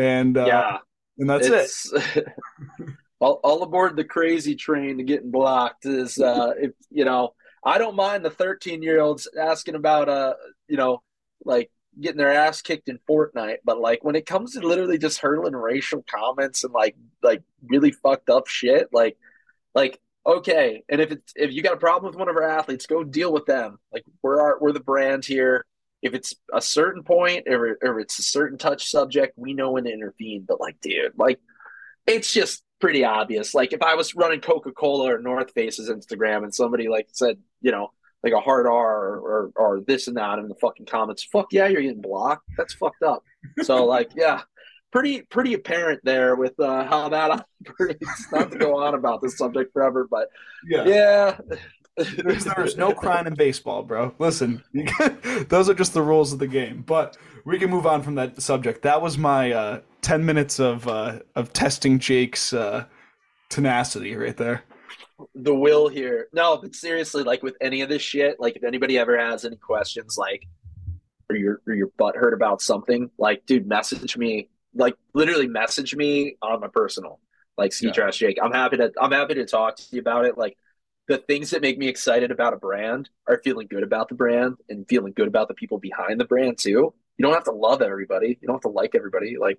and uh, yeah, and that's it. all, all aboard the crazy train to getting blocked is uh, if you know. I don't mind the 13 year olds asking about uh, you know, like getting their ass kicked in Fortnite, but like when it comes to literally just hurling racial comments and like like really fucked up shit, like like okay. And if it's if you got a problem with one of our athletes, go deal with them. Like we're our, we're the brand here. If it's a certain point or, or it's a certain touch subject, we know when to intervene. But like, dude, like it's just pretty obvious. Like if I was running Coca Cola or North Face's Instagram and somebody like said, you know, like a hard R or, or, or this and that in the fucking comments, fuck yeah, you're getting blocked. That's fucked up. So like, yeah, pretty pretty apparent there with uh, how that operates. Not to go on about this subject forever, but yeah. yeah. there's, there's no crying in baseball, bro. Listen, those are just the rules of the game. But we can move on from that subject. That was my uh, ten minutes of uh, of testing Jake's uh, tenacity right there. The will here. No, but seriously, like with any of this shit, like if anybody ever has any questions, like or your or your butt hurt about something, like dude, message me like literally message me on my personal like ski yeah. trash jake i'm happy to i'm happy to talk to you about it like the things that make me excited about a brand are feeling good about the brand and feeling good about the people behind the brand too you don't have to love everybody you don't have to like everybody like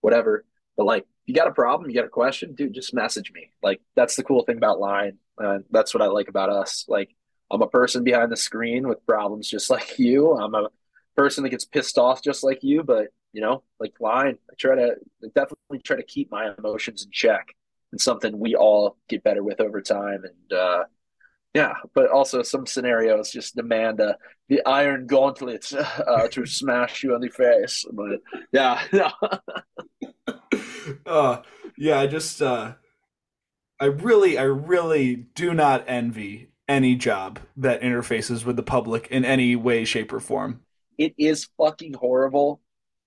whatever But like, you got a problem, you got a question, dude, just message me. Like, that's the cool thing about Line. And that's what I like about us. Like, I'm a person behind the screen with problems just like you. I'm a person that gets pissed off just like you, but you know, like Line, I try to definitely try to keep my emotions in check and something we all get better with over time. And uh, yeah, but also some scenarios just demand uh, the iron gauntlet uh, to smash you on the face. But yeah, uh, yeah, I just uh, I really, I really do not envy any job that interfaces with the public in any way, shape, or form. It is fucking horrible,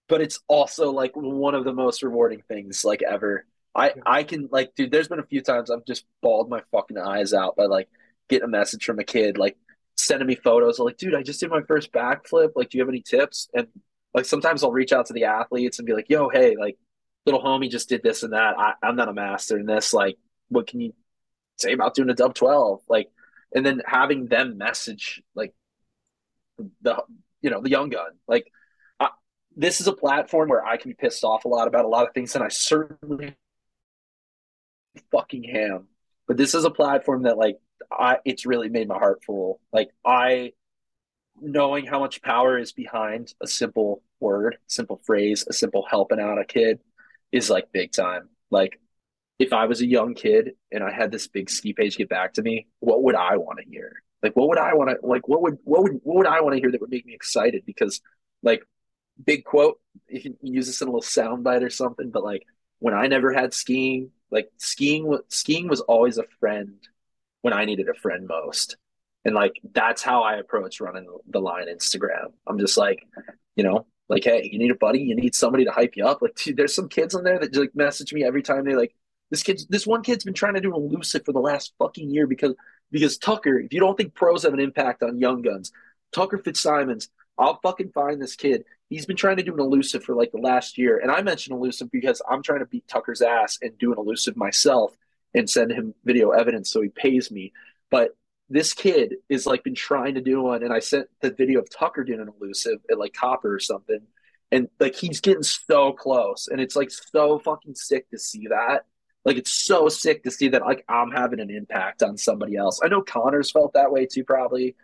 but it's also like one of the most rewarding things like ever. I I can like, dude. There's been a few times I've just bawled my fucking eyes out by like getting a message from a kid like sending me photos like, dude, I just did my first backflip. Like, do you have any tips? And like sometimes I'll reach out to the athletes and be like, yo, hey, like little homie just did this and that. I, I'm not a master in this. Like, what can you say about doing a dub 12? Like, and then having them message like the, you know, the young gun. Like, I, this is a platform where I can be pissed off a lot about a lot of things. And I certainly fucking ham. But this is a platform that like I it's really made my heart full. Like I knowing how much power is behind a simple word, simple phrase, a simple helping out a kid is like big time. Like if I was a young kid and I had this big ski page get back to me, what would I want to hear? Like what would I want to like what would what would what would I want to hear that would make me excited? Because like big quote, you can use this in a little soundbite or something, but like when I never had skiing, like skiing skiing was always a friend when I needed a friend most. And like that's how I approach running the line Instagram. I'm just like, you know, like, hey, you need a buddy, you need somebody to hype you up. Like, dude, there's some kids on there that like message me every time they like this kid's this one kid's been trying to do an elusive for the last fucking year because because Tucker, if you don't think pros have an impact on young guns, Tucker Fitzsimons, I'll fucking find this kid. He's been trying to do an elusive for like the last year. And I mentioned elusive because I'm trying to beat Tucker's ass and do an elusive myself and send him video evidence so he pays me. But this kid is like been trying to do one, and I sent the video of Tucker doing an elusive at like Copper or something, and like he's getting so close, and it's like so fucking sick to see that. Like it's so sick to see that like I'm having an impact on somebody else. I know Connor's felt that way too, probably.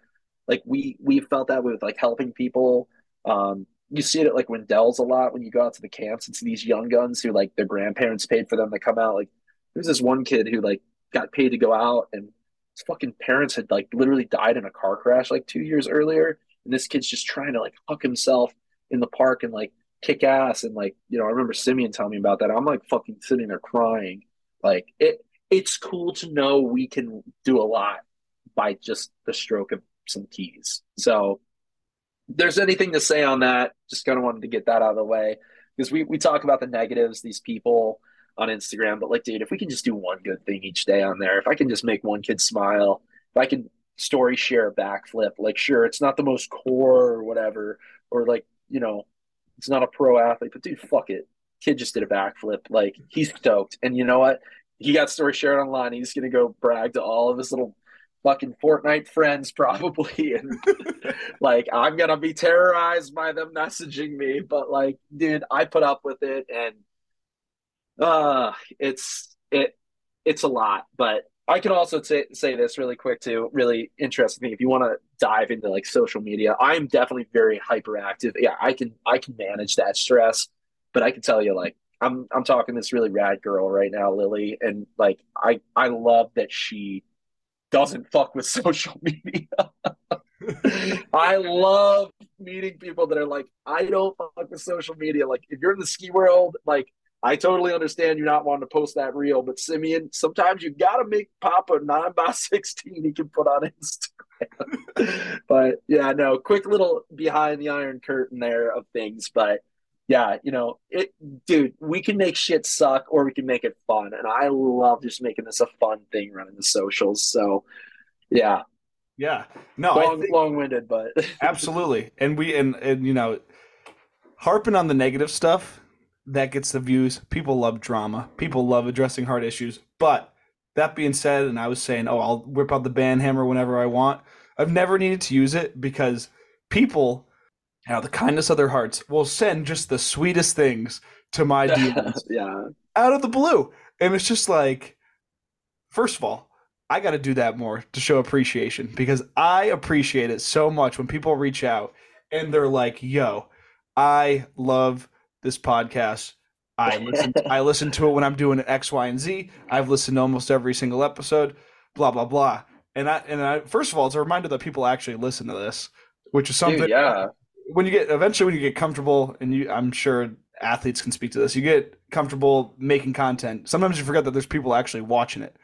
Like we we felt that way with like helping people. Um, you see it at like Windell's a lot when you go out to the camps. It's these young guns who like their grandparents paid for them to come out. Like there's this one kid who like got paid to go out and his fucking parents had like literally died in a car crash like two years earlier. And this kid's just trying to like huck himself in the park and like kick ass. And like, you know, I remember Simeon telling me about that. I'm like fucking sitting there crying. Like it it's cool to know we can do a lot by just the stroke of some keys. So there's anything to say on that, just kind of wanted to get that out of the way because we, we talk about the negatives, these people on Instagram. But like, dude, if we can just do one good thing each day on there, if I can just make one kid smile, if I can story share a backflip, like, sure, it's not the most core or whatever, or like, you know, it's not a pro athlete, but dude, fuck it. Kid just did a backflip. Like, he's stoked. And you know what? He got story shared online. He's going to go brag to all of his little fucking Fortnite friends probably and like I'm gonna be terrorized by them messaging me but like dude I put up with it and uh, it's it it's a lot, but I can also say say this really quick too. Really interesting. If you want to dive into like social media, I'm definitely very hyperactive. Yeah, I can I can manage that stress, but I can tell you like I'm I'm talking this really rad girl right now, Lily, and like I I love that she doesn't fuck with social media. I love meeting people that are like, I don't fuck with social media. Like, if you're in the ski world, like, I totally understand you not wanting to post that reel, but Simeon, sometimes you got to make Papa nine by sixteen he can put on Instagram. but yeah, no, quick little behind the iron curtain there of things, but yeah, you know, it, dude, we can make shit suck or we can make it fun, and I love just making this a fun thing running the socials. So, yeah, yeah, no, long, think, long-winded, but absolutely, and we and and you know, harping on the negative stuff that gets the views. People love drama. People love addressing hard issues. But that being said, and I was saying, oh, I'll whip out the band hammer whenever I want. I've never needed to use it because people, out of the kindness of their hearts, will send just the sweetest things to my DMs yeah. out of the blue. And it's just like, first of all, I got to do that more to show appreciation because I appreciate it so much when people reach out and they're like, "Yo, I love this podcast. I listen I listen to it when I'm doing X, Y, and Z. I've listened to almost every single episode, blah blah blah." And I and I first of all, it's a reminder that people actually listen to this, which is something Dude, yeah. when you get eventually when you get comfortable and you I'm sure athletes can speak to this. You get comfortable making content. Sometimes you forget that there's people actually watching it.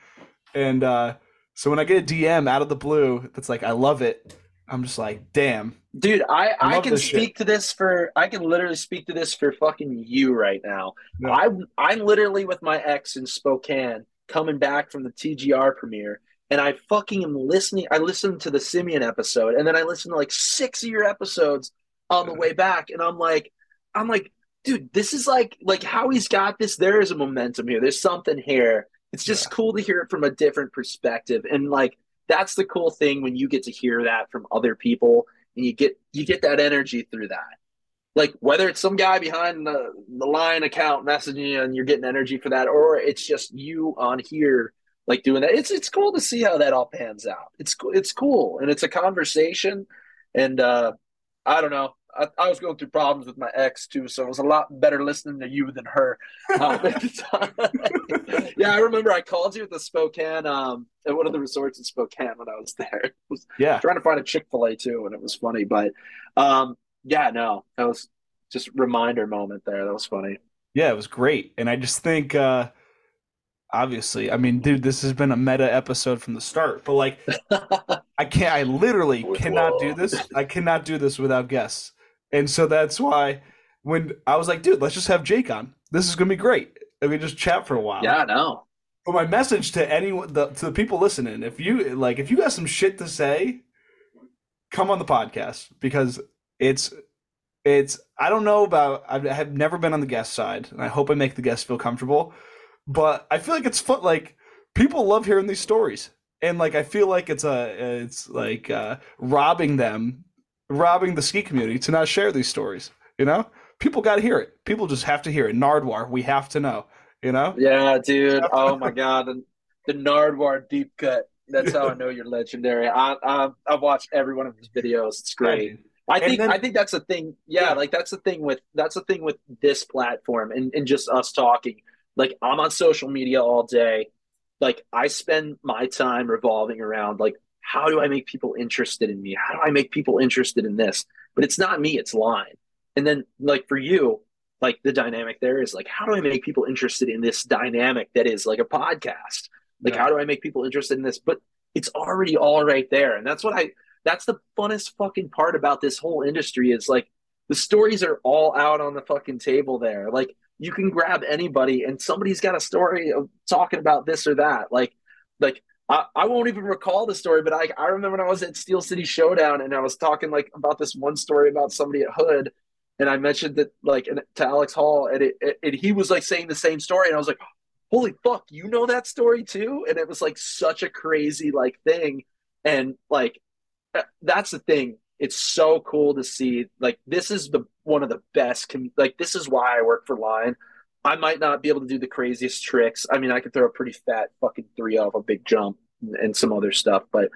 And uh, so when I get a DM out of the blue that's like, I love it, I'm just like, damn. Dude, I, I I, can speak shit. to this for I can literally speak to this for fucking you right now. Yeah. I'm I'm literally with my ex in Spokane coming back from the TGR premiere and I fucking am listening I listened to the Simeon episode and then I listened to like six of your episodes on the way back and I'm like I'm like dude this is like like how he's got this there is a momentum here there's something here it's just Yeah. cool to hear it from a different perspective and like that's the cool thing when you get to hear that from other people and you get you get that energy through that. Like whether it's some guy behind the, the line account messaging you and you're getting energy for that or it's just you on here like doing that it's it's cool to see how that all pans out. It's it's cool and it's a conversation and uh i don't know I, I was going through problems with my ex too so it was a lot better listening to you than her um, at the time. yeah i remember i called you at the spokane um at one of the resorts in spokane when i was there it was Yeah. trying to find a chick-fil-a too and it was funny but um yeah no that was just reminder moment there that was funny Yeah, it was great. And I just think uh obviously, I mean, dude, this has been a meta episode from the start, but like I can't I literally cannot do this. I cannot do this without guests. And so that's why when I was like, dude, let's just have Jake on. This is gonna be great. And we just chat for a while. yeah no But my message to anyone, the, to the people listening, if you like, if you got some shit to say, come on the podcast because it's, it's. I don't know about. I have never been on the guest side, and I hope I make the guests feel comfortable. But I feel like it's fun. Like people love hearing these stories, and like I feel like it's a, it's like uh, robbing them, robbing the ski community to not share these stories. You know, people got to hear it. People just have to hear it. Nardwuar, we have to know. You know. Yeah, dude. Oh my god, the, the Nardwuar deep cut. That's how I know you're legendary. I, I I've watched every one of his videos. It's great. I think then- I think that's the thing. Yeah, Yeah. like that's the thing with that's the thing with this platform and, and just us talking. Like I'm on social media all day. Like I spend my time revolving around like how do I make people interested in me? How do I make people interested in this? But it's not me, it's line. And then like for you, like the dynamic there is like how do I make people interested in this dynamic that is like a podcast? Like Yeah. how do I make people interested in this? But it's already all right there. And that's what I that's the funnest fucking part about this whole industry is like the stories are all out on the fucking table there. Like you can grab anybody and somebody's got a story of talking about this or that. Like like I, I won't even recall the story, but I I remember when I was at Steel City Showdown and I was talking like about this one story about somebody at Hood and I mentioned that like to Alex Hall and it, it and he was like saying the same story and I was like holy fuck you know that story too? And it was like such a crazy like thing and like uh, that's the thing. It's so cool to see like this is the one of the best com- like this is why i work for line i might not be able to do the craziest tricks i mean i could throw a pretty fat fucking three off a big jump and, and some other stuff but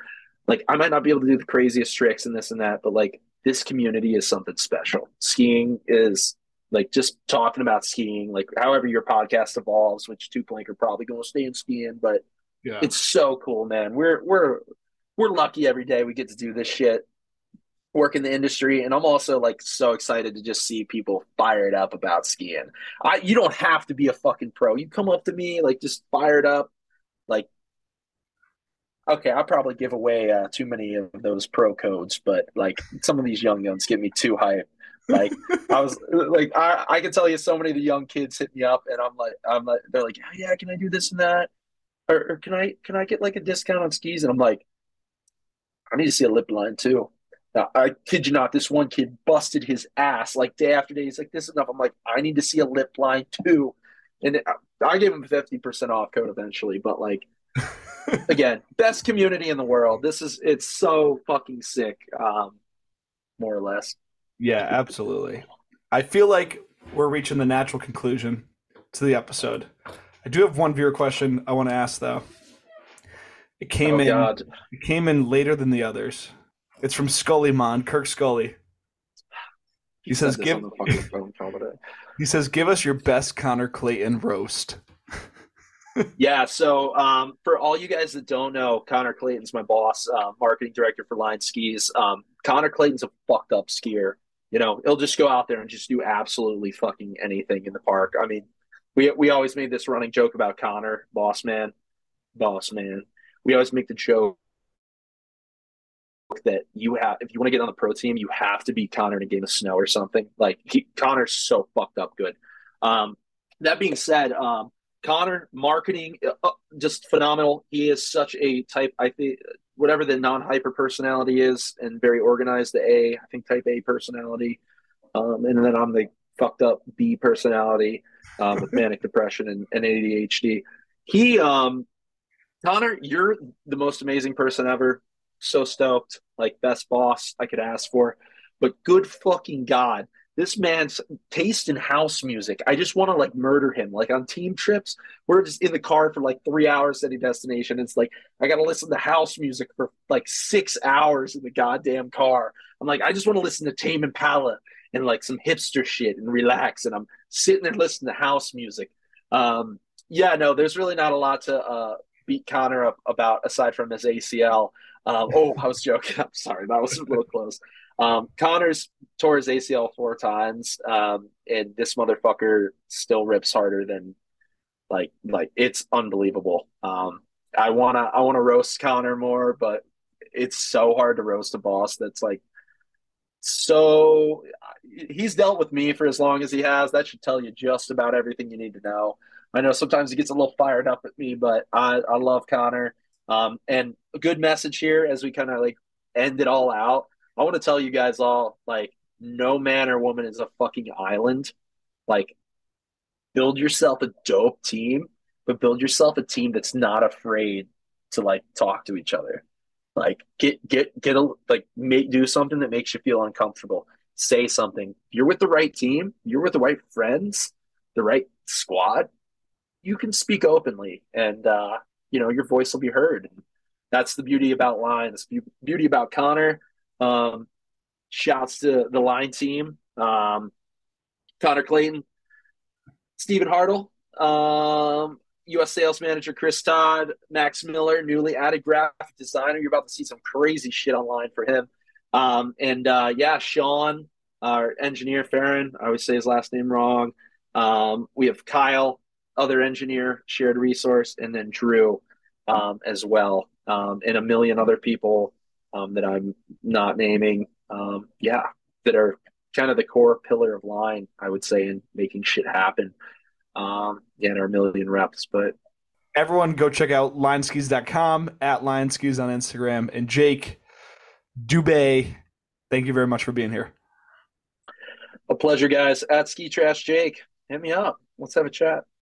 like i might not be able to do the craziest tricks and this and that but like this community is something special skiing is like just talking about skiing like however your podcast evolves which Two Planker probably going to stay in skiing but Yeah. it's so cool, man. We're we're we're lucky every day we get to do this shit, work in the industry, and I'm also like so excited to just see people fired up about skiing. I you don't have to be a fucking pro. You come up to me like just fired up, like okay, I'll probably give away uh, too many of those pro codes, but like some of these young guns get me too hyped. Like I was like I I can tell you so many of the young kids hit me up and I'm like I'm like they're like oh, yeah can I do this and that or, or can I can I get like a discount on skis? And I'm like, I need to see a lip line too. Now, I kid you not, this one kid busted his ass like day after day. He's like, this is enough. I'm like, I need to see a lip line too. And I, I gave him 50% off code eventually, but like, again, best community in the world. This is, it's so fucking sick, um, more or less. Yeah, absolutely. I feel like we're reaching the natural conclusion to the episode. I do have one viewer question I want to ask though. It came Oh, in. God. It came in later than the others. It's from Scully Mon, Kirk Scully. He says, "Give." on the fucking phone call today. He says, "Give us your best Connor Clayton roast." Yeah, so um, for all you guys that don't know, Connor Clayton's my boss, uh, marketing director for Line Skis. Um, Connor Clayton's a fucked up skier. You know, he'll just go out there and just do absolutely fucking anything in the park. I mean, we we always made this running joke about Connor, boss man, boss man. We always make the joke that you have if you want to get on the pro team, you have to beat Connor in a game of snow or something. Like he, Connor's so fucked up good. Um, that being said, um, Connor marketing uh, just phenomenal. He is such a type. I think whatever the non hyper personality is, and very organized. The A, I think type A personality, um, and then I'm the fucked up B personality um, with manic depression and, and ADHD. He, um, Connor, you're the most amazing person ever. So stoked, like best boss I could ask for. But good fucking god, this man's taste in house music. I just want to like murder him. Like on team trips, we're just in the car for like three hours at a destination. It's like I got to listen to house music for like six hours in the goddamn car. I'm like, I just want to listen to Tame Impala and like some hipster shit and relax. And I'm sitting there listening to house music. Um, yeah, no, there's really not a lot to uh, beat Connor up about aside from his ACL. Um, oh, I was joking. I'm sorry, that was a little close. Um, Connor's tore his ACL four times, um, and this motherfucker still rips harder than like like it's unbelievable. Um, I wanna I wanna roast Connor more, but it's so hard to roast a boss that's like so he's dealt with me for as long as he has. That should tell you just about everything you need to know. I know sometimes he gets a little fired up at me, but I, I love Connor. Um, and a good message here as we kind of like end it all out. I want to tell you guys all like, no man or woman is a fucking island. Like, build yourself a dope team, but build yourself a team that's not afraid to like talk to each other. Like, get get get a like make do something that makes you feel uncomfortable. Say something. You're with the right team. You're with the right friends, the right squad. You can speak openly, and uh, you know your voice will be heard. That's the beauty about line. The beauty about Connor. Um, shouts to the line team. Um, Connor Clayton, Stephen Hartle, um, U.S. sales manager Chris Todd, Max Miller, newly added graphic designer. You're about to see some crazy shit online for him. Um, and uh, yeah, Sean, our engineer, Farron. I always say his last name wrong. Um, we have Kyle, other engineer, shared resource, and then Drew um, as well, um, and a million other people um, that I'm not naming. Um, yeah, that are kind of the core pillar of line, I would say, in making shit happen. Um, yeah, and our million reps, but Everyone go check out lineskis.com at lineskis on Instagram. And Jake Dubé, thank you very much for being here. a pleasure, guys. At Ski Trash Jake, hit me up. Let's have a chat.